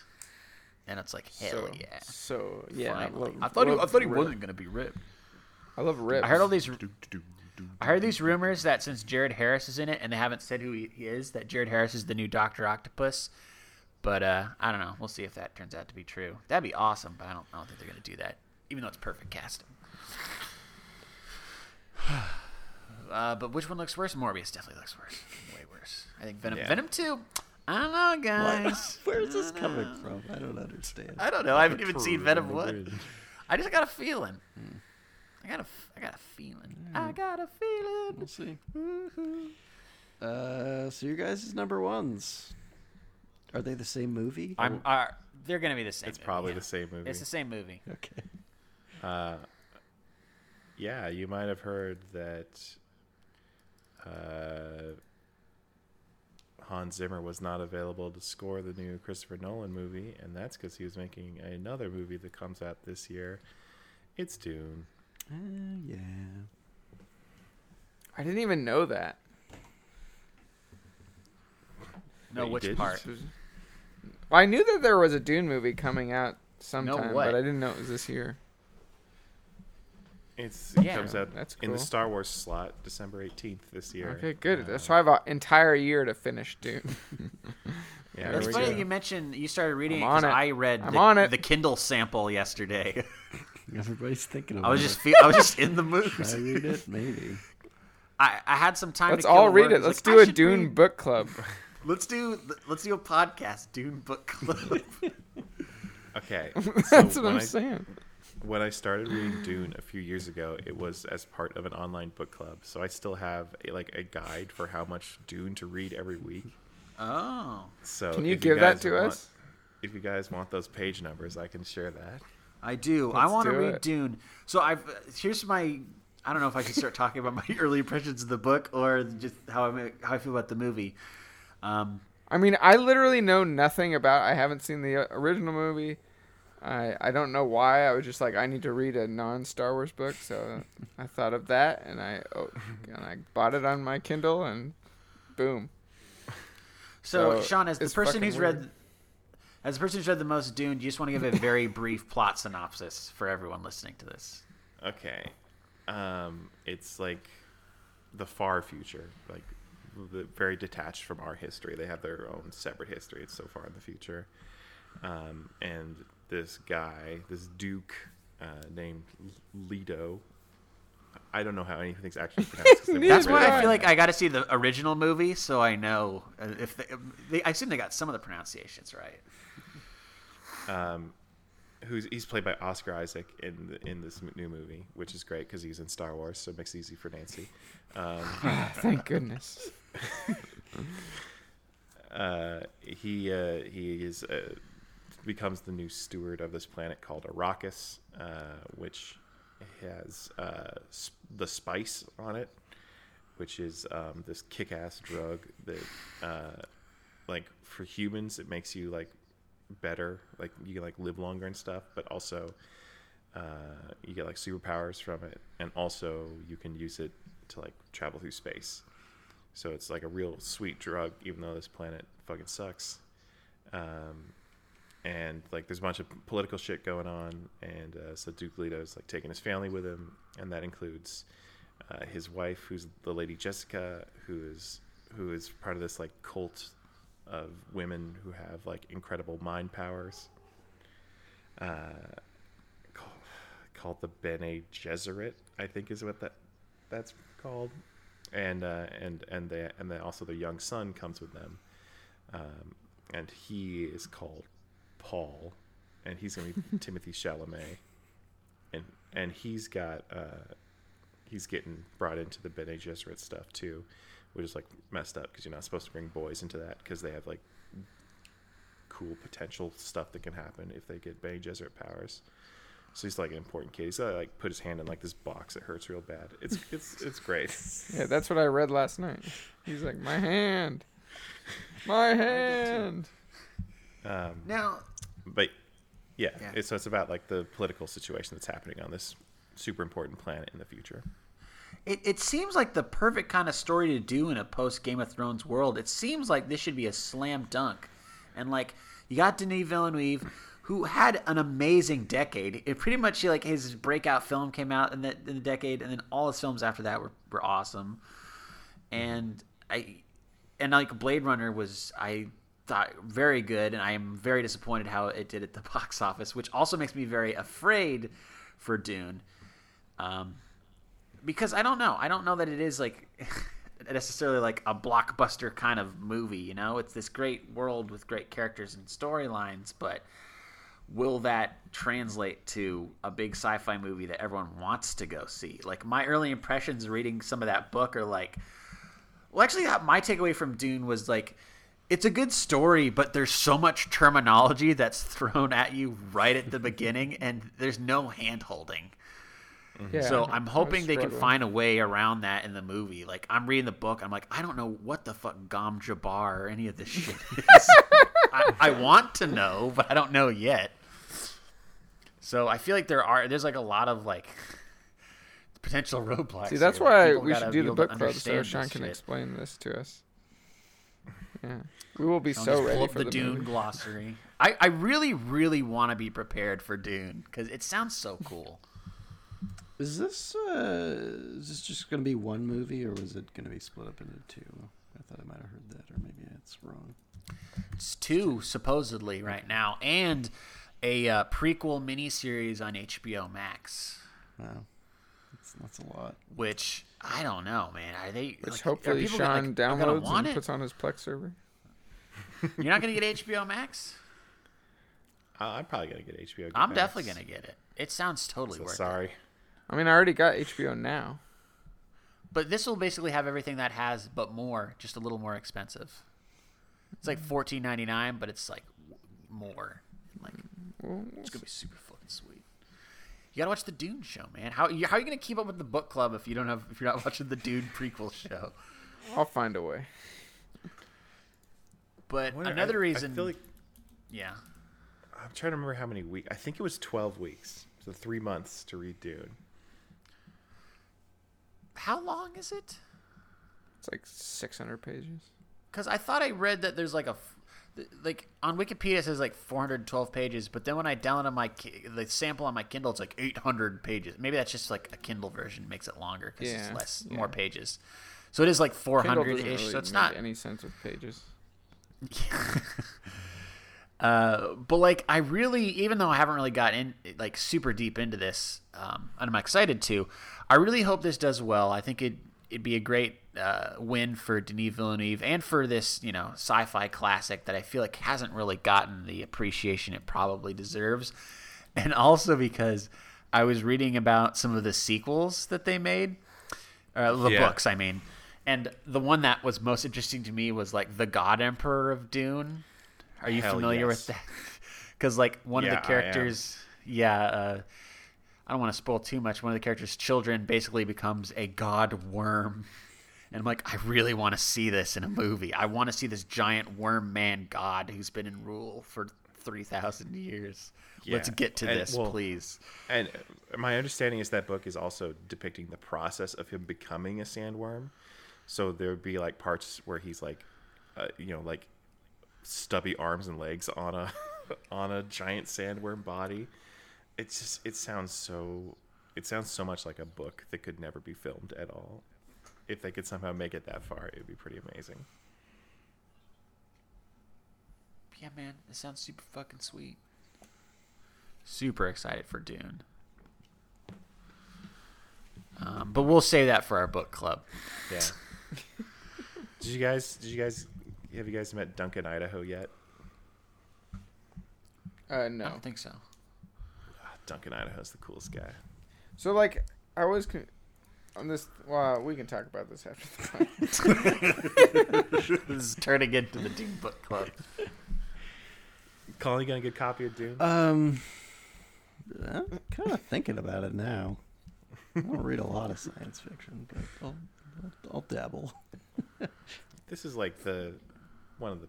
and it's like hell so, yeah So yeah, I, love, I thought he, I thought he Rip. wasn't gonna be ripped. I love Rip. I heard all these. I heard these rumors that since Jared Harris is in it and they haven't said who he, he is, that Jared Harris is the new Doctor Octopus. But uh, I don't know. We'll see if that turns out to be true. That'd be awesome, but I don't. I don't think they're gonna do that, even though it's perfect casting. [SIGHS] Uh, but which one looks worse? Morbius definitely looks worse. Way worse. I think Venom. Yeah. Venom Two. I don't know, guys. [LAUGHS] Where is this coming from? I don't understand. I don't know. I haven't even seen Venom One. I just got a feeling. I got a. f- I got a feeling. I got a feeling. We'll see. Uh, so your guys' number ones. Are they the same movie? I'm. Uh, they're gonna be the same. It's movie, probably yeah. the same movie. It's the same movie. Okay. Uh, yeah, you might have heard that uh, Hans Zimmer was not available to score the new Christopher Nolan movie, and that's because he was making another movie that comes out this year. It's Dune. Uh, yeah. I didn't even know that. No, Wait, which didn't? part? Well, I knew that there was a Dune movie coming out sometime, what? but I didn't know it was this year. It's it Yeah. comes out That's in the. Star Wars slot December eighteenth this year. Okay, good. Uh, so I have an entire year to finish Dune. [LAUGHS] yeah, It's funny go. that you mentioned you started reading I'm it because. I read I'm the, on it. the Kindle sample yesterday. [LAUGHS] Everybody's thinking about I was it. just feel, I was just in the [LAUGHS] mood. Should I read it? Maybe. I, I had some time. Let's to all read it. Let's like, do I a Dune read- book club. [LAUGHS] Let's do let's do a podcast, Dune book club. [LAUGHS] Okay, That's so what when I'm I, saying. when I started reading Dune a few years ago, it was as part of an online book club. So I still have a, like a guide for how much Dune to read every week. oh, So Can you if give that to want- us? If you guys want those page numbers, I can share that. I do. I Let's want to read it. Dune. So I've here's my. I don't know if I should start talking about my [LAUGHS] early impressions of the book or just how I how I feel about the movie. Um, I mean, I literally know nothing about. I haven't seen the uh, original movie. I I don't know why. I was just like, I need to read a non Star Wars book, so [LAUGHS] I thought of that, and I oh, and I bought it on my Kindle, and boom. so, So, Sean, as the person who's weird. read, as the person who's read the most Dune, do you just want to give a very [LAUGHS] brief plot synopsis for everyone listening to this? okay, um, it's like the far future, like the, very detached from our history. They have their own separate history. It's so far in the future, um, and this guy, this Duke uh, named Leto. I don't know how anything's actually [LAUGHS] pronounced. That's why I feel like I got to see the original movie, so I know uh, if they, they. I assume they got some of the pronunciations right. Um, who's he's played by Oscar Isaac in the, in this new movie, which is great because he's in Star Wars, so it makes it easy for Nancy. Um, [LAUGHS] Thank goodness. [LAUGHS] uh, he uh, he is uh, becomes the new steward of this planet called Arrakis, uh, which has uh, sp- the spice on it, which is um, this kick-ass drug that, uh, like, for humans, it makes you like better, like you can like live longer and stuff, but also uh, you get like superpowers from it, and also you can use it to like travel through space. So it's like a real sweet drug, even though this planet fucking sucks. Um, and like there's a bunch of political shit going on, and uh, so Duke Leto's like taking his family with him, and that includes uh, his wife, who's the Lady Jessica, who is who is part of this like cult of women who have like incredible mind powers. Uh, called, called the Bene Gesserit, I think is what that that's called, and uh, and and they and then also their young son comes with them, um, and he is called Paul, and he's gonna be [LAUGHS] Timothée Chalamet, and and he's got uh, he's getting brought into the Bene Gesserit stuff too, which is like messed up because you're not supposed to bring boys into that because they have like cool potential stuff that can happen if they get Bene Gesserit powers. So he's like an important kid. He's gotta like put his hand in like this box that hurts real bad. It's it's it's great. [LAUGHS] Yeah, that's what I read last night. He's like, my hand, my hand. Um, Now, but yeah, Yeah. It's, so it's about like the political situation that's happening on this super important planet in the future. It, it seems like the perfect kind of story to do in a post Game of Thrones world. It seems like this should be a slam dunk, and like you got Denis Villeneuve, who had an amazing decade. It pretty much like his breakout film came out in the, in the decade, and then all his films after that were, were awesome. And I and like Blade Runner was I thought very good, and I am very disappointed how it did at the [LAUGHS] box office, which also makes me very afraid for Dune. Um, because I don't know. I don't know that it is like [LAUGHS] necessarily like a blockbuster kind of movie. You know, it's this great world with great characters and storylines, but will that translate to a big sci-fi movie that everyone wants to go see? Like my early impressions reading some of that book are like, well, actually, uh, my takeaway from Dune was like. It's a good story, but there's so much terminology that's [LAUGHS] thrown at you right at the beginning, and there's no hand holding. Mm-hmm. Yeah, So I I'm hoping they can find a way around that in the movie. Like I'm reading the book, I'm like, I don't know what the fuck Gom Jabbar or any of this shit is. [LAUGHS] I, I want to know, but I don't know yet. So I feel like there are there's like a lot of like potential roadblocks. See, that's here. Why people we gotta should do the book club so Sean can shit. explain this to us. Yeah, we will be I'll so just pull ready up for the, the, Dune movie. glossary. I, I really, really want to be prepared for Dune because it sounds so cool. Is this uh, is this just going to be one movie, or was it going to be split up into two? I thought I might have heard that, or maybe it's wrong. It's two supposedly right now, and a uh, prequel miniseries on HBO Max. Wow, that's that's a lot. Which I don't know, man. Are they? Which like, are hopefully people Sean gonna, like, gonna downloads and it? puts on his Plex server. You're not gonna get HBO Max. [LAUGHS] Uh, I'm probably gonna get HBO. I'm Max. definitely gonna get it. It sounds totally So worth it. Sorry. I mean, I already got HBO now. But this will basically have everything that has, but more, just a little more expensive. It's like fourteen ninety nine, but it's like more. Like it's gonna be super fucking sweet. You gotta watch the Dune show, man. How you, how are you gonna keep up with the book club if you don't have if you're not [LAUGHS] watching the Dune prequel show? I'll find a way. But I wonder- another I- reason, I feel like yeah, I'm trying to remember how many weeks. I think it was 12 weeks, so three months to read Dune. How long is it? It's like 600 pages. Because I thought I read that there's like a like on Wikipedia it says like 412 pages, but then when I download on my the sample on my Kindle, it's like 800 pages. Maybe that's just like a Kindle version makes it longer because Yeah, it's less yeah. more pages. So it is like 400 ish. really so it's make not any sense of pages. [LAUGHS] Uh, but like I really, even though I haven't really got in like super deep into this, um, and I'm excited to, I really hope this does well. I think it it'd be a great uh, win for Denis Villeneuve and for this you know sci-fi classic that I feel like hasn't really gotten the appreciation it probably deserves, [LAUGHS] and also because I was reading about some of the sequels that they made, uh, the Yeah. books I mean, and the one that was most interesting to me was like the God Emperor of Dune. Are you Hell familiar yes. with that? [LAUGHS] Because like one Yeah, of I the characters, yeah, uh, I don't want to spoil too much. One of the characters' children basically becomes a god worm, and I'm like, I really want to see this in a movie. I want to see this giant worm man god who's been in rule for three thousand years. Let's get to And, this, well, please. And uh, my understanding is that book is also depicting the process of him becoming a sandworm. So there would be like parts where he's like, uh, you know, like stubby arms and legs on a [LAUGHS] on a giant sandworm body. It's just it sounds so it sounds so much like a book that could never be filmed at all. If they could somehow make it that far, it would be pretty amazing. Yeah, man, it sounds super fucking sweet. Super excited for Dune. Um, but we'll save that for our book club. Yeah. [LAUGHS] did you guys? Did you guys? Have you guys met Duncan Idaho yet? Uh, no. I don't think so. Ah, Duncan Idaho's the coolest guy. So like, I was con- on this. Well, we can talk about this after the podcast. [LAUGHS] [LAUGHS] this is turning into the Dune book club. Colin, you gonna get a copy of Dune? Um, I'm kind of thinking about it now. I don't read a lot of science fiction, but I'll, I'll, I'll dabble. this is like the one of the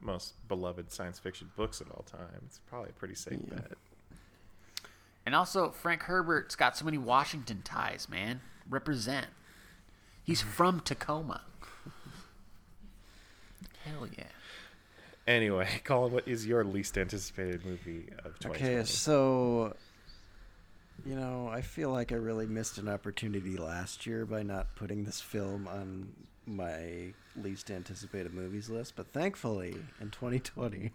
most beloved science fiction books of all time. It's probably a pretty safe Yeah. bet. And also, Frank Herbert's got so many Washington ties, man. Represent. He's mm-hmm. from Tacoma. Hell yeah. Anyway, [LAUGHS] Colin, what is your least anticipated movie of 2020? Okay, so you know, I feel like I really missed an opportunity last year by not putting this film on my least anticipated movies list, but thankfully in 2020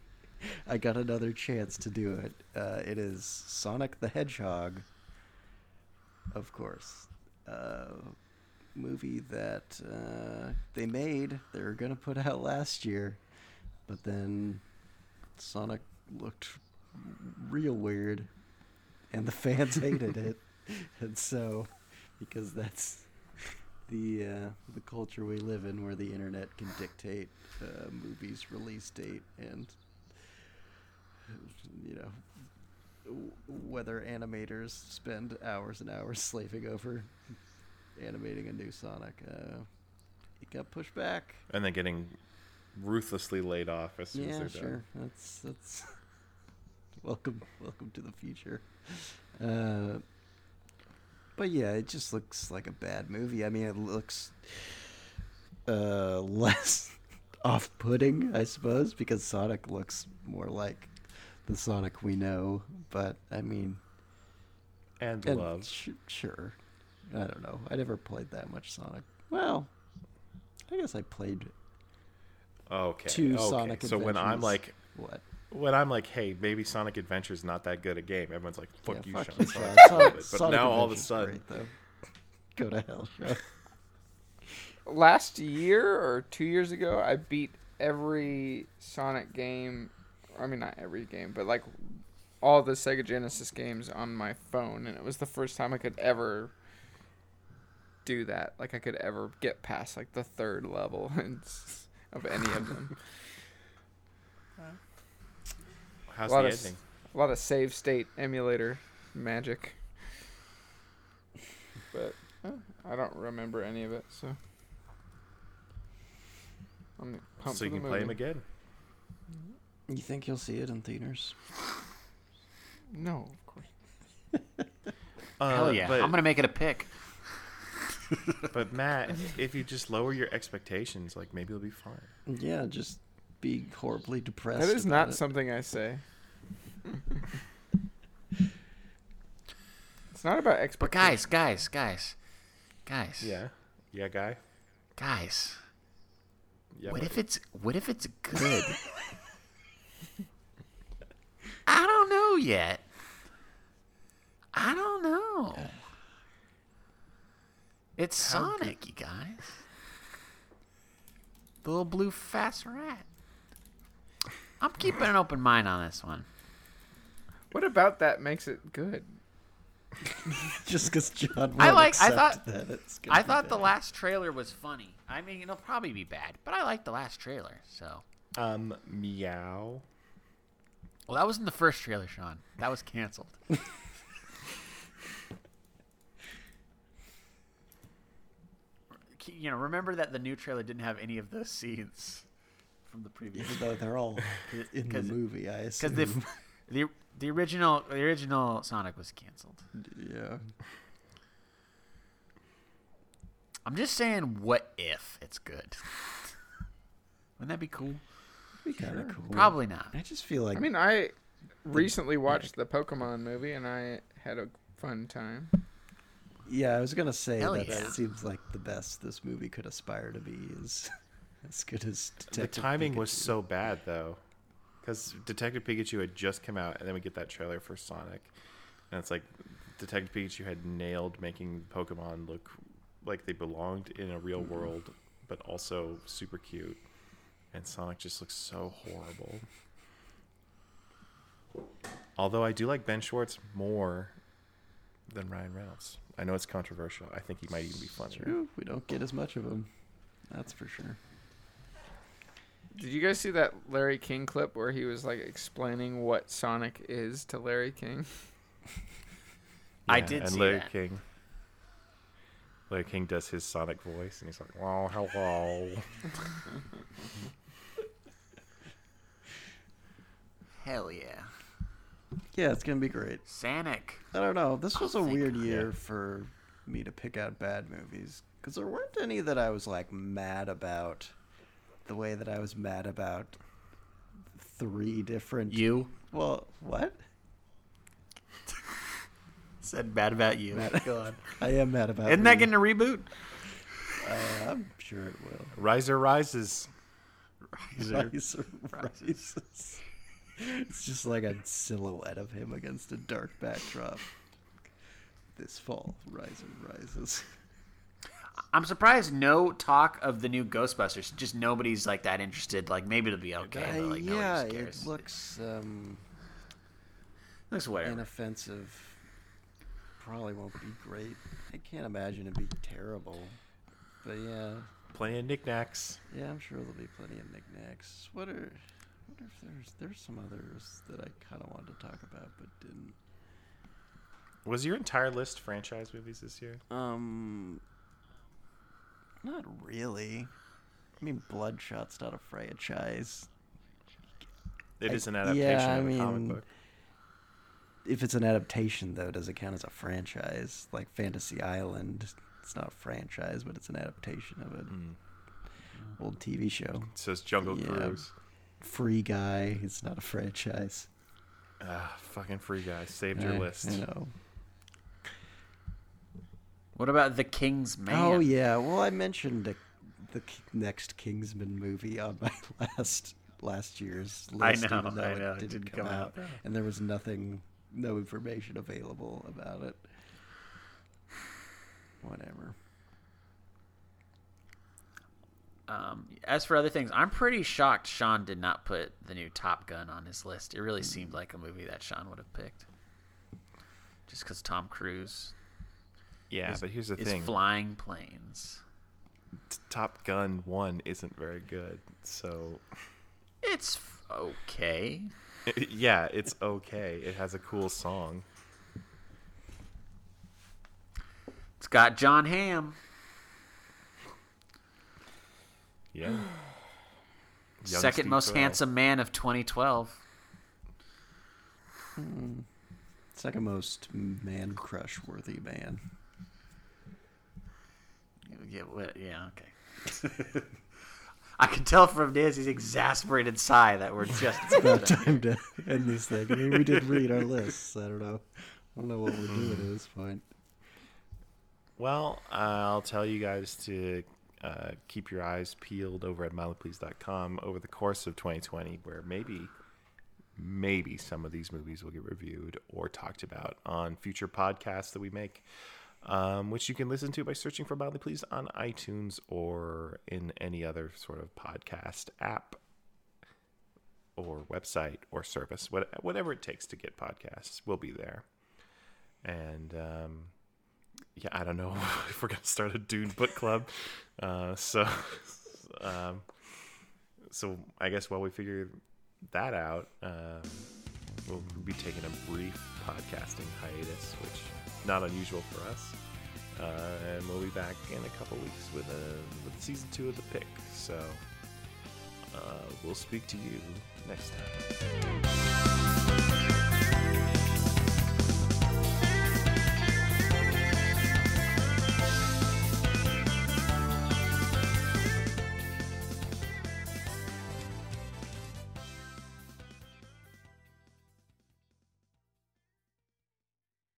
I got another chance to do it. Uh, it is Sonic the Hedgehog, of course. Uh, movie that uh, they made, they were going to put out last year, but then Sonic looked real weird and the fans [LAUGHS] hated it. And so, because that's the uh, the culture we live in, where the internet can dictate uh, movies' release date and you know w- whether animators spend hours and hours [LAUGHS] slaving over animating a new Sonic. Uh, it got pushed back. And then getting ruthlessly laid off as soon as they're sure. done. That's that's [LAUGHS] welcome, welcome to the future. Uh, but yeah, it just looks like a bad movie. I mean, it looks uh, [LAUGHS] less off-putting, I suppose, because Sonic looks more like the Sonic we know. But I mean, And, and love. sh- sure. I don't know. I never played that much Sonic. Well, I guess I played Okay. two okay. Sonic So when I'm like, what? When I'm like, hey, maybe Sonic Adventure is not that good a game, everyone's like, fuck Yeah, you, fuck Sean. you, Sonic's Sean. good. But Sonic now all of a Adventure's sudden, great. [LAUGHS] Go to hell, Sean. Last year or two years ago, I beat every Sonic game. I mean, not every game, but like all the Sega Genesis games on my phone, and it was the first time I could ever do that. Like I could ever get past like the third level [LAUGHS] of any of them. [LAUGHS] how's a lot the of s- ending? A lot of save state emulator magic. But uh, I don't remember any of it, so I'm pumped So you for can play him again. You think you'll see it in theaters? No, of course. [LAUGHS] Hell Uh, yeah. But, I'm going to make it a pick. [LAUGHS] but Matt, if you just lower your expectations, like maybe it'll be fine. Yeah, just be horribly depressed. That is about not it. something I say. It's not about But guys, guys, guys, guys, Yeah. Yeah, guy. guys. Yeah. What buddy. if it's what if it's good? [LAUGHS] I don't know yet. I don't know. It's Sonic, you guys. The little blue fast rat. I'm keeping an open mind on this one. What about that makes it good? [LAUGHS] just because John. I won't like- I accept thought- that it's gonna I be thought the bad. last trailer was funny. I mean, it'll probably be bad, but I liked the last trailer. So, Um, meow. well, that wasn't the first trailer, Sean. That was canceled. [LAUGHS] you know, remember that the new trailer didn't have any of those scenes from the previous. Even though they're all [LAUGHS] in the movie, I assume. Because the, the the original the original Sonic was canceled. yeah. I'm just saying, what if it's good? Wouldn't that be cool? Be kind of cool. Probably not. I just feel like I mean, I recently watched the Pokemon movie and I had a fun time. Yeah, I was gonna say Hell that yeah. it seems like the best this movie could aspire to be is [LAUGHS] as good as The Detective timing was so bad though, because Detective Pikachu had just come out, and then we get that trailer for Sonic, and it's like Detective Pikachu had nailed making Pokemon look like they belonged in a real world, but also super cute, and Sonic just looks so horrible. Although I do like Ben Schwartz more than Ryan Reynolds. I know it's controversial. I think he might even be funnier. True, we don't get as much of him. That's for sure. Did you guys see that Larry King clip where he was like explaining what Sonic is to Larry King? [LAUGHS] I did and see Larry that. King. Larry King does his Sonic voice, and he's like, "Well, hello." [LAUGHS] Hell yeah, Yeah, it's gonna be great. Sonic. I don't know. This was a weird God. year for me to pick out bad movies because there weren't any that I was like mad about. The way that I was mad about three different. You Well, what? [LAUGHS] said bad about you. Mad- Go on. [LAUGHS] I am mad about. Isn't that getting a reboot? Uh, I'm sure it will. Riser rises. Riser rises. It's just like a silhouette of him against a dark backdrop. This fall, Riser rises. I'm surprised no talk of the new Ghostbusters. Just nobody's like that interested. Like maybe it'll be okay, Uh, but like yeah, nobody it looks um, looks whatever. inoffensive. Probably won't be great. I can't imagine it'd be terrible. But yeah, Plenty of knickknacks. yeah, I'm sure there'll be plenty of knickknacks. What are, I wonder if there's there's some others that I kind of wanted to talk about but didn't. Was your entire list franchise movies this year? Um, not really. I mean, Bloodshot's not a franchise. It I- is an adaptation I of a mean, comic book. If it's an adaptation, though, does it count as a franchise? Like Fantasy Island, it's not a franchise, but it's an adaptation of an Mm. old TV show. It says Jungle Yeah. Cruise. Free Guy, it's not a franchise. Ah, fucking free guy. Saved your list. I know. What about the King's Man? Oh yeah, well I mentioned the, the next Kingsman movie on my [LAUGHS] last last year's I list. know, even though I it know, it didn't, didn't come, come out, out, and there was nothing, no information available about it. Whatever. Um, as for other things, I'm pretty shocked Sean did not put the new Top Gun on his list. It really seemed like a movie that Sean would have picked. Just because Tom Cruise Yeah, but here's the is thing: flying planes. Top Gun One isn't very good. So, It's okay. [LAUGHS] yeah, it's okay. It has a cool song. It's got Jon Hamm. Yeah. [SIGHS] Young second Steve most Carell. handsome man of 2012. Hmm. Second most man crush worthy man. Yeah, what, yeah, okay. [LAUGHS] I can tell from Nancy's exasperated sigh that we're just. About [LAUGHS] time to end this thing. I mean, we did read our lists. I don't know. I don't know what we're doing at this point. Well, I'll tell you guys to uh, keep your eyes peeled over at mildlypleased.com over the course of 2020, where maybe, maybe some of these movies will get reviewed or talked about on future podcasts that we make, um, which you can listen to by searching for Mildly Pleased on iTunes or in any other sort of podcast app or website or service, what, whatever it takes to get podcasts, we'll be there. And um, yeah, I don't know [LAUGHS] if we're gonna start a Dune book club. Uh, so, [LAUGHS] um, so I guess while we figure that out, um, we'll be taking a brief podcasting hiatus, which not unusual for us. Uh, and we'll be back in a couple weeks with a with season two of the pick. So uh, we'll speak to you next time.